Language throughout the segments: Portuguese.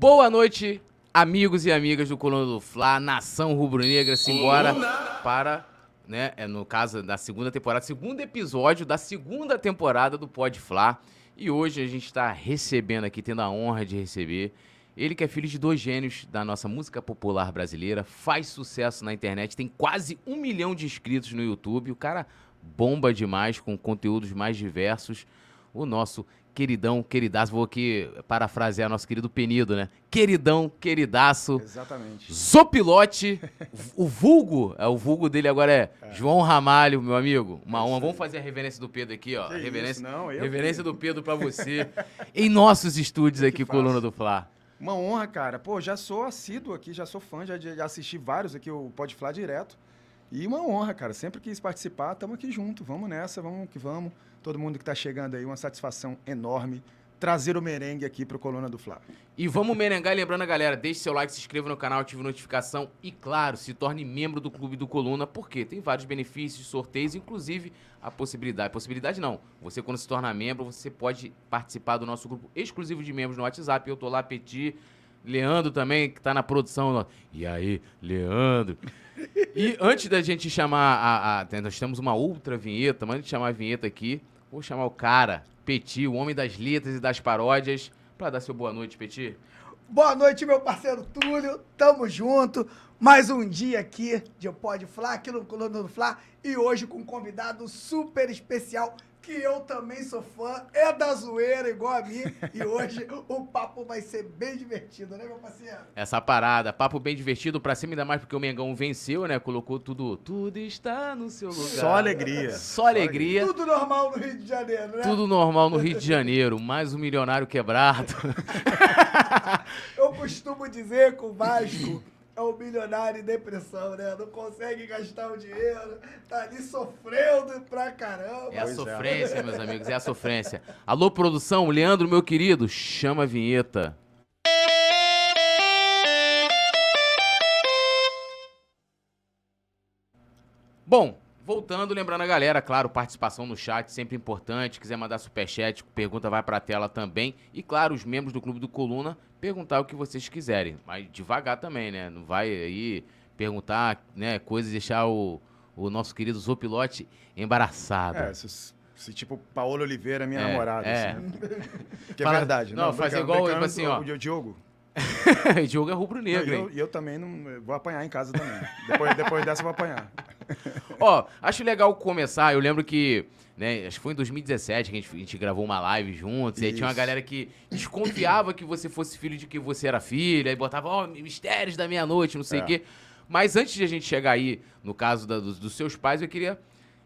Boa noite, amigos e amigas do Coluna do Fla, nação rubro-negra, simbora para, né, é no caso da segunda temporada, segundo episódio da segunda temporada do Pod Fla. E hoje a gente está recebendo aqui, tendo a honra de receber ele que é filho de dois gênios da nossa música popular brasileira, faz sucesso na internet, tem quase um milhão de inscritos no YouTube. O cara bomba demais com conteúdos mais diversos. O nosso queridão, queridaço, vou aqui parafrasear nosso querido Penido, né? Queridão, queridaço. Exatamente. Zopilote, o vulgo, é, o vulgo dele agora é, é. João Ramalho, meu amigo. Uma honra. Vamos fazer a reverência do Pedro aqui, ó. Que reverência, isso? Não, eu reverência do Pedro para você. em nossos estúdios aqui, Coluna do Fla. Uma honra, cara. Pô, já sou assíduo aqui, já sou fã, já, já assisti vários aqui, o Pode Falar direto. E uma honra, cara. Sempre quis participar, estamos aqui junto. Vamos nessa, vamos que vamos. Todo mundo que está chegando aí, uma satisfação enorme trazer o merengue aqui pro Coluna do Fla. E vamos merengar, lembrando a galera, deixe seu like, se inscreva no canal, ative notificação e, claro, se torne membro do Clube do Coluna, porque tem vários benefícios, sorteios, inclusive a possibilidade, possibilidade não, você quando se torna membro, você pode participar do nosso grupo exclusivo de membros no WhatsApp, eu tô lá, Petit, Leandro também, que tá na produção. E aí, Leandro? E antes da gente chamar a, a, Nós temos uma outra vinheta, mas antes de chamar a vinheta aqui, vou chamar o cara Petit, o homem das letras e das paródias, para dar seu boa noite, Petit. Boa noite, meu parceiro Túlio. Tamo junto. Mais um dia aqui de Pode Flá, aqui no Coluna do Flá. E hoje com um convidado super especial que eu também sou fã, é da zoeira igual a mim. E hoje o papo vai ser bem divertido, né, meu parceiro? Essa parada, papo bem divertido pra cima, ainda mais porque o Mengão venceu, né? Colocou tudo, tudo está no seu lugar. Só alegria. Só alegria. Tudo normal no Rio de Janeiro, né? Tudo normal no Rio de Janeiro, mais um milionário quebrado. eu costumo dizer com o Vasco é um milionário em depressão, né? Não consegue gastar o dinheiro, tá ali sofrendo pra caramba. É a pois é. sofrência, é. meus amigos, é a sofrência. Alô, produção, Leandro, meu querido, chama a vinheta. Bom, Voltando, lembrando a galera, claro, participação no chat sempre importante. Quiser mandar superchat, pergunta vai para a tela também. E claro, os membros do Clube do Coluna perguntar o que vocês quiserem, mas devagar também, né? Não vai aí perguntar, né, coisas e deixar o, o nosso querido Zopilote embaraçado. É, se, se tipo Paulo Oliveira, minha é, namorada. É. Assim. que é Fala, verdade. Não, não faz igual assim, ó. O Diogo. Diogo é rubro-negro? E eu, eu, também não vou apanhar em casa também. depois, depois dessa eu vou apanhar. Ó, acho legal começar. Eu lembro que, né, acho que foi em 2017 que a gente, a gente gravou uma live juntos. Isso. E aí tinha uma galera que desconfiava que você fosse filho de que você era filho. Aí botava, ó, oh, mistérios da meia-noite, não sei o é. quê. Mas antes de a gente chegar aí, no caso da, dos, dos, seus pais, eu queria.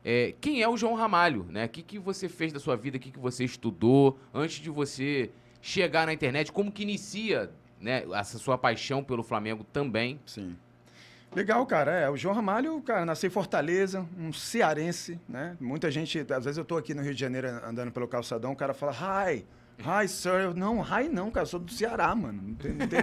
É, quem é o João Ramalho, né? O que, que você fez da sua vida? O que, que você estudou antes de você chegar na internet? Como que inicia né, essa sua paixão pelo Flamengo também? Sim. Legal, cara. É, o João Ramalho, cara, nasceu em Fortaleza, um cearense, né? Muita gente, às vezes eu tô aqui no Rio de Janeiro andando pelo calçadão, o cara fala, hi, hi, sir. Eu, não, hi não, cara, eu sou do Ceará, mano. Não tem, não tem,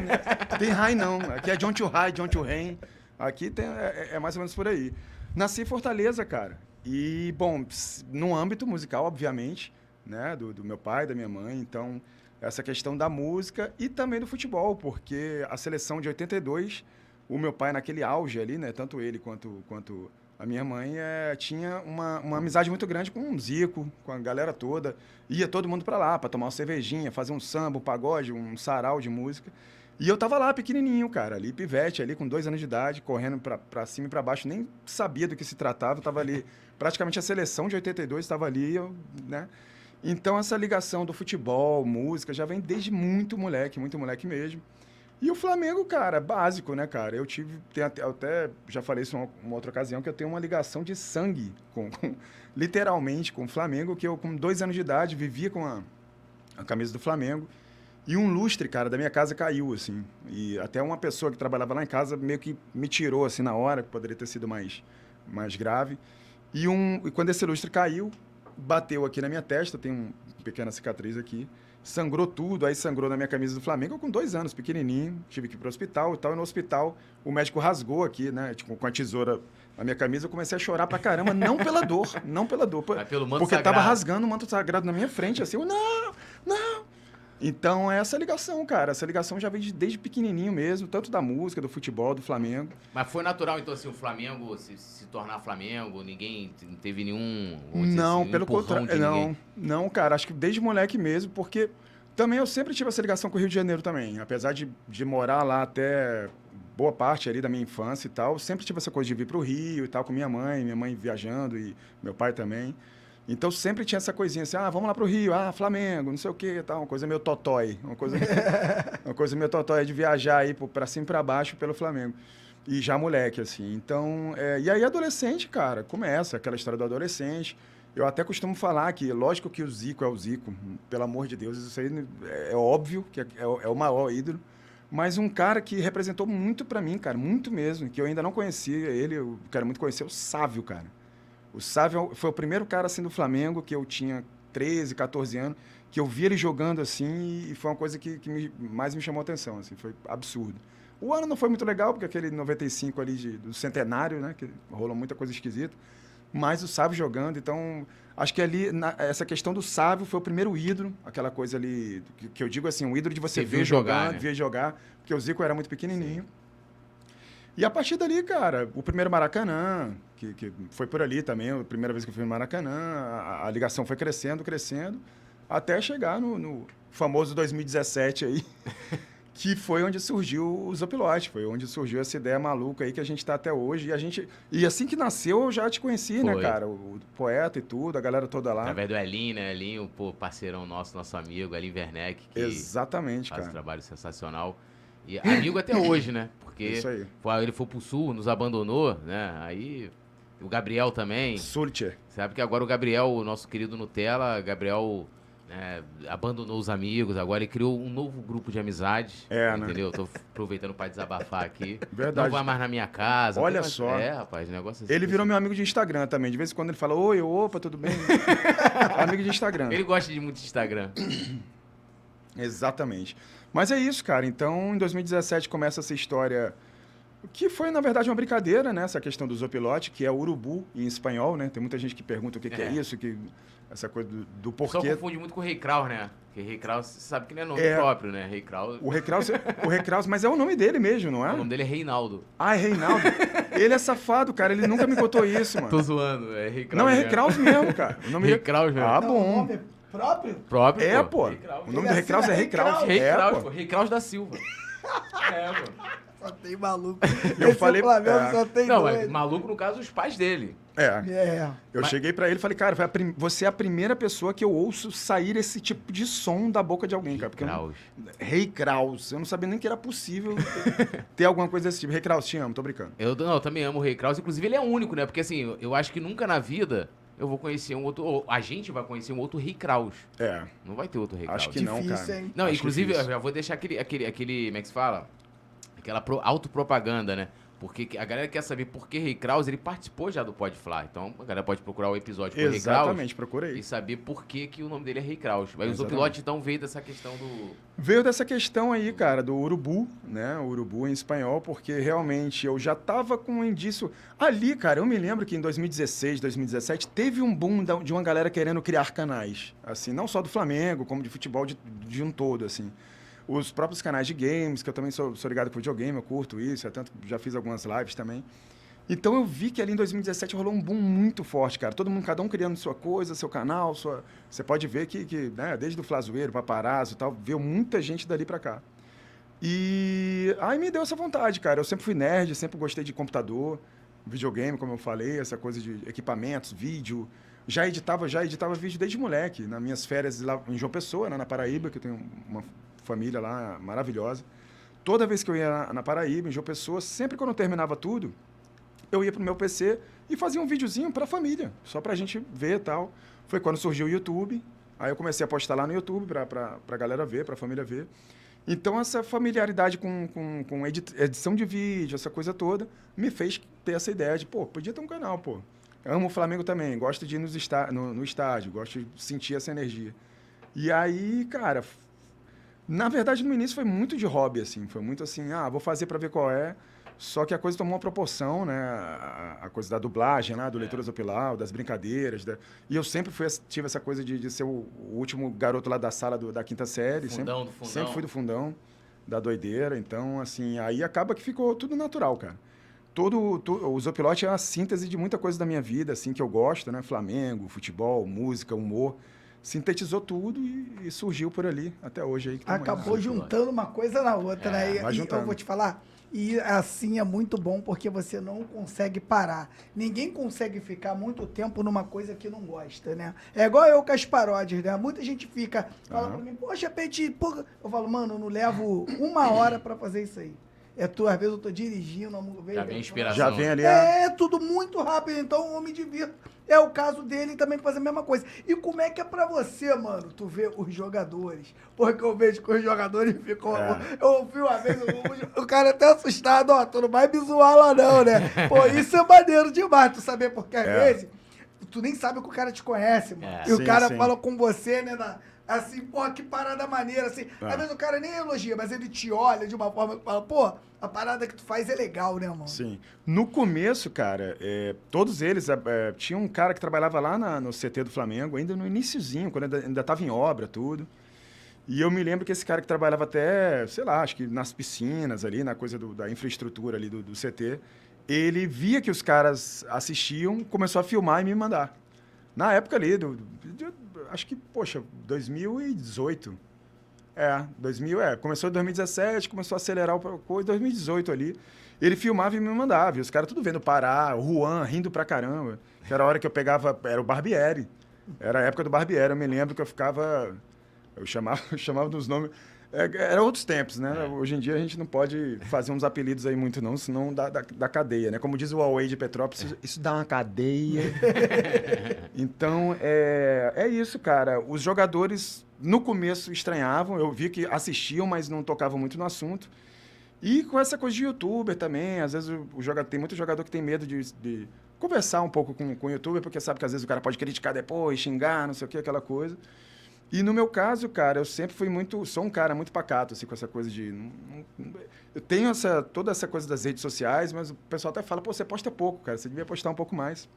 tem hi não. Aqui é John to High, John to Rain. Aqui tem, é, é, é mais ou menos por aí. Nasci em Fortaleza, cara. E, bom, no âmbito musical, obviamente, né? Do, do meu pai, da minha mãe. Então, essa questão da música e também do futebol, porque a seleção de 82 o meu pai naquele auge ali, né? Tanto ele quanto, quanto a minha mãe é, tinha uma, uma amizade muito grande com o Zico, com a galera toda. Ia todo mundo para lá para tomar uma cervejinha, fazer um samba, um pagode, um sarau de música. E eu tava lá pequenininho, cara, ali pivete, ali com dois anos de idade, correndo para cima e para baixo, nem sabia do que se tratava, tava ali praticamente a seleção de 82 estava ali, eu, né? Então essa ligação do futebol, música já vem desde muito moleque, muito moleque mesmo. E o Flamengo, cara, básico, né, cara? Eu tive, até, até já falei isso em uma, outra ocasião, que eu tenho uma ligação de sangue, com, com, literalmente, com o Flamengo, que eu, com dois anos de idade, vivia com a, a camisa do Flamengo. E um lustre, cara, da minha casa caiu, assim. E até uma pessoa que trabalhava lá em casa meio que me tirou, assim, na hora, que poderia ter sido mais, mais grave. E, um, e quando esse lustre caiu, bateu aqui na minha testa, tem uma pequena cicatriz aqui sangrou tudo, aí sangrou na minha camisa do Flamengo, eu com dois anos, pequenininho, tive que ir para o hospital e tal, e no hospital o médico rasgou aqui, né, tipo, com a tesoura na minha camisa, eu comecei a chorar pra caramba, não pela dor, não pela dor, Mas pelo manto porque sagrado. tava rasgando o manto sagrado na minha frente, assim, eu, não, Então, é essa ligação, cara. Essa ligação já vem de- desde pequenininho mesmo, tanto da música, do futebol, do Flamengo. Mas foi natural, então, assim, o Flamengo se, se tornar Flamengo? Ninguém não teve nenhum. Não, assim, pelo contrário. Não, não, cara. Acho que desde moleque mesmo, porque também eu sempre tive essa ligação com o Rio de Janeiro também. Apesar de, de morar lá até boa parte ali da minha infância e tal, sempre tive essa coisa de vir para o Rio e tal, com minha mãe, minha mãe viajando e meu pai também. Então sempre tinha essa coisinha assim, ah, vamos lá pro Rio, ah, Flamengo, não sei o que, tal, uma coisa meio totói, uma coisa, uma coisa meio totói de viajar aí pra cima e pra baixo pelo Flamengo. E já moleque, assim. Então, é, e aí adolescente, cara, começa aquela história do adolescente. Eu até costumo falar que, lógico que o Zico é o Zico, pelo amor de Deus, isso aí é, é óbvio que é, é o- é maior ídolo. Mas um cara que representou muito pra mim, cara, muito mesmo, que eu ainda não conhecia ele, eu quero muito conhecer, o Sávio, cara. O Sávio foi o primeiro cara assim do Flamengo que eu tinha 13, 14 anos, que eu vi ele jogando assim e foi uma coisa que, que me- mais me chamou a atenção, assim, foi absurdo. O ano não foi muito legal, porque aquele 95 ali de- do centenário, né, que rolou muita coisa esquisita, mas o Sávio jogando, então acho que ali na- essa questão do Sávio foi o primeiro ídolo, aquela coisa ali que, que eu digo assim, um ídolo de você Você ver jogar, jogar, né? ver jogar, porque o Zico era muito pequenininho. E a partir dali, cara, o primeiro Maracanã, que, que foi por ali também, a primeira vez que eu fui no Maracanã, a, a ligação foi crescendo, crescendo, até chegar no, no famoso 2017 aí, que foi onde surgiu o Zopilote, foi onde surgiu essa ideia maluca aí que a gente está até hoje. E, a gente, e assim que nasceu, eu já te conheci, né, Foi. cara? O, o poeta e tudo, a galera toda lá. Através do Elinho, né? Elinho, pô, parceirão nosso, nosso amigo, Elinho Werneck, que Exatamente, faz um cara. trabalho sensacional. E amigo até hoje, né? Porque Isso aí. foi- ele foi pro sul, nos abandonou, né? Aí o Gabriel também. Sulcher. Sabe que agora o Gabriel, o nosso querido Nutella, Gabriel né, abandonou os amigos, agora ele criou um novo grupo de amizade. É, né? Entendeu? Tô aproveitando pra desabafar aqui. Verdade. Não vai mais na minha casa. Olha mais- só. É, rapaz, o negócio assim. Ele virou meu amigo de Instagram também. De vez em quando ele fala, oi, opa, tudo bem? amigo de Instagram. Ele gosta de muito de Instagram. Exatamente. Mas é isso, cara. Então, em 2017 começa essa história que foi, na verdade, uma brincadeira, né? Essa questão do Zopilote, que é urubu em espanhol, né? Tem muita gente que pergunta o que, que é. É. isso, que essa coisa do, do O pessoal porquê. confunde muito com o Rei Kraus, né? Porque Rei Kraus, você sabe que não é nome É. próprio, né? Rei Kraus. O Recraus, o Recraus, mas é o nome dele mesmo, não é? O nome dele é Reinaldo. Ah, é Reinaldo. ele é safado, cara. Ele nunca me contou isso, mano. Tô zoando, é Rei Kraus. Não, é mesmo. Recraus mesmo, cara. O nome Rei. Kraus mesmo. Ah, Não, bom. o nome próprio? Próprio, É, pô. Rei Kraus. O nome do Recraus é assina Recraus. Rei É, Kraus, pô. pô. Rei Kraus da Silva. é, pô. Só tem maluco. Eu Esse falei- Flamengo é. só tem Não, doido. maluco no caso os pais dele. É. É. Eu Mas- cheguei pra ele e falei, cara, foi a prim- você é a primeira pessoa que eu ouço sair esse tipo de som da boca de alguém, cara. Porque eu não- Kraus. Rei Kraus. Eu não sabia nem que era possível ter, alguma coisa desse tipo. Rei Kraus, te amo, tô brincando. Eu, não, eu também amo o Rei Kraus. Inclusive, ele é único, né? Porque assim, eu, eu acho que nunca na vida eu vou conhecer um outro. ou a gente vai conhecer um outro Rei Kraus. É, Não vai ter outro Rei acho Kraus. que não, Difícil, cara. hein? Não, Acho inclusive, difícil. eu já vou deixar aquele, aquele, aquele. Como é que se fala? Aquela pro- autopropaganda, né? Porque que- a galera quer saber por que Rei Kraus, ele participou já do Pode Falar. Então, a galera pode procurar o episódio com o Rei Kraus Exatamente, procura aí. e saber por que, que o nome dele é Rei Kraus. Mas o Exatamente. Zopilote, então, veio dessa questão do. Veio dessa questão aí, cara, do urubu, né? O urubu em espanhol, porque realmente eu já tava com um indício. Ali, cara, eu me lembro que em 2016, 2017, teve um boom de uma galera querendo criar canais. Assim, não só do Flamengo, como de futebol de, de um todo, assim. Os próprios canais de games, que eu também sou, sou ligado com videogame, eu curto isso, eu tanto já fiz algumas lives também. Então eu vi que ali em 2017 rolou um boom muito forte, cara. Todo mundo, cada um criando sua coisa, seu canal, sua. Você pode ver que, que né, desde o Flazoeiro, Paparazzo e tal, veio muita gente dali pra cá. E aí me deu essa vontade, cara. Eu sempre fui nerd, sempre gostei de computador, videogame, como eu falei, essa coisa de equipamentos, vídeo. Já editava, já editava vídeo desde moleque, nas minhas férias lá em João Pessoa, né, na Paraíba, que eu tenho uma família lá maravilhosa. Toda vez que eu ia na, Paraíba, em João Pessoa, sempre quando eu terminava tudo, eu ia pro meu PC e fazia um videozinho pra família, só pra gente ver e tal. Foi quando surgiu o YouTube. Aí eu comecei a postar lá no YouTube pra, pra galera ver, pra família ver. Então essa familiaridade com, com, com edi- edição de vídeo, essa coisa toda, me fez ter essa ideia de, pô, podia ter um canal, pô. Amo o Flamengo também, gosto de ir nos no, no estádio, gosto de sentir essa energia. E aí, cara, na verdade no início foi muito de hobby, assim, foi muito assim, ah, vou fazer pra ver qual é. Só que a coisa tomou uma proporção, né? A, a coisa da dublagem lá, do É. Leituras Opilau, das brincadeiras. da- E eu sempre fui, tive essa coisa de, de ser o, o último garoto lá da sala do- da quinta série. Fundão sempre, do fundão. Sempre fui do fundão, da doideira. Então, assim, aí acaba que ficou tudo natural, cara. Todo, to- o Zopilote é uma síntese de muita coisa da minha vida, assim, que eu gosto, né? Flamengo, futebol, música, humor. Sintetizou tudo e, e surgiu por ali até hoje aí. Que tamo aí. Acabou juntando uma coisa na outra, É, né? E, e eu vou te falar, e assim é muito bom porque você não consegue parar. Ninguém consegue ficar muito tempo numa coisa que não gosta, né? É igual eu com as paródias, né? Muita gente fica, fala Aham. pra mim, poxa, Peti. Eu falo, mano, eu não levo uma hora pra fazer isso aí. É tu, às vezes eu tô dirigindo, vejo- Já vem inspiração. Já vem ali a... é, tudo muito rápido, então eu me divirto. É o caso dele também fazer a mesma coisa. E como é que é pra você, mano, tu ver os jogadores? Porque eu vejo que os jogadores ficam. É. Eu ouvi uma vez o, o cara até assustado, ó, tu não vai me zoar lá não, né? Pô, isso é maneiro demais, tu saber, porque às É. vezes tu nem sabe que o cara te conhece, mano. É. E o Sim, cara sim. fala com você, né, na- assim, pô, que parada maneira, assim. É. Às vezes o cara nem elogia, mas ele te olha de uma forma que fala, pô, a parada que tu faz é legal, né, mano? Sim. No começo, cara, é, todos eles. é, é, tinha um cara que trabalhava lá na- no CT do Flamengo, ainda no iniciozinho, quando ainda, ainda tava em obra, tudo. E eu me lembro que esse cara que trabalhava até, sei lá, acho que nas piscinas ali, na coisa do- da infraestrutura ali do, do CT, ele via que os caras assistiam, começou a filmar e me mandar. Na época ali, do, do- acho que, poxa, 2018. É, 2000, é, começou em 2017, começou a acelerar o coisa, 2018 ali. Ele filmava e me mandava, e os caras tudo vendo parar, o Juan rindo pra caramba. Que era a hora que eu pegava, era o Barbieri. Era a época do Barbieri, eu me lembro que eu ficava, eu chamava, eu chamava dos nomes, é, era outros tempos, né? Hoje em dia a gente não pode fazer uns apelidos aí muito não, senão dá, dá, dá cadeia, né? Como diz o Huawei de Petrópolis, isso, isso dá uma cadeia. então, é, é isso, cara. Os jogadores, no começo, estranhavam. Eu vi que assistiam, mas não tocavam muito no assunto. E com essa coisa de youtuber também, às vezes o, o jogador, tem muito jogador que tem medo de, de conversar um pouco com, com o youtuber, porque sabe que às vezes o cara pode criticar depois, xingar, não sei o que, aquela coisa. E no meu caso, cara, eu sempre fui muito, sou um cara muito pacato, assim, com essa coisa de... não- não- eu tenho essa, toda essa coisa das redes sociais, mas o pessoal até fala, pô, você posta pouco, cara, você devia postar um pouco mais.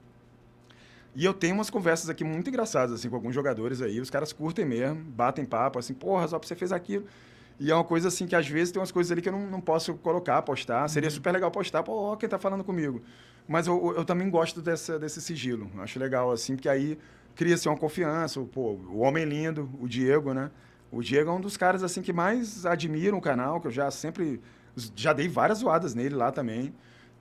E eu tenho umas conversas aqui muito engraçadas, assim, com alguns jogadores aí, os caras curtem mesmo, batem papo, assim, porra, só você fez aquilo. E é uma coisa assim que às vezes tem umas coisas ali que eu não, não posso colocar, postar. Seria super legal postar, pô, ó, quem tá falando comigo. Mas eu, eu também gosto dessa, desse sigilo. Acho legal, assim, porque aí cria-se uma confiança. o- Pô, o Homem Lindo, o Diego, né? O Diego é um dos caras, assim, que mais admiram o canal, que eu já sempre... Já dei várias zoadas nele lá também.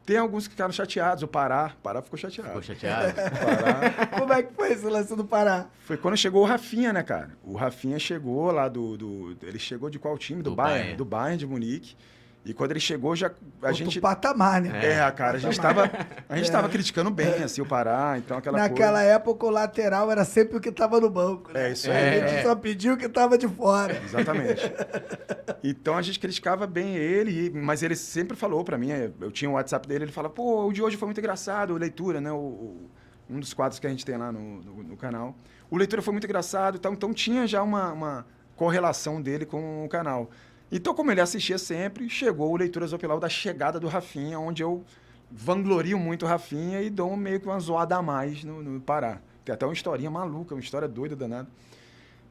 Tem alguns que ficaram chateados. O Pará, o Pará ficou chateado. Ficou chateado? Pará... Como é que foi esse lance do Pará? Foi quando chegou o Rafinha, né, cara? O Rafinha chegou lá do. do- ele chegou de qual time? Do, Do Bayern, Bayern. Do Bayern de Munique. E quando ele chegou, já. A Outro gente. patamar, né? É, cara, a gente tava. A gente tava criticando bem, assim, o Pará, então aquela Naquela coisa. época, o lateral era sempre o que tava no banco. né? É, isso A aí. gente É. só pediu o que tava de fora. Exatamente. Então a gente criticava bem ele, mas ele sempre falou pra mim, é, eu tinha o WhatsApp dele, ele fala, pô, o de hoje foi muito engraçado, o leitura, né? O, o- um dos quadros que a gente tem lá no, no- no canal. O leitura foi muito engraçado, então, então tinha já uma, uma correlação dele com o canal. Então, como ele assistia sempre, chegou o Leituras Opilau da chegada do Rafinha, onde eu vanglorio muito o Rafinha e dou meio que uma zoada a mais no, no Pará. Tem até uma historinha maluca, uma história doida danada.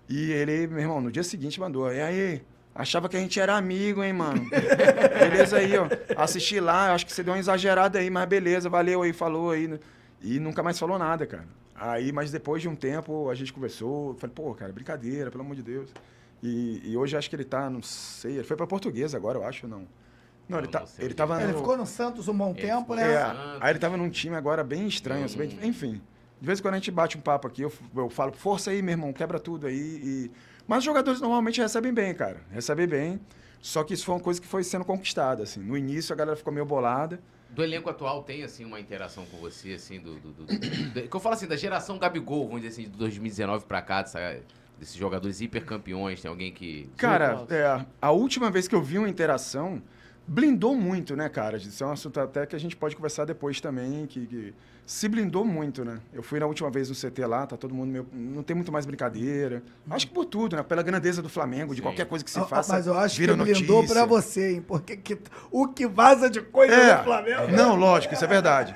E ele, meu irmão, no dia seguinte mandou, e aí, achava que a gente era amigo, hein, mano? beleza aí, ó. Assisti lá, acho que você deu uma exagerada aí, mas beleza, valeu aí, falou aí. E nunca mais falou nada, cara. Aí, mas depois de um tempo, a gente conversou, falei, pô, cara, brincadeira, pelo amor de Deus. E, e hoje acho que ele tá, não sei, ele foi pra português agora, eu acho, não. Não, ele, tá, ele tava Ele no- ficou no Santos um bom tempo, né? é, aí ele tava num time agora bem estranho, assim, bem- enfim. De vez em quando a gente bate um papo aqui, eu, eu falo, força aí, meu irmão, quebra tudo aí. E... Mas os jogadores normalmente recebem bem, cara. Recebem bem. Só que isso foi uma coisa que foi sendo conquistada, assim. No início a galera ficou meio bolada. Do elenco atual tem, assim, uma interação com você, assim, do... do, do- do- que eu falo assim, da geração Gabigol, vamos dizer assim, de 2019 pra cá, dessa- desses jogadores hipercampeões, tem alguém que... Cara, é, a última vez que eu vi uma interação blindou muito, né, cara? Isso é um assunto até que a gente pode conversar depois também, que, que se blindou muito, né? Eu fui na última vez no CT lá, tá todo mundo meio... Não tem muito mais brincadeira. Acho que por tudo, né? Pela grandeza do Flamengo, de Sim. qualquer coisa que se Ah, faça, Mas eu acho que blindou notícia. pra você, hein? Porque que- o que vaza de coisa É. do Flamengo. Não, lógico, isso é verdade.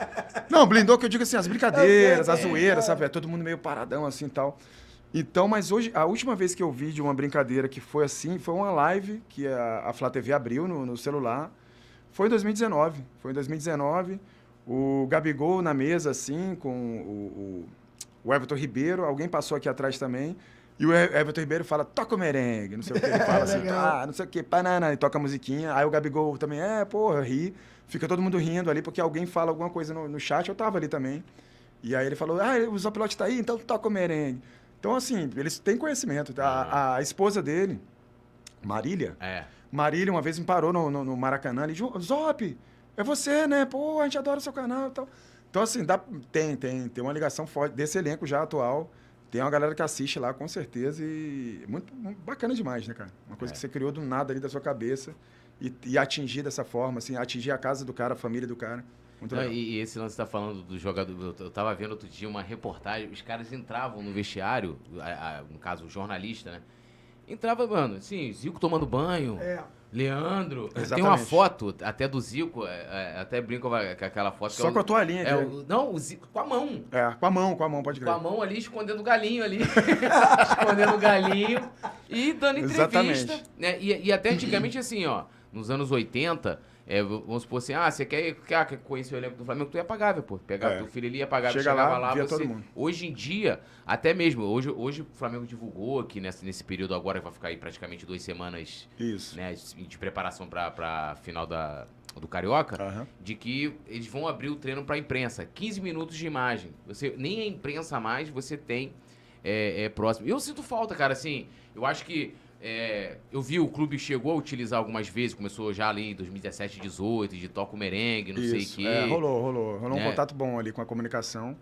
Não, blindou que eu digo assim, as brincadeiras, as zoeiras, é. sabe? É todo mundo meio paradão assim e tal. Então, mas hoje, a última vez que eu vi de uma brincadeira que foi assim, foi uma live que a, a Flá TV abriu no, no celular. Foi em 2019. Foi em 2019. O Gabigol na mesa, assim, com o, o, o Everton Ribeiro. Alguém passou aqui atrás também. E o Everton Ribeiro fala, toca o merengue. Não sei o que ele fala assim, ah, não sei o que, banana, e toca a musiquinha. Aí o Gabigol também, é, porra, ri. Fica todo mundo rindo ali, porque alguém fala alguma coisa no, no chat, eu tava ali também. E aí ele falou, ah, o Zopilote tá aí, então toca o merengue. Então, assim, eles têm conhecimento. A, a esposa dele, Marília, É. Marília uma vez me parou no, no, no Maracanã e disse, Zop, é você, né? Pô, a gente adora o seu canal e tal. Então, assim, dá, tem, tem, tem uma ligação forte desse elenco já atual. Tem uma galera que assiste lá, com certeza, e muito, muito bacana demais, né, cara? Uma coisa É. que você criou do nada ali da sua cabeça e, e atingir dessa forma, assim, atingir a casa do cara, a família do cara. Muito Não, legal. e, e esse lance que você tá falando do jogador. Eu, eu tava vendo outro dia uma reportagem, os caras entravam no vestiário, a- a- no caso, o jornalista, né? Entrava, mano, assim, Zico tomando banho, É. Leandro. Tem Exatamente. uma foto até do Zico, é, é, até brinco com com aquela foto. que Só é o- com a toalhinha é o- Não, o Zico com a mão. É, com a mão, com a mão, pode Com crer. a mão ali, escondendo o galinho ali. escondendo o galinho e dando entrevista. Exatamente. Né? E, e até antigamente, assim, ó, nos anos 80, é, vamos supor assim, ah, você quer, quer, conhecer o elenco do Flamengo, tu ia pagar, pô. Pegava É. teu filho ali, ia pagar, Chega chegava lá, lá, você... Hoje em dia, até mesmo, hoje, hoje o Flamengo divulgou que nesse, nesse período agora, que vai ficar aí praticamente duas semanas Isso. né, de preparação pra, pra final da, do Carioca, Aham. de que eles vão abrir o treino para a imprensa. 15 minutos de imagem. Você Nem a imprensa mais você tem é, é, próximo. Eu sinto falta, cara, assim, eu acho que é, eu vi o clube chegou a utilizar algumas vezes, começou já ali em 2017, 18, de toca o merengue, não sei o Isso. quê. É, rolou, rolou. Rolou um Né? contato bom ali com a comunicação.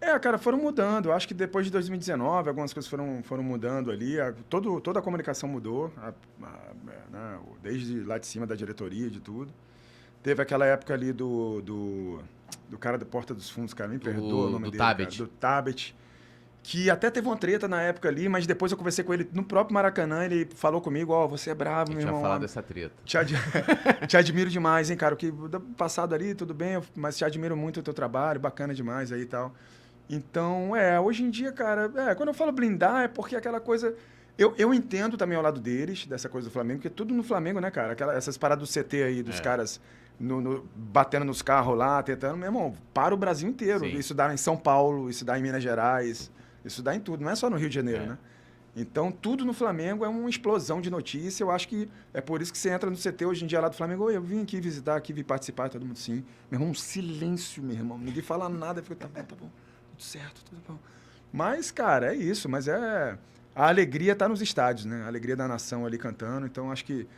É, cara, foram mudando. Eu acho que depois de 2019, algumas coisas foram, foram mudando ali. A- todo, toda a comunicação mudou, a- a- é, né, desde lá de cima da diretoria, de tudo. Teve aquela época ali do, do, do cara da Porta dos Fundos, cara, me perdoa o nome do dele. cara, do Tabet. Que até teve uma treta na época ali, mas depois eu conversei com ele no próprio Maracanã. Ele falou comigo: Ó, você é bravo, meu irmão. falar dessa treta. Te, ad- te admiro demais, hein, cara. O que do passado ali, tudo bem, mas te admiro muito o teu trabalho, bacana demais aí e tal. Então, é, hoje em dia, cara, é, quando eu falo blindar, é porque aquela coisa. Eu, eu entendo também ao lado deles, dessa coisa do Flamengo, porque tudo no Flamengo, né, cara? Aquela, essas paradas do CT aí, dos É. caras no- no- batendo nos carros lá, tentando, meu irmão, para o Brasil inteiro. Sim. Isso dá em São Paulo, isso dá em Minas Gerais, isso dá em tudo, não é só no Rio de Janeiro, É. né? Então, tudo no Flamengo é uma explosão de notícia. Eu acho que é por isso que você entra no CT hoje em dia lá do Flamengo. Eu vim aqui visitar, aqui vim participar, todo mundo sim. Meu irmão, um silêncio, meu irmão. Ninguém fala nada. Eu fico, tá bom, tá bom. Tudo certo, tudo bom. Mas, cara, é isso. Mas é... A alegria tá nos estádios, né? A alegria da nação ali cantando. Então, acho que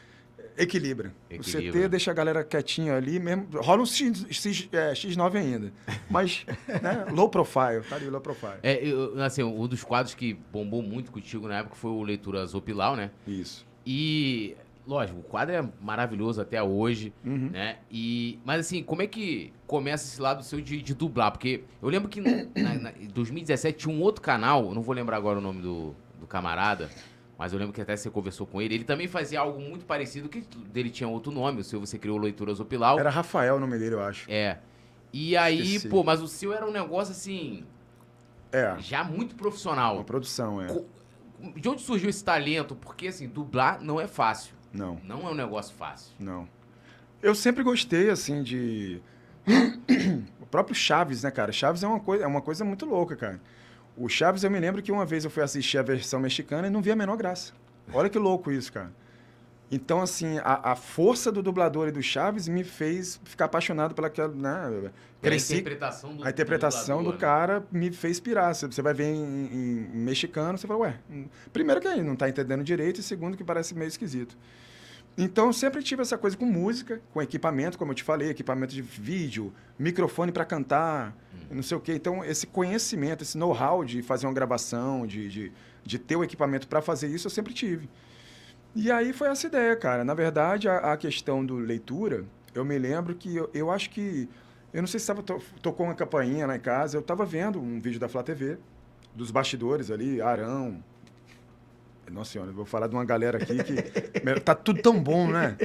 equilibra. O Equilibra. CT deixa a galera quietinha ali mesmo. Rola um X, X, é, X9 ainda. Mas, né? Low profile. Tá ali, low profile. É, eu, assim, um dos quadros que bombou muito contigo na época foi o Leitura Zopilau, né? Isso. E, lógico, o quadro é maravilhoso até hoje, Uhum. né? E, mas assim, como é que começa esse lado seu de, de dublar? Porque eu lembro que em 2017 tinha um outro canal, não vou lembrar agora o nome do, do camarada, mas eu lembro que até você conversou com ele. Ele também fazia algo muito parecido, que dele tinha outro nome, o seu você criou Leitura Zopilau. Era Rafael o nome dele, eu acho. É. E aí, Esqueci. pô, mas o seu era um negócio assim, É. já muito Uma profissional. produção, é. De onde surgiu esse talento? Porque assim, dublar não é fácil. Não. Não é um negócio fácil. Não. Eu sempre gostei, assim, de. o próprio Chaves, né, cara? Chaves é uma, coisa, é uma coisa muito louca, cara. O Chaves, eu me lembro que uma vez eu fui assistir a versão mexicana e não vi a menor graça. Olha que louco isso, cara. Então, assim, a, a força do dublador e do Chaves me fez ficar apaixonado pelaquela, né? Pela Cresci, interpretação do a interpretação do, dublador, né? cara me fez pirar. Você vai ver em, em- mexicano, você fala, ué, hum, primeiro que aí não tá entendendo direito, e segundo que parece meio esquisito. Então, eu sempre tive essa coisa com música, com equipamento, como eu te falei, equipamento de vídeo, microfone para cantar, não sei o quê. Então, esse conhecimento, esse know-how de fazer uma gravação, de, de, de ter o equipamento para fazer isso, eu sempre tive. E aí foi essa ideia, cara. Na verdade, a, a questão do leitura, eu me lembro que eu, eu acho que. Eu não sei se tava, to, tocou uma campainha lá em casa, eu estava vendo um vídeo da Flá TV, dos bastidores ali, Arão. Nossa senhora, eu vou falar de uma galera aqui que. tá tudo tão bom, né?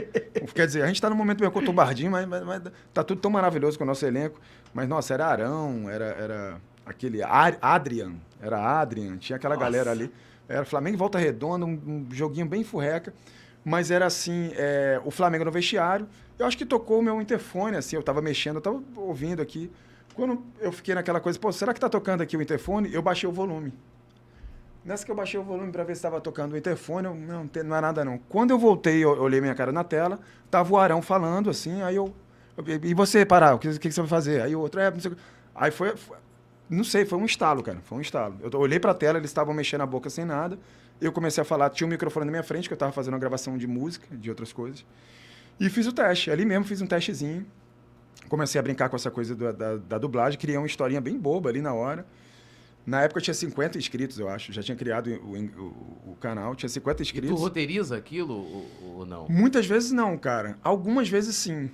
Quer dizer, a gente tá no momento meio cotobardinho, mas, mas, mas tá tudo tão maravilhoso com o nosso elenco. Mas, nossa, era Arão, era, era aquele Adrian, era Adrian, tinha aquela nossa. galera ali. Era Flamengo Volta Redonda, um, um joguinho bem furreca. Mas era assim, é, o Flamengo no vestiário. Eu acho que tocou o meu interfone, assim, eu tava mexendo, eu tava ouvindo aqui. Quando eu fiquei naquela coisa, pô, será que tá tocando aqui o interfone? Eu baixei o volume. Nessa que eu baixei o volume para ver se estava tocando o interfone, eu, não, não é nada não. Quando eu voltei, eu, eu olhei minha cara na tela, tava o Arão falando assim, aí eu. E você, parar, o que, que, você vai fazer? Aí o outro, é, não sei Aí foi, foi não sei, foi um estalo, cara. Foi um estalo. Eu olhei pra tela, eles estavam mexendo a boca sem nada. Eu comecei a falar, tinha um microfone na minha frente, que eu estava fazendo uma gravação de música, de outras coisas. E fiz o teste. Ali mesmo fiz um testezinho. Comecei a brincar com essa coisa da, da dublagem, criei uma historinha bem boba ali na hora. Na época eu tinha 50 inscritos, eu acho. Já tinha criado o, o, o canal, tinha 50 inscritos. E tu roteiriza aquilo ou, ou não? Muitas vezes não, cara. Algumas vezes sim.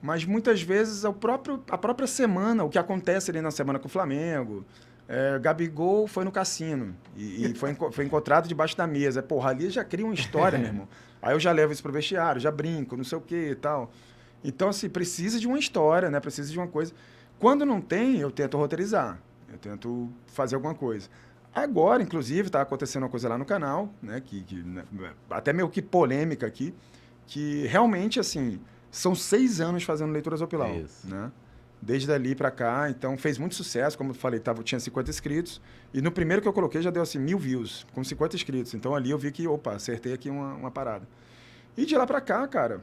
Mas muitas vezes é o próprio, a própria semana, o que acontece ali na semana com o Flamengo. É, Gabigol foi no cassino e, e foi, foi encontrado debaixo da mesa. Porra, ali já cria uma história, meu irmão. Aí eu já levo isso pro vestiário, já brinco, não sei o que e tal. Então, assim, precisa de uma história, né? Precisa de uma coisa. Quando não tem, eu tento roteirizar. Eu tento fazer alguma coisa. Agora, inclusive, está acontecendo uma coisa lá no canal, né? Que, que né? até meio que polêmica aqui, que realmente, assim, são seis anos fazendo leituras Opilau, Isso. né? Desde ali para cá, então fez muito sucesso, como eu falei, tava, tinha 50 inscritos. E no primeiro que eu coloquei já deu assim mil views, com 50 inscritos. Então ali eu vi que, opa, acertei aqui uma, uma parada. E de lá para cá, cara,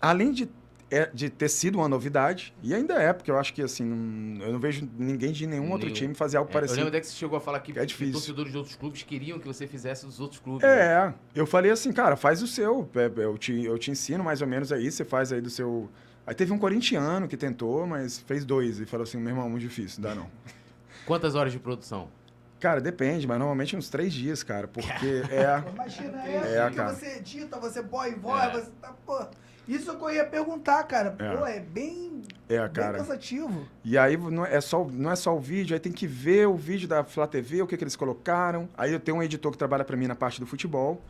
além de é, de ter sido uma novidade, e ainda é, porque eu acho que assim, não, eu não vejo ninguém de nenhum, nenhum. outro time fazer algo é, parecido. Eu lembro até que você chegou a falar que, é difícil. que torcedores de outros clubes queriam que você fizesse dos outros clubes. É, né? eu falei assim, cara, faz o seu, é, eu te, eu te ensino mais ou menos aí, você faz aí do seu. Aí teve um corintiano que tentou, mas fez dois e falou assim: meu irmão, muito difícil, não dá não. Quantas horas de produção? Cara, depende, mas normalmente uns três dias, cara, porque é. Imagina, é, é, porque você edita, você boy, boy, é. você tá, pô. Isso que eu ia perguntar, cara. É. Pô, é bem, é, bem cara. cansativo. E aí não é, só, não é só o vídeo, aí tem que ver o vídeo da Flá TV, o que, que eles colocaram. Aí eu tenho um editor que trabalha para mim na parte do futebol.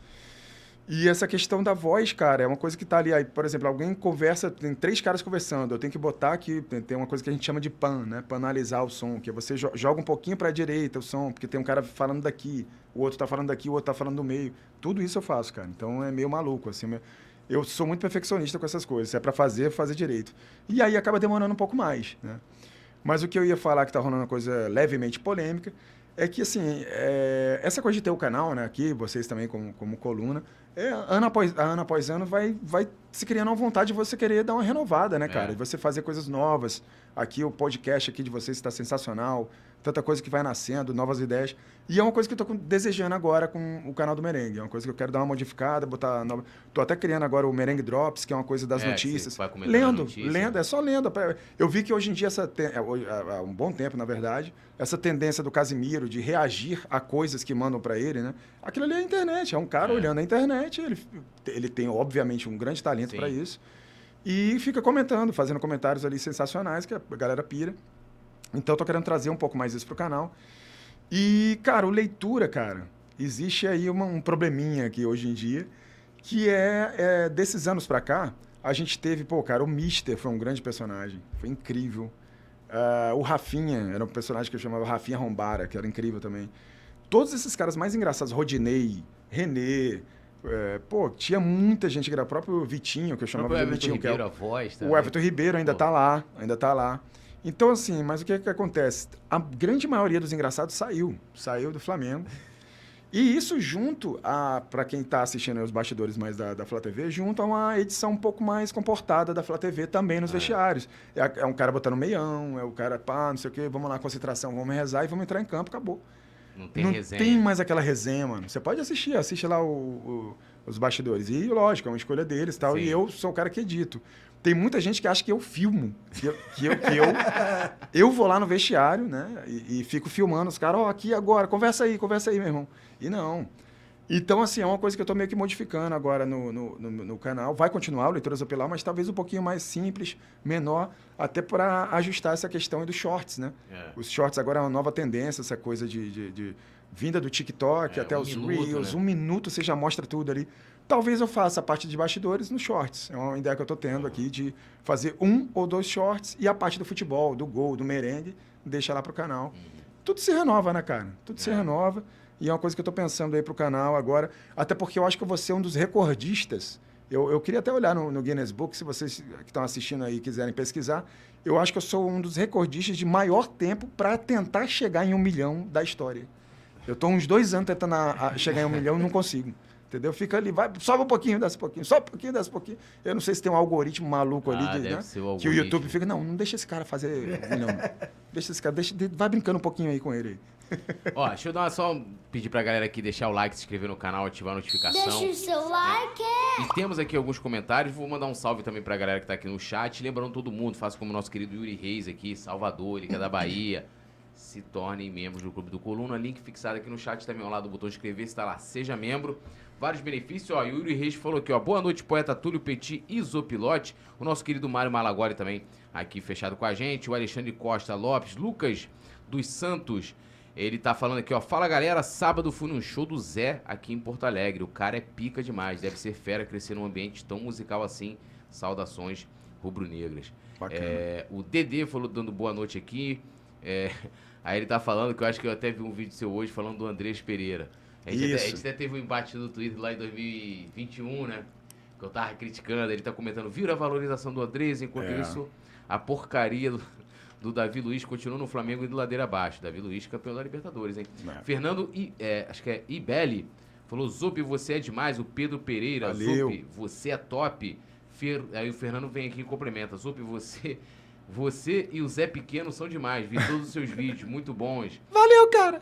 E essa questão da voz, cara, é uma coisa que tá ali. Aí, por exemplo, alguém conversa, tem três caras conversando. Eu tenho que botar aqui, tem uma coisa que a gente chama de pan, né? Panalizar o som, que é você joga um pouquinho para a direita o som, porque tem um cara falando daqui, o outro tá falando daqui, o outro tá falando do meio. Tudo isso eu faço, cara. Então é meio maluco, assim eu sou muito perfeccionista com essas coisas. Se é para fazer, fazer direito. E aí acaba demorando um pouco mais, né? Mas o que eu ia falar que está rolando uma coisa levemente polêmica é que, assim, é, essa coisa de ter o canal, né, aqui, vocês também como, como coluna, é, ano, após, ano após ano vai, vai se criando uma vontade de você querer dar uma renovada, né, cara? É. De você fazer coisas novas. Aqui, o podcast aqui de vocês está sensacional tanta coisa que vai nascendo, novas ideias. E é uma coisa que eu estou desejando agora com o canal do Merengue. É uma coisa que eu quero dar uma modificada, botar. Nova... Tô até criando agora o Merengue Drops, que é uma coisa das é, notícias. Lendo, notícia. lendo, é só lendo. Eu vi que hoje em dia, essa. É, há um bom tempo, na verdade, essa tendência do Casimiro de reagir a coisas que mandam para ele, né? Aquilo ali é a internet. É um cara é. olhando a internet, ele, ele tem, obviamente, um grande talento para isso. E fica comentando, fazendo comentários ali sensacionais, que a galera pira. Então, eu tô querendo trazer um pouco mais isso pro canal. E, cara, o leitura, cara, existe aí uma, um probleminha aqui hoje em dia, que é, é desses anos para cá, a gente teve, pô, cara, o Mister foi um grande personagem, foi incrível. Uh, o Rafinha era um personagem que eu chamava Rafinha Rombara, que era incrível também. Todos esses caras mais engraçados, Rodinei, Renê, é, pô, tinha muita gente que era o próprio Vitinho, que eu chamava de Vitinho. Ribeiro, que é o, a voz também. O Everton Ribeiro ainda pô. tá lá, ainda tá lá. Então, assim, mas o que, que acontece? A grande maioria dos engraçados saiu. Saiu do Flamengo. E isso junto a, para quem está assistindo os bastidores mais da, da Flá TV, junto a uma edição um pouco mais comportada da Flá TV também nos ah. vestiários. É, é, um cara botando meião, é o cara, pá, não sei o quê, vamos lá, concentração, vamos rezar e vamos entrar em campo, acabou. Não tem não resenha. tem mais aquela resenha, mano. Você pode assistir, assiste lá o, o, os bastidores. E, lógico, é uma escolha deles tal. Sim. E eu sou o cara que edito. Tem muita gente que acha que eu filmo, que eu, que eu, que eu, eu vou lá no vestiário, né? E, e fico filmando os caras, ó, oh, aqui agora, conversa aí, conversa aí, meu irmão. E não. Então, assim, é uma coisa que eu tô meio que modificando agora no, no, no, no canal. Vai continuar o Leituras Opilar, mas talvez um pouquinho mais simples, menor, até para ajustar essa questão dos shorts, né? É. Os shorts agora é uma nova tendência, essa coisa de, de- de vinda do TikTok É, até um os minuto, Reels. né? Um minuto você já mostra tudo ali. Talvez eu faça a parte de bastidores nos shorts. É uma ideia que eu tô tendo aqui de fazer um ou dois shorts e a parte do futebol, do gol, do merengue, deixa lá pro canal. Tudo se renova, né, cara? Tudo se É. renova. E é uma coisa que eu tô pensando aí pro canal agora. Até porque eu acho que eu vou ser um dos recordistas. Eu, eu queria até olhar no, no Guinness Book, se vocês que estão assistindo aí quiserem pesquisar. Eu acho que eu sou um dos recordistas de maior tempo para tentar chegar em um milhão da história. Eu tô uns dois anos tentando a- a chegar em um milhão e não consigo. Entendeu? Fica ali, vai, sobe um pouquinho, desce um pouquinho, sobe um pouquinho, desce um pouquinho. Eu não sei se tem um algoritmo maluco ali, Ah, de, deve né? ser o que o. YouTube fica, não, não deixa esse cara fazer milhão. deixa esse cara, deixa, de- vai brincando um pouquinho aí com ele. Ó, deixa eu dar uma, só pedir pra galera aqui deixar o like, se inscrever no canal, ativar a notificação. Deixa o seu like. E temos aqui alguns comentários. Vou mandar um salve também pra galera que tá aqui no chat. Lembrando todo mundo, faça como o nosso querido Yuri Reis aqui, Salvador, ele que é da Bahia. Se tornem membros do Clube do Coluna. Link fixado aqui no chat também ao lado do botão inscrever-se, tá lá. Seja membro. Vários benefícios. Ó, Yuri Reis falou aqui, ó. Boa noite, poeta Túlio Petit Isopilote. O nosso querido Mário Malagoli também aqui fechado com a gente. O Alexandre Costa Lopes. Lucas dos Santos. Ele tá falando aqui, ó. Fala galera, sábado fui num show do Zé aqui em Porto Alegre. O cara é pica demais. Deve ser fera crescer num ambiente tão musical assim. Saudações rubro-negras. É, o Dedê falou dando boa noite aqui. É, aí ele tá falando que eu acho que eu até vi um vídeo seu hoje falando do Andrés Pereira. A gente, até, a gente até teve um embate no Twitter lá em 2021, né? Que eu tava criticando. Ele tá comentando, viram a valorização do Andrés, enquanto É. isso, a porcaria do, do Davi Luiz continua no Flamengo e de ladeira abaixo. Davi Luiz, campeão da Libertadores, hein? É. Fernando, I, é, acho que é Ibeli, falou: Zup, você é demais. O Pedro Pereira, Valeu. Zup, você é top. Fer- Aí o Fernando vem aqui e complementa: Zup, você, você e o Zé Pequeno são demais. Vi todos os seus vídeos, muito bons. Valeu, cara!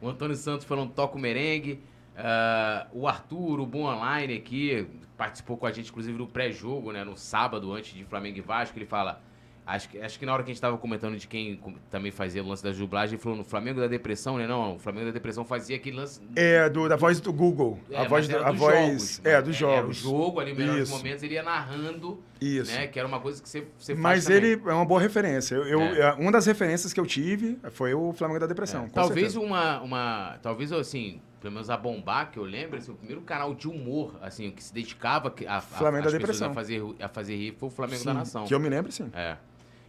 O Antônio Santos falando toca o merengue. Ah, o Arthur, o Bom Online aqui, participou com a gente, inclusive, do pré-jogo, né? No sábado, antes de Flamengo e Vasco. Ele fala. Acho que, acho que na hora que a gente tava comentando de quem também fazia o lance da dublagem, ele falou no Flamengo da Depressão, né? Não, o Flamengo da Depressão fazia aquele lance. É, do, da voz do Google. É, a voz, do, a voz jogos, é, mas dos Era o jogos. jogo ali, melhores Isso. momentos, ele ia narrando, Isso. né? Que era uma coisa que você, você Mas também. ele é uma boa referência. Eu, É. é, Uma das referências que eu tive foi o Flamengo da Depressão. É, talvez certeza. uma, uma. Talvez assim, pelo menos a bombar, que eu lembro, assim, o primeiro canal de humor, assim, que se dedicava a, a, Flamengo da Depressão. a fazer, a fazer rir foi o Flamengo Sim, da Nação. Que eu me lembro, sim. É.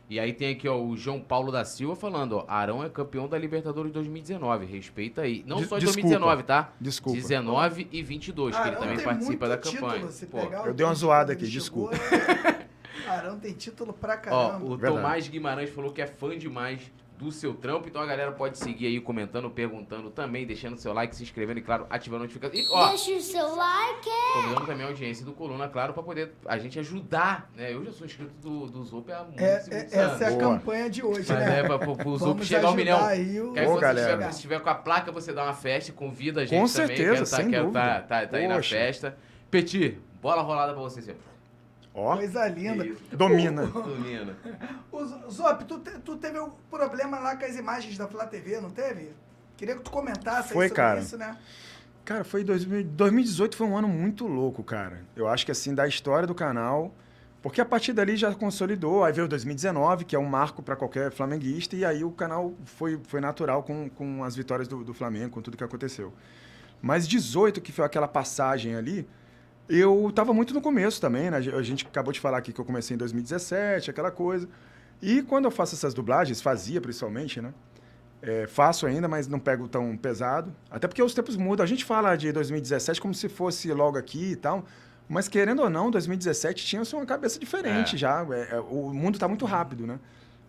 E aí tem aqui, ó, o João Paulo da Silva falando, ó, Arão é campeão da Libertadores 2019, respeita aí. Não Des- só de desculpa. 2019, tá? Desculpa. 19 e 22, que ele Arão também participa da campanha. título, se Pô, pegar o eu dei uma zoada aqui, chegou, desculpa. é- Arão tem título pra Ó, caramba. o Verdade. Tomás Guimarães falou que é fã demais do seu trampo, então a galera pode seguir aí comentando, perguntando também, deixando seu like, se inscrevendo e, claro, ativando a notificação. E, ó, Deixa o seu like. convidando também a audiência do Coluna, claro, pra poder a gente ajudar, né? Eu já sou inscrito do, do Zoop há muitos, É, é- essa é a Boa. campanha de hoje, Mas né? é pra, pro, pro Zoop Vamos chegar ao ajudar milhão. aí o- Que aí, Ô, se você galera. tiver, se tiver com a placa, você dá uma festa, convida a gente Com também. certeza, quero tá, sem quero dúvida. tá, tá, tá aí na festa. Petit, bola rolada pra você sempre. Ó, Coisa linda. Isso. domina. Domina. O Zop, tu, te- tu teve um problema lá com as imagens da Flá TV, não teve? Queria que tu comentasse Foi, sobre cara. isso, né? Cara, foi 2000, 2018 foi um ano muito louco, cara. Eu acho que assim, da história do canal, porque a partir dali já consolidou, aí veio 2019, que é um marco para qualquer flamenguista, e aí o canal foi, foi natural com, com as vitórias do, do Flamengo, com tudo que aconteceu. Mas 18, que foi aquela passagem ali, eu tava muito no começo também, né? A gente acabou de falar aqui que eu comecei em 2017, aquela coisa. E quando eu faço essas dublagens, fazia principalmente, né? É, faço ainda, mas não pego tão pesado. Até porque os tempos mudam. A gente fala de 2017 como se fosse logo aqui e tal. Mas querendo ou não, 2017 tinha uma cabeça diferente É. já. É, é, o mundo está muito rápido, né?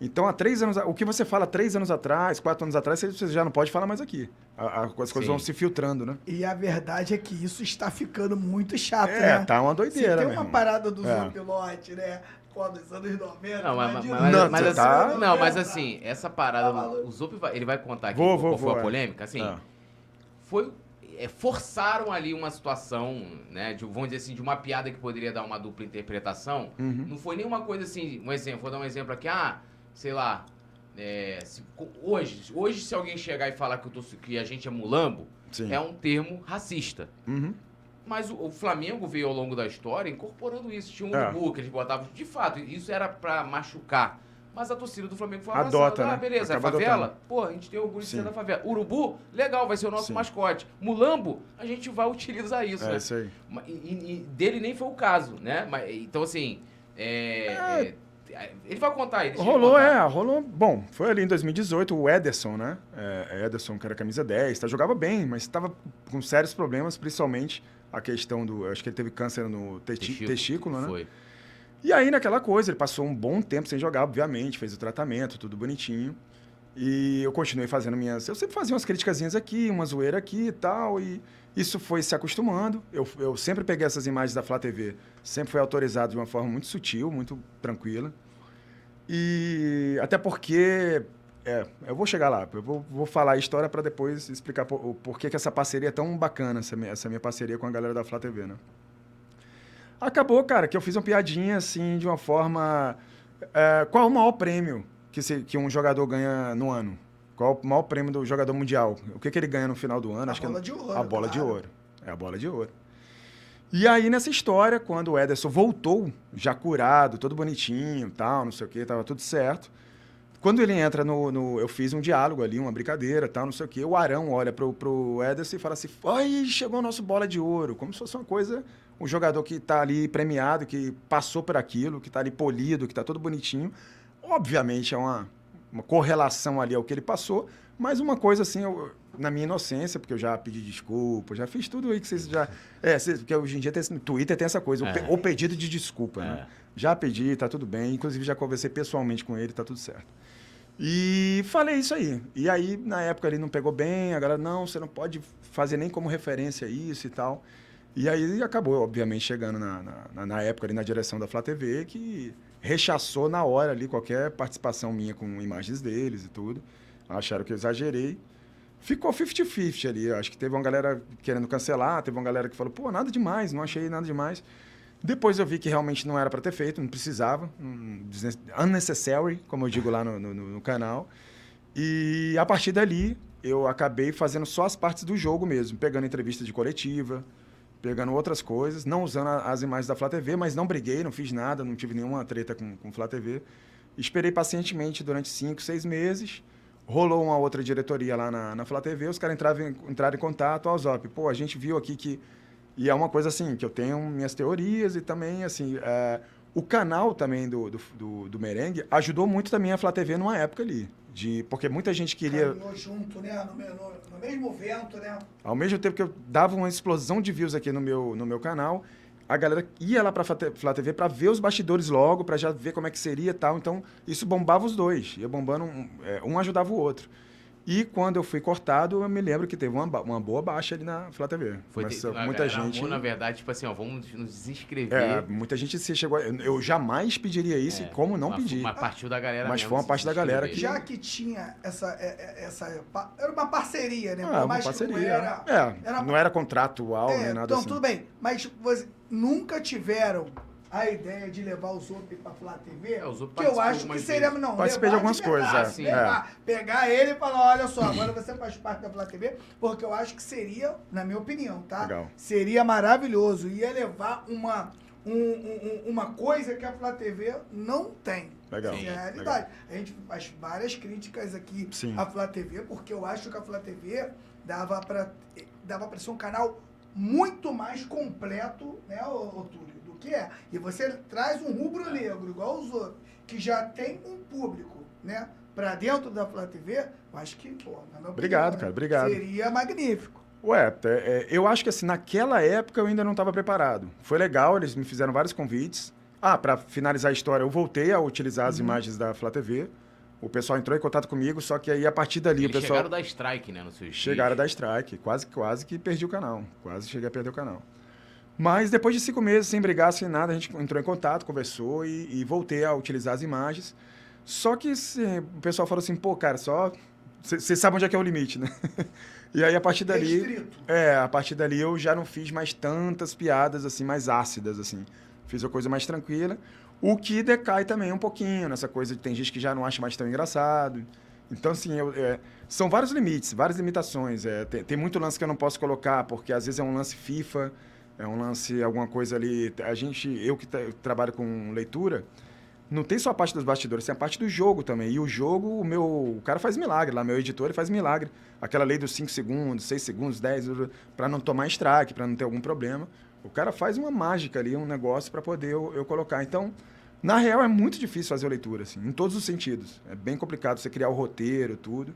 Então, há três anos... O que você fala três anos atrás, quatro anos atrás, você- já não pode falar mais aqui. As coisas Sim. vão se filtrando, né? E a verdade é que isso está ficando muito chato, É, né? tá uma Se doideira, tem meu uma parada do É. Zopilote, né? Pô, dos anos 90. Não, mas, mas, Não, mas você assim, tá- não, mas assim, essa parada, Tá o Zop vai, ele vai contar aqui Vou, qual vou, foi vou, a é. polêmica, assim, É. foi é, forçaram ali uma situação, né, de, vamos dizer assim, de uma piada que poderia dar uma dupla interpretação. Uhum. Não foi nenhuma coisa assim, um exemplo, vou dar um exemplo aqui, ah, sei lá, é, se- hoje, hoje se alguém chegar e falar que, eu tô, que a gente é mulambo, Sim. é um termo racista. Uhum. Mas o, o Flamengo veio ao longo da história incorporando isso. Tinha um É. urubu que eles botavam. De fato, isso era pra machucar. Mas a torcida do Flamengo foi Adota, abraçando. Ah, né? beleza, é Acaba favela? adotando. Pô, a gente tem orgulho de ser da favela. Urubu, legal, vai ser o nosso Sim. mascote. Mulambo, a gente vai utilizar isso, É né? isso aí. E, e- e dele nem foi o caso, né? Mas, então, assim. é- é, ele vai contar ele Rolou, é, rolou. Bom, foi ali em 2018, o Ederson, né? É, Ederson, que era camisa 10, tá, jogava bem, mas estava com sérios problemas, principalmente a questão do. Acho que ele teve câncer no testi- testículo, né? Foi. E aí, naquela coisa, ele passou um bom tempo sem jogar, obviamente, fez o tratamento, tudo bonitinho. E eu continuei fazendo minhas. Eu sempre fazia umas criticazinhas aqui, uma zoeira aqui e tal, e isso foi se acostumando. Eu, eu sempre peguei essas imagens da Flá TV, sempre foi autorizado de uma forma muito sutil, muito tranquila. E até porque. É, eu vou chegar lá, eu vou, vou falar a história para depois explicar por, o porquê que essa parceria é tão bacana, essa minha, essa minha parceria com a galera da Flá TV, né? Acabou, cara, que eu fiz uma piadinha assim, de uma forma. é, qual o maior prêmio que, se- que um jogador ganha no ano? Qual o maior prêmio do jogador mundial? O que, que ele ganha no final do ano? A Acho que bola é- de ouro, A bola de ouro. É a bola de ouro. E aí, nessa história, quando o Ederson voltou, já curado, todo bonitinho, tal, não sei o quê, tava tudo certo. Quando ele entra no, no- Eu fiz um diálogo ali, uma brincadeira, tal, não sei o quê. O Arão olha pro, pro Ederson e fala assim: Ai, chegou o nosso bola de ouro. Como se fosse uma coisa. Um jogador que tá ali premiado, que passou por aquilo, que tá ali polido, que tá todo bonitinho. Obviamente é uma, uma correlação ali ao que ele passou, mas uma coisa assim, eu- na minha inocência, porque eu já pedi desculpa, já fiz tudo aí que vocês já. É, vocês- porque hoje em dia tem, no Twitter tem essa coisa, o, pe- É. o pedido de desculpa, né? Já pedi, tá tudo bem. Inclusive, já conversei pessoalmente com ele, tá tudo certo. E falei isso aí. E aí, na época, ele não pegou bem, a galera, não, você não pode fazer nem como referência isso e tal. E aí acabou, obviamente, chegando na, na, na- na época ali na direção da Flá TV, que rechaçou na hora ali qualquer participação minha com imagens deles e tudo. Acharam que eu exagerei. Ficou 50-50 ali. Acho que teve uma galera querendo cancelar, teve uma galera que falou, pô, nada demais, não achei nada demais. Depois eu vi que realmente não era para ter feito, não precisava. um Unnecessary, como eu digo lá no, no- no canal. E a partir dali, eu acabei fazendo só as partes do jogo mesmo, pegando entrevista de coletiva, pegando outras coisas, não usando as imagens da Flá TV, mas não briguei, não fiz nada, não tive nenhuma treta com, com Flá TV. Esperei pacientemente durante cinco, seis meses. Rolou uma outra diretoria lá na, na Flá TV, os caras entraram, entraram em contato, ó, Zop, pô, a gente viu aqui que... E é uma coisa assim, que eu tenho minhas teorias e também, assim, é, o canal também do, do, do, do Merengue ajudou muito também a Flá TV numa época ali. De, porque muita gente queria... Caminhou junto, né? No, no- no mesmo vento, né? Ao mesmo tempo que eu dava uma explosão de views aqui no meu, no meu canal, a galera ia lá Flá Te- Flá TV pra ver os bastidores logo, pra já ver como é que seria e tal. Então, isso bombava os dois. Ia bombando, um, é, um ajudava o outro. E quando eu fui cortado, eu me lembro que teve uma, uma boa baixa ali na Flá TV. Foi Começou- ter- a muita gente... armou, na verdade, tipo assim, ó, vamos nos desinscrever. É, muita gente se chegou. Eu eu jamais pediria isso É, e como não mas- pedi. Mas partiu da galera Mas mesmo foi uma parte da galera inscrever. Já que tinha essa, é- é- essa. Era uma parceria, né? Ah, uma que parceria. não era. é, era- não era contratual É, nem nada então, assim. tudo bem. Mas você nunca tiveram a ideia de levar o Zop pra Flá TV? É, o Zop que eu acho que seria. vezes. Não, Participei de algumas coisas, é. Sim. Pegar ele e falar: olha só, agora você faz parte da Flá TV, porque eu acho que seria, na minha opinião, tá? Legal. Seria maravilhoso. Ia levar uma. um- um- um- uma coisa que a Flá TV não tem. Legal, Essa é a legal. realidade. A gente faz várias críticas aqui Sim. à Flá TV, porque eu acho que a Flá TV dava para dava pra ser um canal muito mais completo, né, ô, ô Túlio, do que é. E você traz um rubro-negro, igual os outros, que já tem um público, né, pra dentro da Flá TV, eu acho que, pô, na minha Obrigado, opinião, cara, né, obrigado. Seria magnífico. Ué, é, é, eu acho que assim, naquela época eu ainda não estava preparado. Foi legal, eles me fizeram vários convites. Ah, para finalizar a história, eu voltei a utilizar Uhum. as imagens da Flá TV. O pessoal entrou em contato comigo, só que aí a partir dali Eles o pessoal chegaram da Strike, né, no seu chegaram da strike, quase quase que perdi o canal, quase cheguei a perder o canal. Mas depois de cinco meses sem brigar, sem nada, a gente entrou em contato, conversou e, e voltei a utilizar as imagens. Só que se- o pessoal falou assim, pô, cara, só você sabe onde é que é o limite, né? e aí a partir dali Restrito. é, a partir dali eu já não fiz mais tantas piadas assim, mais ácidas assim. Fiz uma coisa mais tranquila, o que decai também um pouquinho nessa coisa de tem gente que já não acha mais tão engraçado. Então, assim, eu- é, são vários limites, várias limitações. É, tem, tem muito lance que eu não posso colocar, porque às vezes é um lance FIFA, é um lance, alguma coisa ali. A gente, eu que trabalho com leitura, não tem só a parte dos bastidores, tem a parte do jogo também. E o jogo, o meu. O cara faz milagre lá, meu editor, ele faz milagre. Aquela lei dos 5 segundos, 6 segundos, 10, para não tomar strike, para não ter algum problema. O cara faz uma mágica ali, um negócio para poder eu, eu colocar. Então, na real, é muito difícil fazer a leitura, assim, em todos os sentidos. É bem complicado você criar o roteiro, tudo.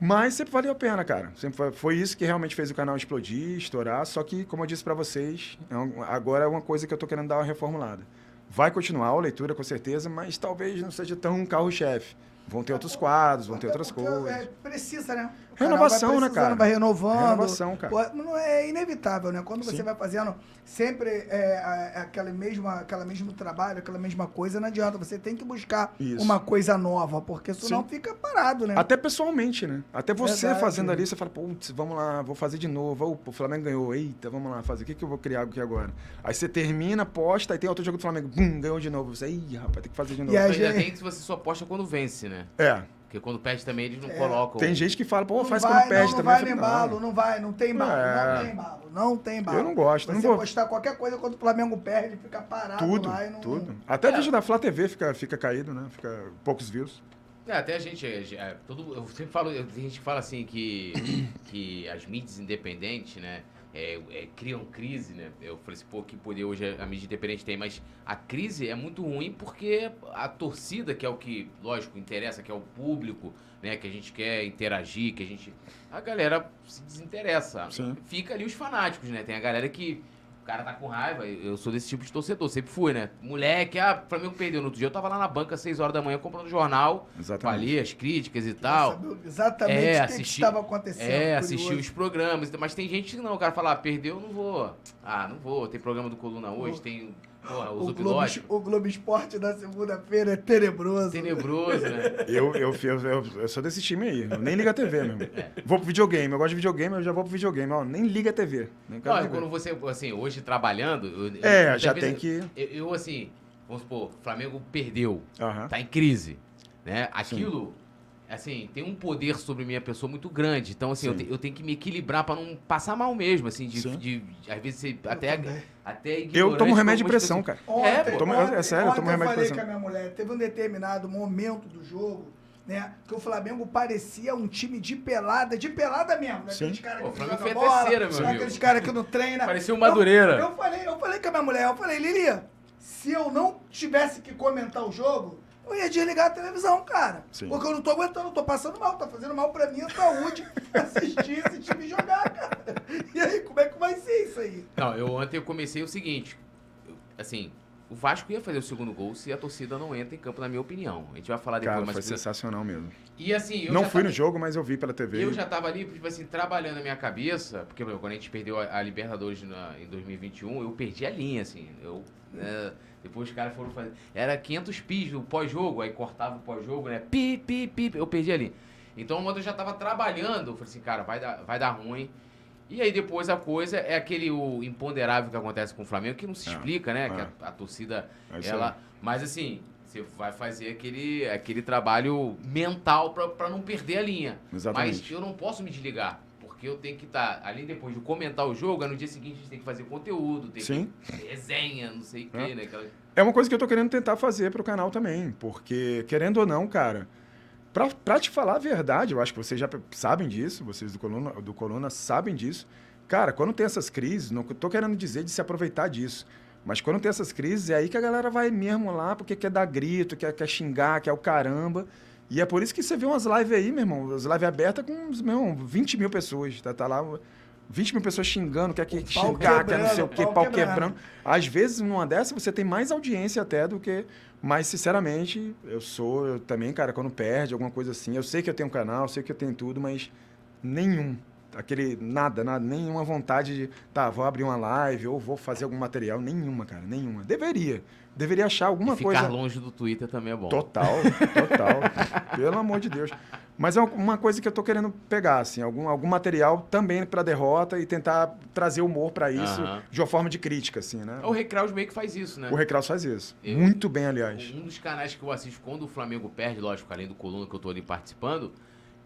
Mas sempre valeu a pena, cara. Sempre foi, foi isso que realmente fez o canal explodir, estourar. Só que, como eu disse para vocês, é um- agora é uma coisa que eu tô querendo dar uma reformulada. Vai continuar a leitura, com certeza, mas talvez não seja tão um carro-chefe. Vão ter outros quadros, vão ter outras porque, coisas. é, precisa, né? Renovação, né, cara? Vai renovando. Renovação, cara. Pô, não é inevitável, né? Quando você Sim. vai fazendo sempre é, a- aquela mesma, aquela mesmo trabalho, aquela mesma coisa, não adianta. Você tem que buscar Isso. uma coisa nova, porque senão Sim. fica parado, né? Até pessoalmente, né? Até você Verdade. fazendo ali, você fala, putz, vamos lá, vou fazer de novo. O Flamengo ganhou, eita, vamos lá fazer. O que, que eu vou criar aqui agora? Aí você termina, posta, aí tem outro jogo do Flamengo, bum, ganhou de novo. Você, ih, rapaz, tem que fazer de novo. E a Então, ainda gente- tem que você só posta quando vence, né? É, Porque quando perde também eles não É. colocam. tem gente que fala, pô, não faz vai, quando perde não, não também. vai falei, embalo, não vai, não tem embalo, É. não tem embalo, não tem embalo. Eu não gosto, Você não vou- postar qualquer coisa quando o Flamengo perde, fica parado Tudo, lá e não... tudo. Até É. vídeo da Flá TV fica, fica caído, né? Fica poucos views. É, até a gente, é, é, todo, eu sempre falo, tem gente que fala assim que, que as mídias independentes, né, é, é, criam crise, né? Eu falei assim, pô, que poder hoje a mídia independente tem, mas a crise é muito ruim porque a torcida, que é o que, lógico, interessa, que é o público, né, que a gente quer interagir, que a gente... A galera se desinteressa. Sim. Fica ali os fanáticos, né? Tem a galera que... O cara tá com raiva, eu sou desse tipo de torcedor, sempre fui, né? Moleque, ah, o Flamengo perdeu. No outro dia eu tava lá na banca às 6 horas da manhã comprando jornal, Exatamente. ali as críticas e tal. Exatamente É, o que, que assisti- estava acontecendo. É, curioso. assistir os programas. Mas tem gente que não, o cara fala, ah, perdeu, não vou. Ah, não vou. Tem programa do Coluna hoje, tem porra, o Globo, o Globo Esporte da segunda-feira é tenebroso. Tenebroso, né? Eu, eu, eu, eu, eu sou desse time aí. Eu nem ligo a TV mesmo. É. Vou pro videogame. Eu gosto de videogame, eu já vou pro videogame. Ó, nem liga a TV. Nem quero Não, quando você, assim, hoje trabalhando. eu- É, já tem que. Eu, eu, assim, vamos supor, Flamengo perdeu, tá em crise, né? Aquilo, assim, tem um poder sobre minha pessoa muito grande. Então, assim, eu, te- eu tenho que me equilibrar pra não passar mal mesmo, assim, de, de, de- às vezes você até, também. até Eu tomo remédio de pressão, pessoas. cara. Ontem, É, pô. Tomo- ontem, é sério, eu tomo eu remédio de falei pressão. com a minha mulher, teve um determinado momento do jogo, né, que o Flamengo parecia um time de pelada, de pelada mesmo, né? Sim. Aqueles caras o que Flamengo jogam foi a bola, terceira, aqueles caras que não treinam. Parecia um Madureira. Eu, eu falei, eu falei com a minha mulher, eu falei, Lili, se eu não tivesse que comentar o jogo, eu ia desligar a televisão, cara. Sim. Porque eu não tô aguentando, eu tô passando mal, tá fazendo mal pra minha saúde assistir esse time jogar, cara. E aí, como é que vai ser isso aí? Não, eu ontem eu comecei o seguinte, assim, o Vasco ia fazer o segundo gol se a torcida não entra em campo, na minha opinião. A gente vai falar depois Cara, mais foi sensacional mesmo. E assim, eu não fui tava- no jogo, mas eu vi pela TV. Eu já tava ali, tipo assim, trabalhando na minha cabeça, porque meu, quando a gente perdeu a, a Libertadores na- em 2021, eu perdi a linha, assim. Eu, é, depois os caras foram fazer. Era 500 pis o pós-jogo, aí cortava o pós-jogo, né? Pi, pi, pi, eu perdi a linha. Então, quando eu já tava trabalhando, eu falei assim, cara, vai dar, vai dar ruim. E aí depois a coisa é aquele o imponderável que acontece com o Flamengo, que não se É, explica, né? é. Que a, a torcida, É ela. Mas assim, você vai fazer aquele, aquele trabalho mental pra, pra não perder a linha. Exatamente. Mas eu não posso me desligar. Porque eu tenho que estar, além depois de comentar o jogo, aí no dia seguinte a gente tem que fazer conteúdo, tem Sim. que resenha, não sei o É. quê, né? Aquela- É uma coisa que eu tô querendo tentar fazer pro canal também, porque, querendo ou não, cara, pra, pra te falar a verdade, eu acho que vocês já sabem disso, vocês do Coluna, do Coluna sabem disso. Cara, quando tem essas crises, não tô querendo dizer de se aproveitar disso, mas quando tem essas crises, é aí que a galera vai mesmo lá, porque quer dar grito, quer, quer xingar, quer o caramba. E é por isso que você vê umas lives aí, meu irmão, as lives abertas com, meu irmão, 20 mil pessoas, tá, tá lá... 20 mil pessoas xingando, quer que xingar, quer não sei o quê, pau pau quebrando. quebrando. Às vezes, numa dessa, você tem mais audiência até do que. Mas, sinceramente, eu sou. Eu também, cara, quando perde alguma coisa assim, eu sei que eu tenho um canal, eu sei que eu tenho tudo, mas nenhum. Aquele. Nada, nada, nenhuma vontade de. Tá, vou abrir uma live ou vou fazer algum material. Nenhuma, cara, nenhuma. Deveria. Deveria achar alguma e ficar coisa. longe do Twitter também é bom. Total, total. Pelo amor de Deus. Mas é uma coisa que eu tô querendo pegar, assim, algum, algum material também pra derrota e tentar trazer humor pra isso Aham. de uma forma de crítica, assim, né? O Recraus meio que faz isso, né? O Recraus faz isso. Eu- Muito bem, aliás. Um dos canais que eu assisto quando o Flamengo perde, lógico, além do coluna que eu tô ali participando,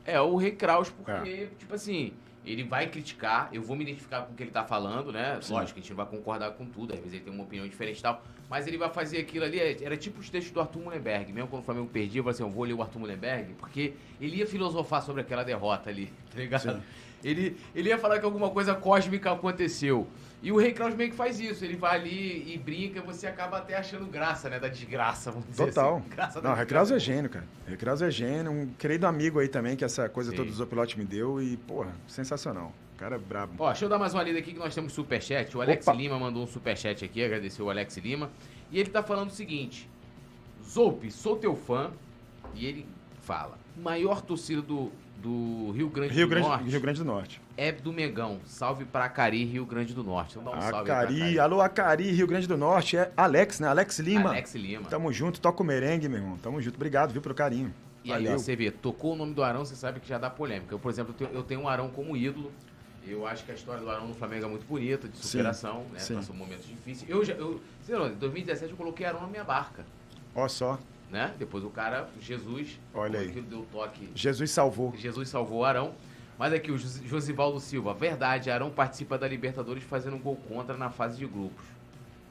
é o Recraus, porque, tipo assim, ele vai criticar, eu vou me identificar com o que ele tá falando, né? Lógico, a gente não vai concordar com tudo, às vezes ele tem uma opinião diferente e tal, mas ele vai fazer aquilo ali, era tipo os textos do Arthur Mullenberg, mesmo quando o Flamengo perdia, eu falei assim, eu vou ler o Arthur Mullenberg, porque ele ia filosofar sobre aquela derrota ali, tá ligado? Ele, ele ia falar que alguma coisa cósmica aconteceu. E o Rei Kraus meio que faz isso. Ele vai ali e brinca, você acaba até achando graça, né? Da desgraça, vamos dizer Total. assim. Graça da Não, Recraus é gênio, cara. Recraus é gênio. Um querido amigo aí também, que essa coisa Sim. toda do Zopilote me deu. E, porra, sensacional. O cara é brabo. Ó, deixa eu dar mais uma lida aqui que nós temos superchat. O Alex Opa. Lima mandou um superchat aqui, agradeceu o Alex Lima. E ele tá falando o seguinte: Zoupe, sou teu fã. E ele fala: maior torcida do, do Rio Grande Rio do Grande, Norte Rio Grande do Norte. é do Megão. Salve pra Acari, Rio Grande do Norte. Então dá um salve aí pra Acari, alô Acari, Rio Grande do Norte. É Alex, né? Alex Lima. Alex Lima. Tamo junto, toca o merengue, meu irmão. Tamo junto. Obrigado, viu, pelo carinho. E aí, Valeu. você vê, tocou o nome do Arão, você sabe que já dá polêmica. Eu, por exemplo, eu tenho, eu tenho um Arão como ídolo. Eu acho que a história do Arão no Flamengo é muito bonita, de Sim, superação, né? sim. Passou momentos difíceis. Eu já, eu, sei lá, em 2017 eu coloquei Arão na minha barca, Ó só, né? Depois o cara, Jesus, Olha aí. deu toque. Jesus salvou. Jesus salvou o Arão. Mas aqui, o Jos- Josivaldo Silva, verdade, Arão participa da Libertadores fazendo um gol contra na fase de grupos.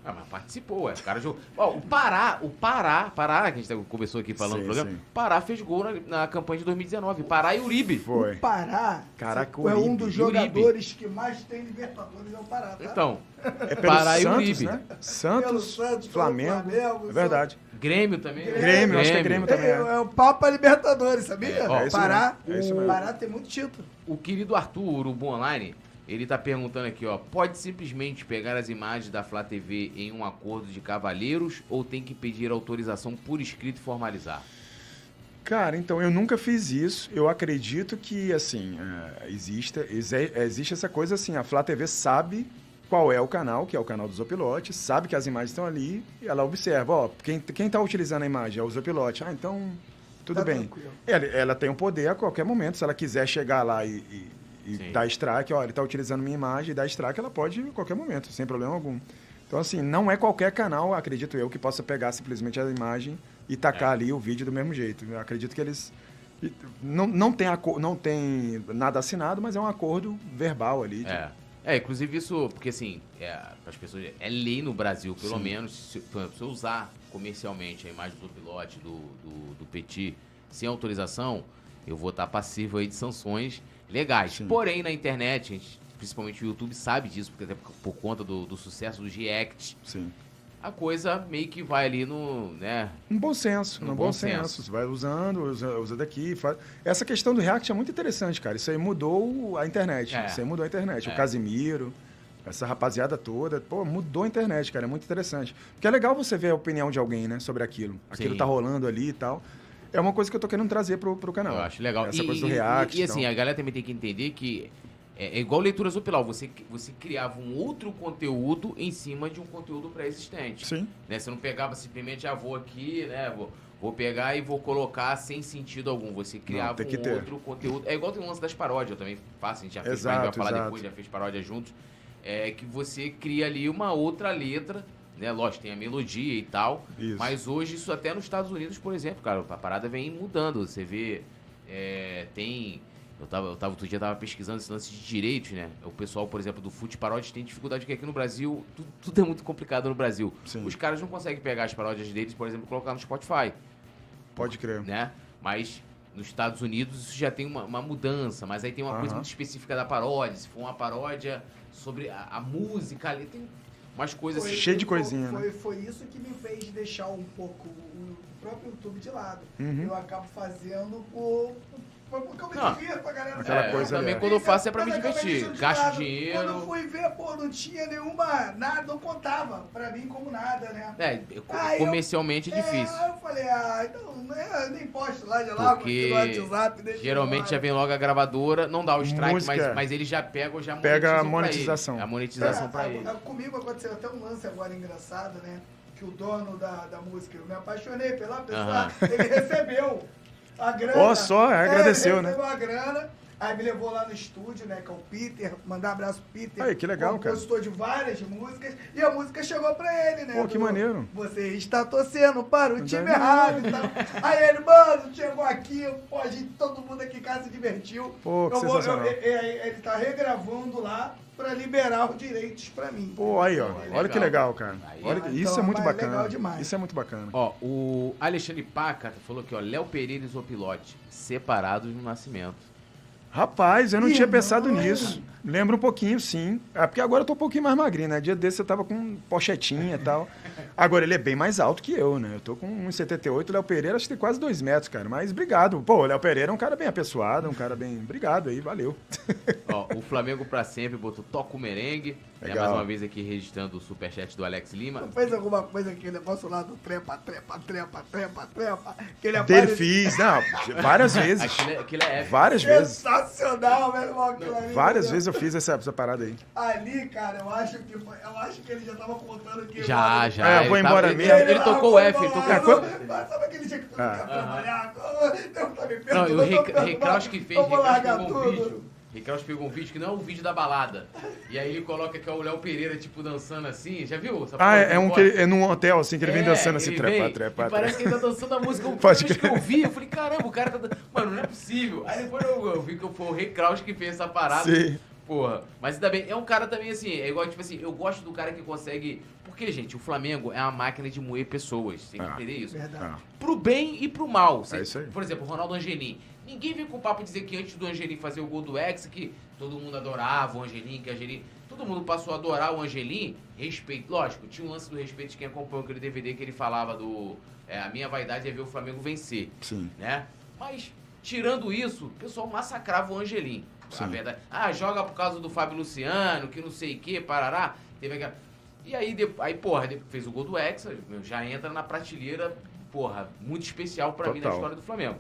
Ah, mas participou, é. O cara jogou. Ó, o Pará, o Pará, Pará, que a gente começou aqui falando Sim, no programa, sim. Pará fez gol na, na campanha de 2019. Pará e Uribe. Foi. O Pará Caraca, o é um dos Uribe. jogadores que mais tem Libertadores, é o Pará, tá? Então, É pelo Pará e Santos, Uribe. né? Pelo Santos, Santos, Flamengo. Flamengo, É verdade. Grêmio também. né? Grêmio, acho que é Grêmio também. É, é o Papa Libertadores, sabia? É, ó, é Pará, é o. Pará tem muito título. O querido Arthur, Urubu Online, ele tá perguntando aqui, ó. Pode simplesmente pegar as imagens da Flá TV em um acordo de cavalheiros ou tem que pedir autorização por escrito e formalizar? Cara, então eu nunca fiz isso. Eu acredito que, assim, é, exista, exi- existe essa coisa assim, a Flá TV sabe qual é o canal, que é o canal do Zopilote, sabe que as imagens estão ali e ela observa, ó, quem, quem tá utilizando a imagem é o Zopilote. Ah, então, tudo Tá bem. Ela, ela tem o poder a qualquer momento, se ela quiser chegar lá e, e- e dar strike, ó, ele tá utilizando minha imagem e dar strike, ela pode a qualquer momento, sem problema algum. Então, assim, não é qualquer canal, acredito eu, que possa pegar simplesmente a imagem e tacar É. ali o vídeo do mesmo jeito. Eu acredito que eles. Não, não, tem não tem nada assinado, mas é um acordo verbal ali. de- É. É, inclusive isso, porque assim, é, as pessoas, é lei no Brasil, pelo Sim. menos, se, eu usar comercialmente a imagem do pilote, do, do, do Petit, sem autorização, eu vou estar passivo aí de sanções legais. Sim. Porém, na internet, gente, principalmente o YouTube sabe disso, porque até por, por conta do, do sucesso do React, Sim. A coisa meio que vai ali no, né, Um bom senso, No um bom bom, senso. senso. Você vai usando, usa, usa daqui. Faz... Essa questão do React é muito interessante, cara. Isso aí mudou a internet. É. Isso aí mudou a internet. É. O Casimiro, essa rapaziada toda, pô, mudou a internet, cara. É muito interessante. Porque é legal você ver a opinião de alguém, né, sobre aquilo. Aquilo Sim. tá rolando ali e tal. É uma coisa que eu tô querendo trazer pro, pro canal. Eu acho legal. Essa e, coisa do React. E, e tal. assim, a galera também tem que entender que é, é igual leituras do. Você, você criava um outro conteúdo em cima de um conteúdo pré-existente. Sim. Né? Você não pegava simplesmente, ah, vou aqui, né? Vou, vou pegar e vou colocar sem sentido algum. Você criava que um ter. outro conteúdo. É igual tem o lance das paródias, eu também faço, a gente já fez, Exato, gente vai falar exato. depois, já fez paródia juntos. É que você cria ali uma outra letra, né? Lógico, tem a melodia e tal. Isso. Mas hoje, isso até nos Estados Unidos, por exemplo, cara, a parada vem mudando. Você vê, é, tem. Eu tava, eu tava outro dia tava pesquisando esse lance de direitos, né? O pessoal, por exemplo, do Fute Paródias tem dificuldade, porque aqui no Brasil, tudo, tudo é muito complicado no Brasil. Sim. Os caras não conseguem pegar as paródias deles, por exemplo, e colocar no Spotify, Pode crer. né? Mas nos Estados Unidos isso já tem uma, uma mudança, mas aí tem uma coisa Aham. muito específica da paródia. Se for uma paródia sobre a, a música ali, tem umas coisas assim. Cheio de foi- coisinha, né? Foi, foi isso que me fez deixar um pouco o próprio YouTube de lado. Uhum. Eu acabo fazendo por. Por porque eu me Não. divirto, a galera Aquela sabe? coisa também ali, quando eu faço é pra me divertir. Gasto dinheiro. Quando eu fui ver, pô, não tinha nenhuma. Nada, não contava pra mim como nada, né? É, co- Ah, eu- comercialmente é difícil. aí eu falei, ah, então, né, nem posto lá de lá, Porque no WhatsApp. deixa Geralmente já vem logo a gravadora, não dá o strike, Música. mas, mas ele já pega ou já Pega a pra monetização. ele. A monetização É, pra a- ele. a- Comigo aconteceu até um lance agora engraçado, né? Que o dono da, da música, eu me apaixonei pela pessoa, Aham. ele recebeu. A grana. Ó, só, é, agradeceu, ele né? a grana. Aí me levou lá no estúdio, né? Que é o Peter. Mandar um abraço pro Peter. Aí, que legal, cara. Compositor de várias músicas. E a música chegou pra ele, né? Pô, que do- maneiro. Você está torcendo para o Não time errado e tal. Aí ele, mano, chegou aqui, pô, a gente, todo mundo aqui em casa se divertiu. Pô, que Eu vou- eu- sensacional. e- e- ele tá regravando lá pra liberar os direitos pra mim. Pô, aí, ó. Legal. Olha que legal, cara. Aí, Olha que- ó. isso é Então, muito bacana. legal demais. Isso é muito bacana. Ó, o Alexandre Paca falou aqui, ó, Léo Pereira e Zopilote, separados no nascimento. Rapaz, eu não Ih, tinha pensado nisso. Lembra um pouquinho, sim. É porque agora eu tô um pouquinho mais magrinho, né? Dia desse eu tava com pochetinha e tal. Agora ele é bem mais alto que eu, né? Eu tô com 1,78. O Léo Pereira acho que tem quase 2 metros, cara. Mas obrigado. Pô, o Léo Pereira é um cara bem apessoado, um cara bem. Obrigado aí, valeu. Ó, o Flamengo pra sempre botou Toca o Merengue. É Legal. mais uma vez aqui registrando o superchat do Alex Lima. Não fez alguma coisa aquele negócio lá do trepa, trepa, trepa, trepa, trepa. Que ele aparece- fiz, não, várias vezes. Aquilo é, aquilo é épico. Várias vezes. Sensacional, meu irmão. Várias vezes eu fiz essa, essa parada aí. Ali, cara, eu acho que foi, eu acho que ele já tava contando que Já, já. É, ele vou tava- embora ele, mesmo. Ele, tocou o F, ele tocou o F. Mas sabe aquele dia que tu Ah. não quer trabalhar? Deus tá me Não, e o perdoando, eu tô Ric- perdoando, Ricaus que fez, eu vou Ricaus largar pegou um tudo. vídeo. Ricaus pegou um vídeo que não é o vídeo da balada. E aí ele coloca que é o Léo Pereira, tipo, dançando assim. Já viu? essa Ah, porra é, é um que ele- é num hotel, assim, que ele vem É, dançando assim, ele trepa, vem, trepa, e Parece trepa. que ele tá dançando a música. A Pode que eu vi, eu falei, caramba, o cara tá. dan- Mano, não é possível. Aí depois eu, eu vi que foi o Rei Kraus que fez essa parada. Sim. Porra. Mas ainda bem, é um cara também assim, é igual, tipo assim, eu gosto do cara que consegue. Porque, gente, o Flamengo é uma máquina de moer pessoas. Tem que Ah. entender isso. Verdade. Ah, Pro bem e pro mal. Você- É isso aí. Por exemplo, o Ronaldo Angelim. Ninguém vem com o papo dizer que antes do Angelim fazer o gol do Hexa, que todo mundo adorava o Angelim, que o Angelim. Todo mundo passou a adorar o Angelim. Respeito. Lógico, tinha um lance do respeito de quem acompanhou aquele DVD que ele falava do. é, a minha vaidade é ver o Flamengo vencer, sim. né? Mas, tirando isso, o pessoal massacrava o Angelim. A Sim. verdade. Ah, joga por causa do Fábio Luciano, que não sei o que, parará. Teve aquela. E aí, de- aí porra, fez o gol do Hexa, já entra na prateleira, porra, muito especial pra mim na história do Flamengo.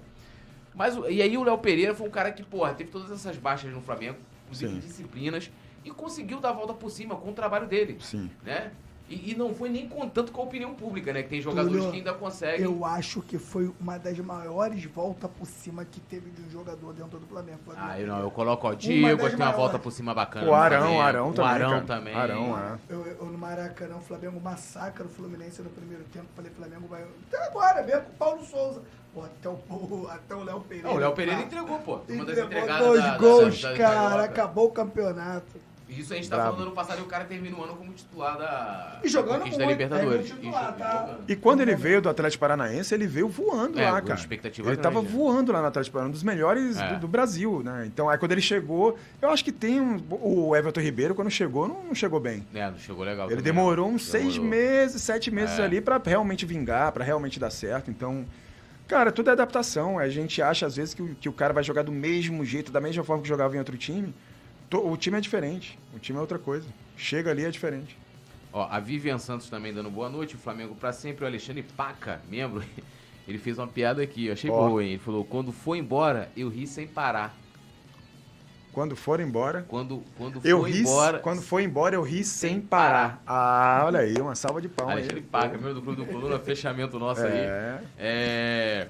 Mas, e aí o Léo Pereira foi um cara que, porra, teve todas essas baixas no Flamengo, inclusive disciplinas, e conseguiu dar a volta por cima com o trabalho dele, Sim. né? E, e não foi nem contanto com a opinião pública, né? Que tem jogadores Túlio, que ainda conseguem. Eu acho que foi uma das maiores voltas por cima que teve de um jogador dentro do Flamengo. Ah, eu não, eu coloco, das Diego, tem uma maiores. volta por cima bacana. O Arão, o Arão o também. Arão cara. também. Arão, é. Eu, eu no Maracanã, o Flamengo massacra o Fluminense no primeiro tempo. Falei, Flamengo vai. Até agora, mesmo com o Paulo Souza. Pô, até o, o- até o Léo Pereira. Não, o Léo Pereira entregou, pô. Uma das Entregou entregadas dois da- gols, da- da- da cara. Acabou o campeonato. Isso a gente tá Brabo. falando ano passado e o cara termina o ano como titular da E jogando da Libertadores. é, titular, tá? E quando ele veio do Atlético Paranaense, ele veio voando É, lá, cara. expectativa ele tava grande. voando lá no Atlético Paranaense, um dos melhores É. do, do Brasil, né? Então, aí quando ele chegou, eu acho que tem um, o Everton Ribeiro, quando chegou, não, não chegou bem. É, não chegou legal. Ele também, demorou uns seis Demorou. meses, sete meses É. ali pra realmente vingar, pra realmente dar certo. Então, cara, tudo é adaptação. A gente acha, às vezes, que o, que o cara vai jogar do mesmo jeito, da mesma forma que jogava em outro time. O time é diferente. O time é outra coisa. Chega ali é diferente. Ó, a Vivian Santos também dando boa noite. O Flamengo pra sempre. O Alexandre Paca, membro, ele fez uma piada aqui. Eu achei Ó. boa, hein? Ele falou: quando for embora, eu ri sem parar. Quando for embora. Quando, quando Eu for ri, embora. quando for embora, eu ri sem sem parar. Ah, olha aí, uma salva de palmas. Alexandre aí. Paca, membro do Clube do Coluna, fechamento nosso aí. É.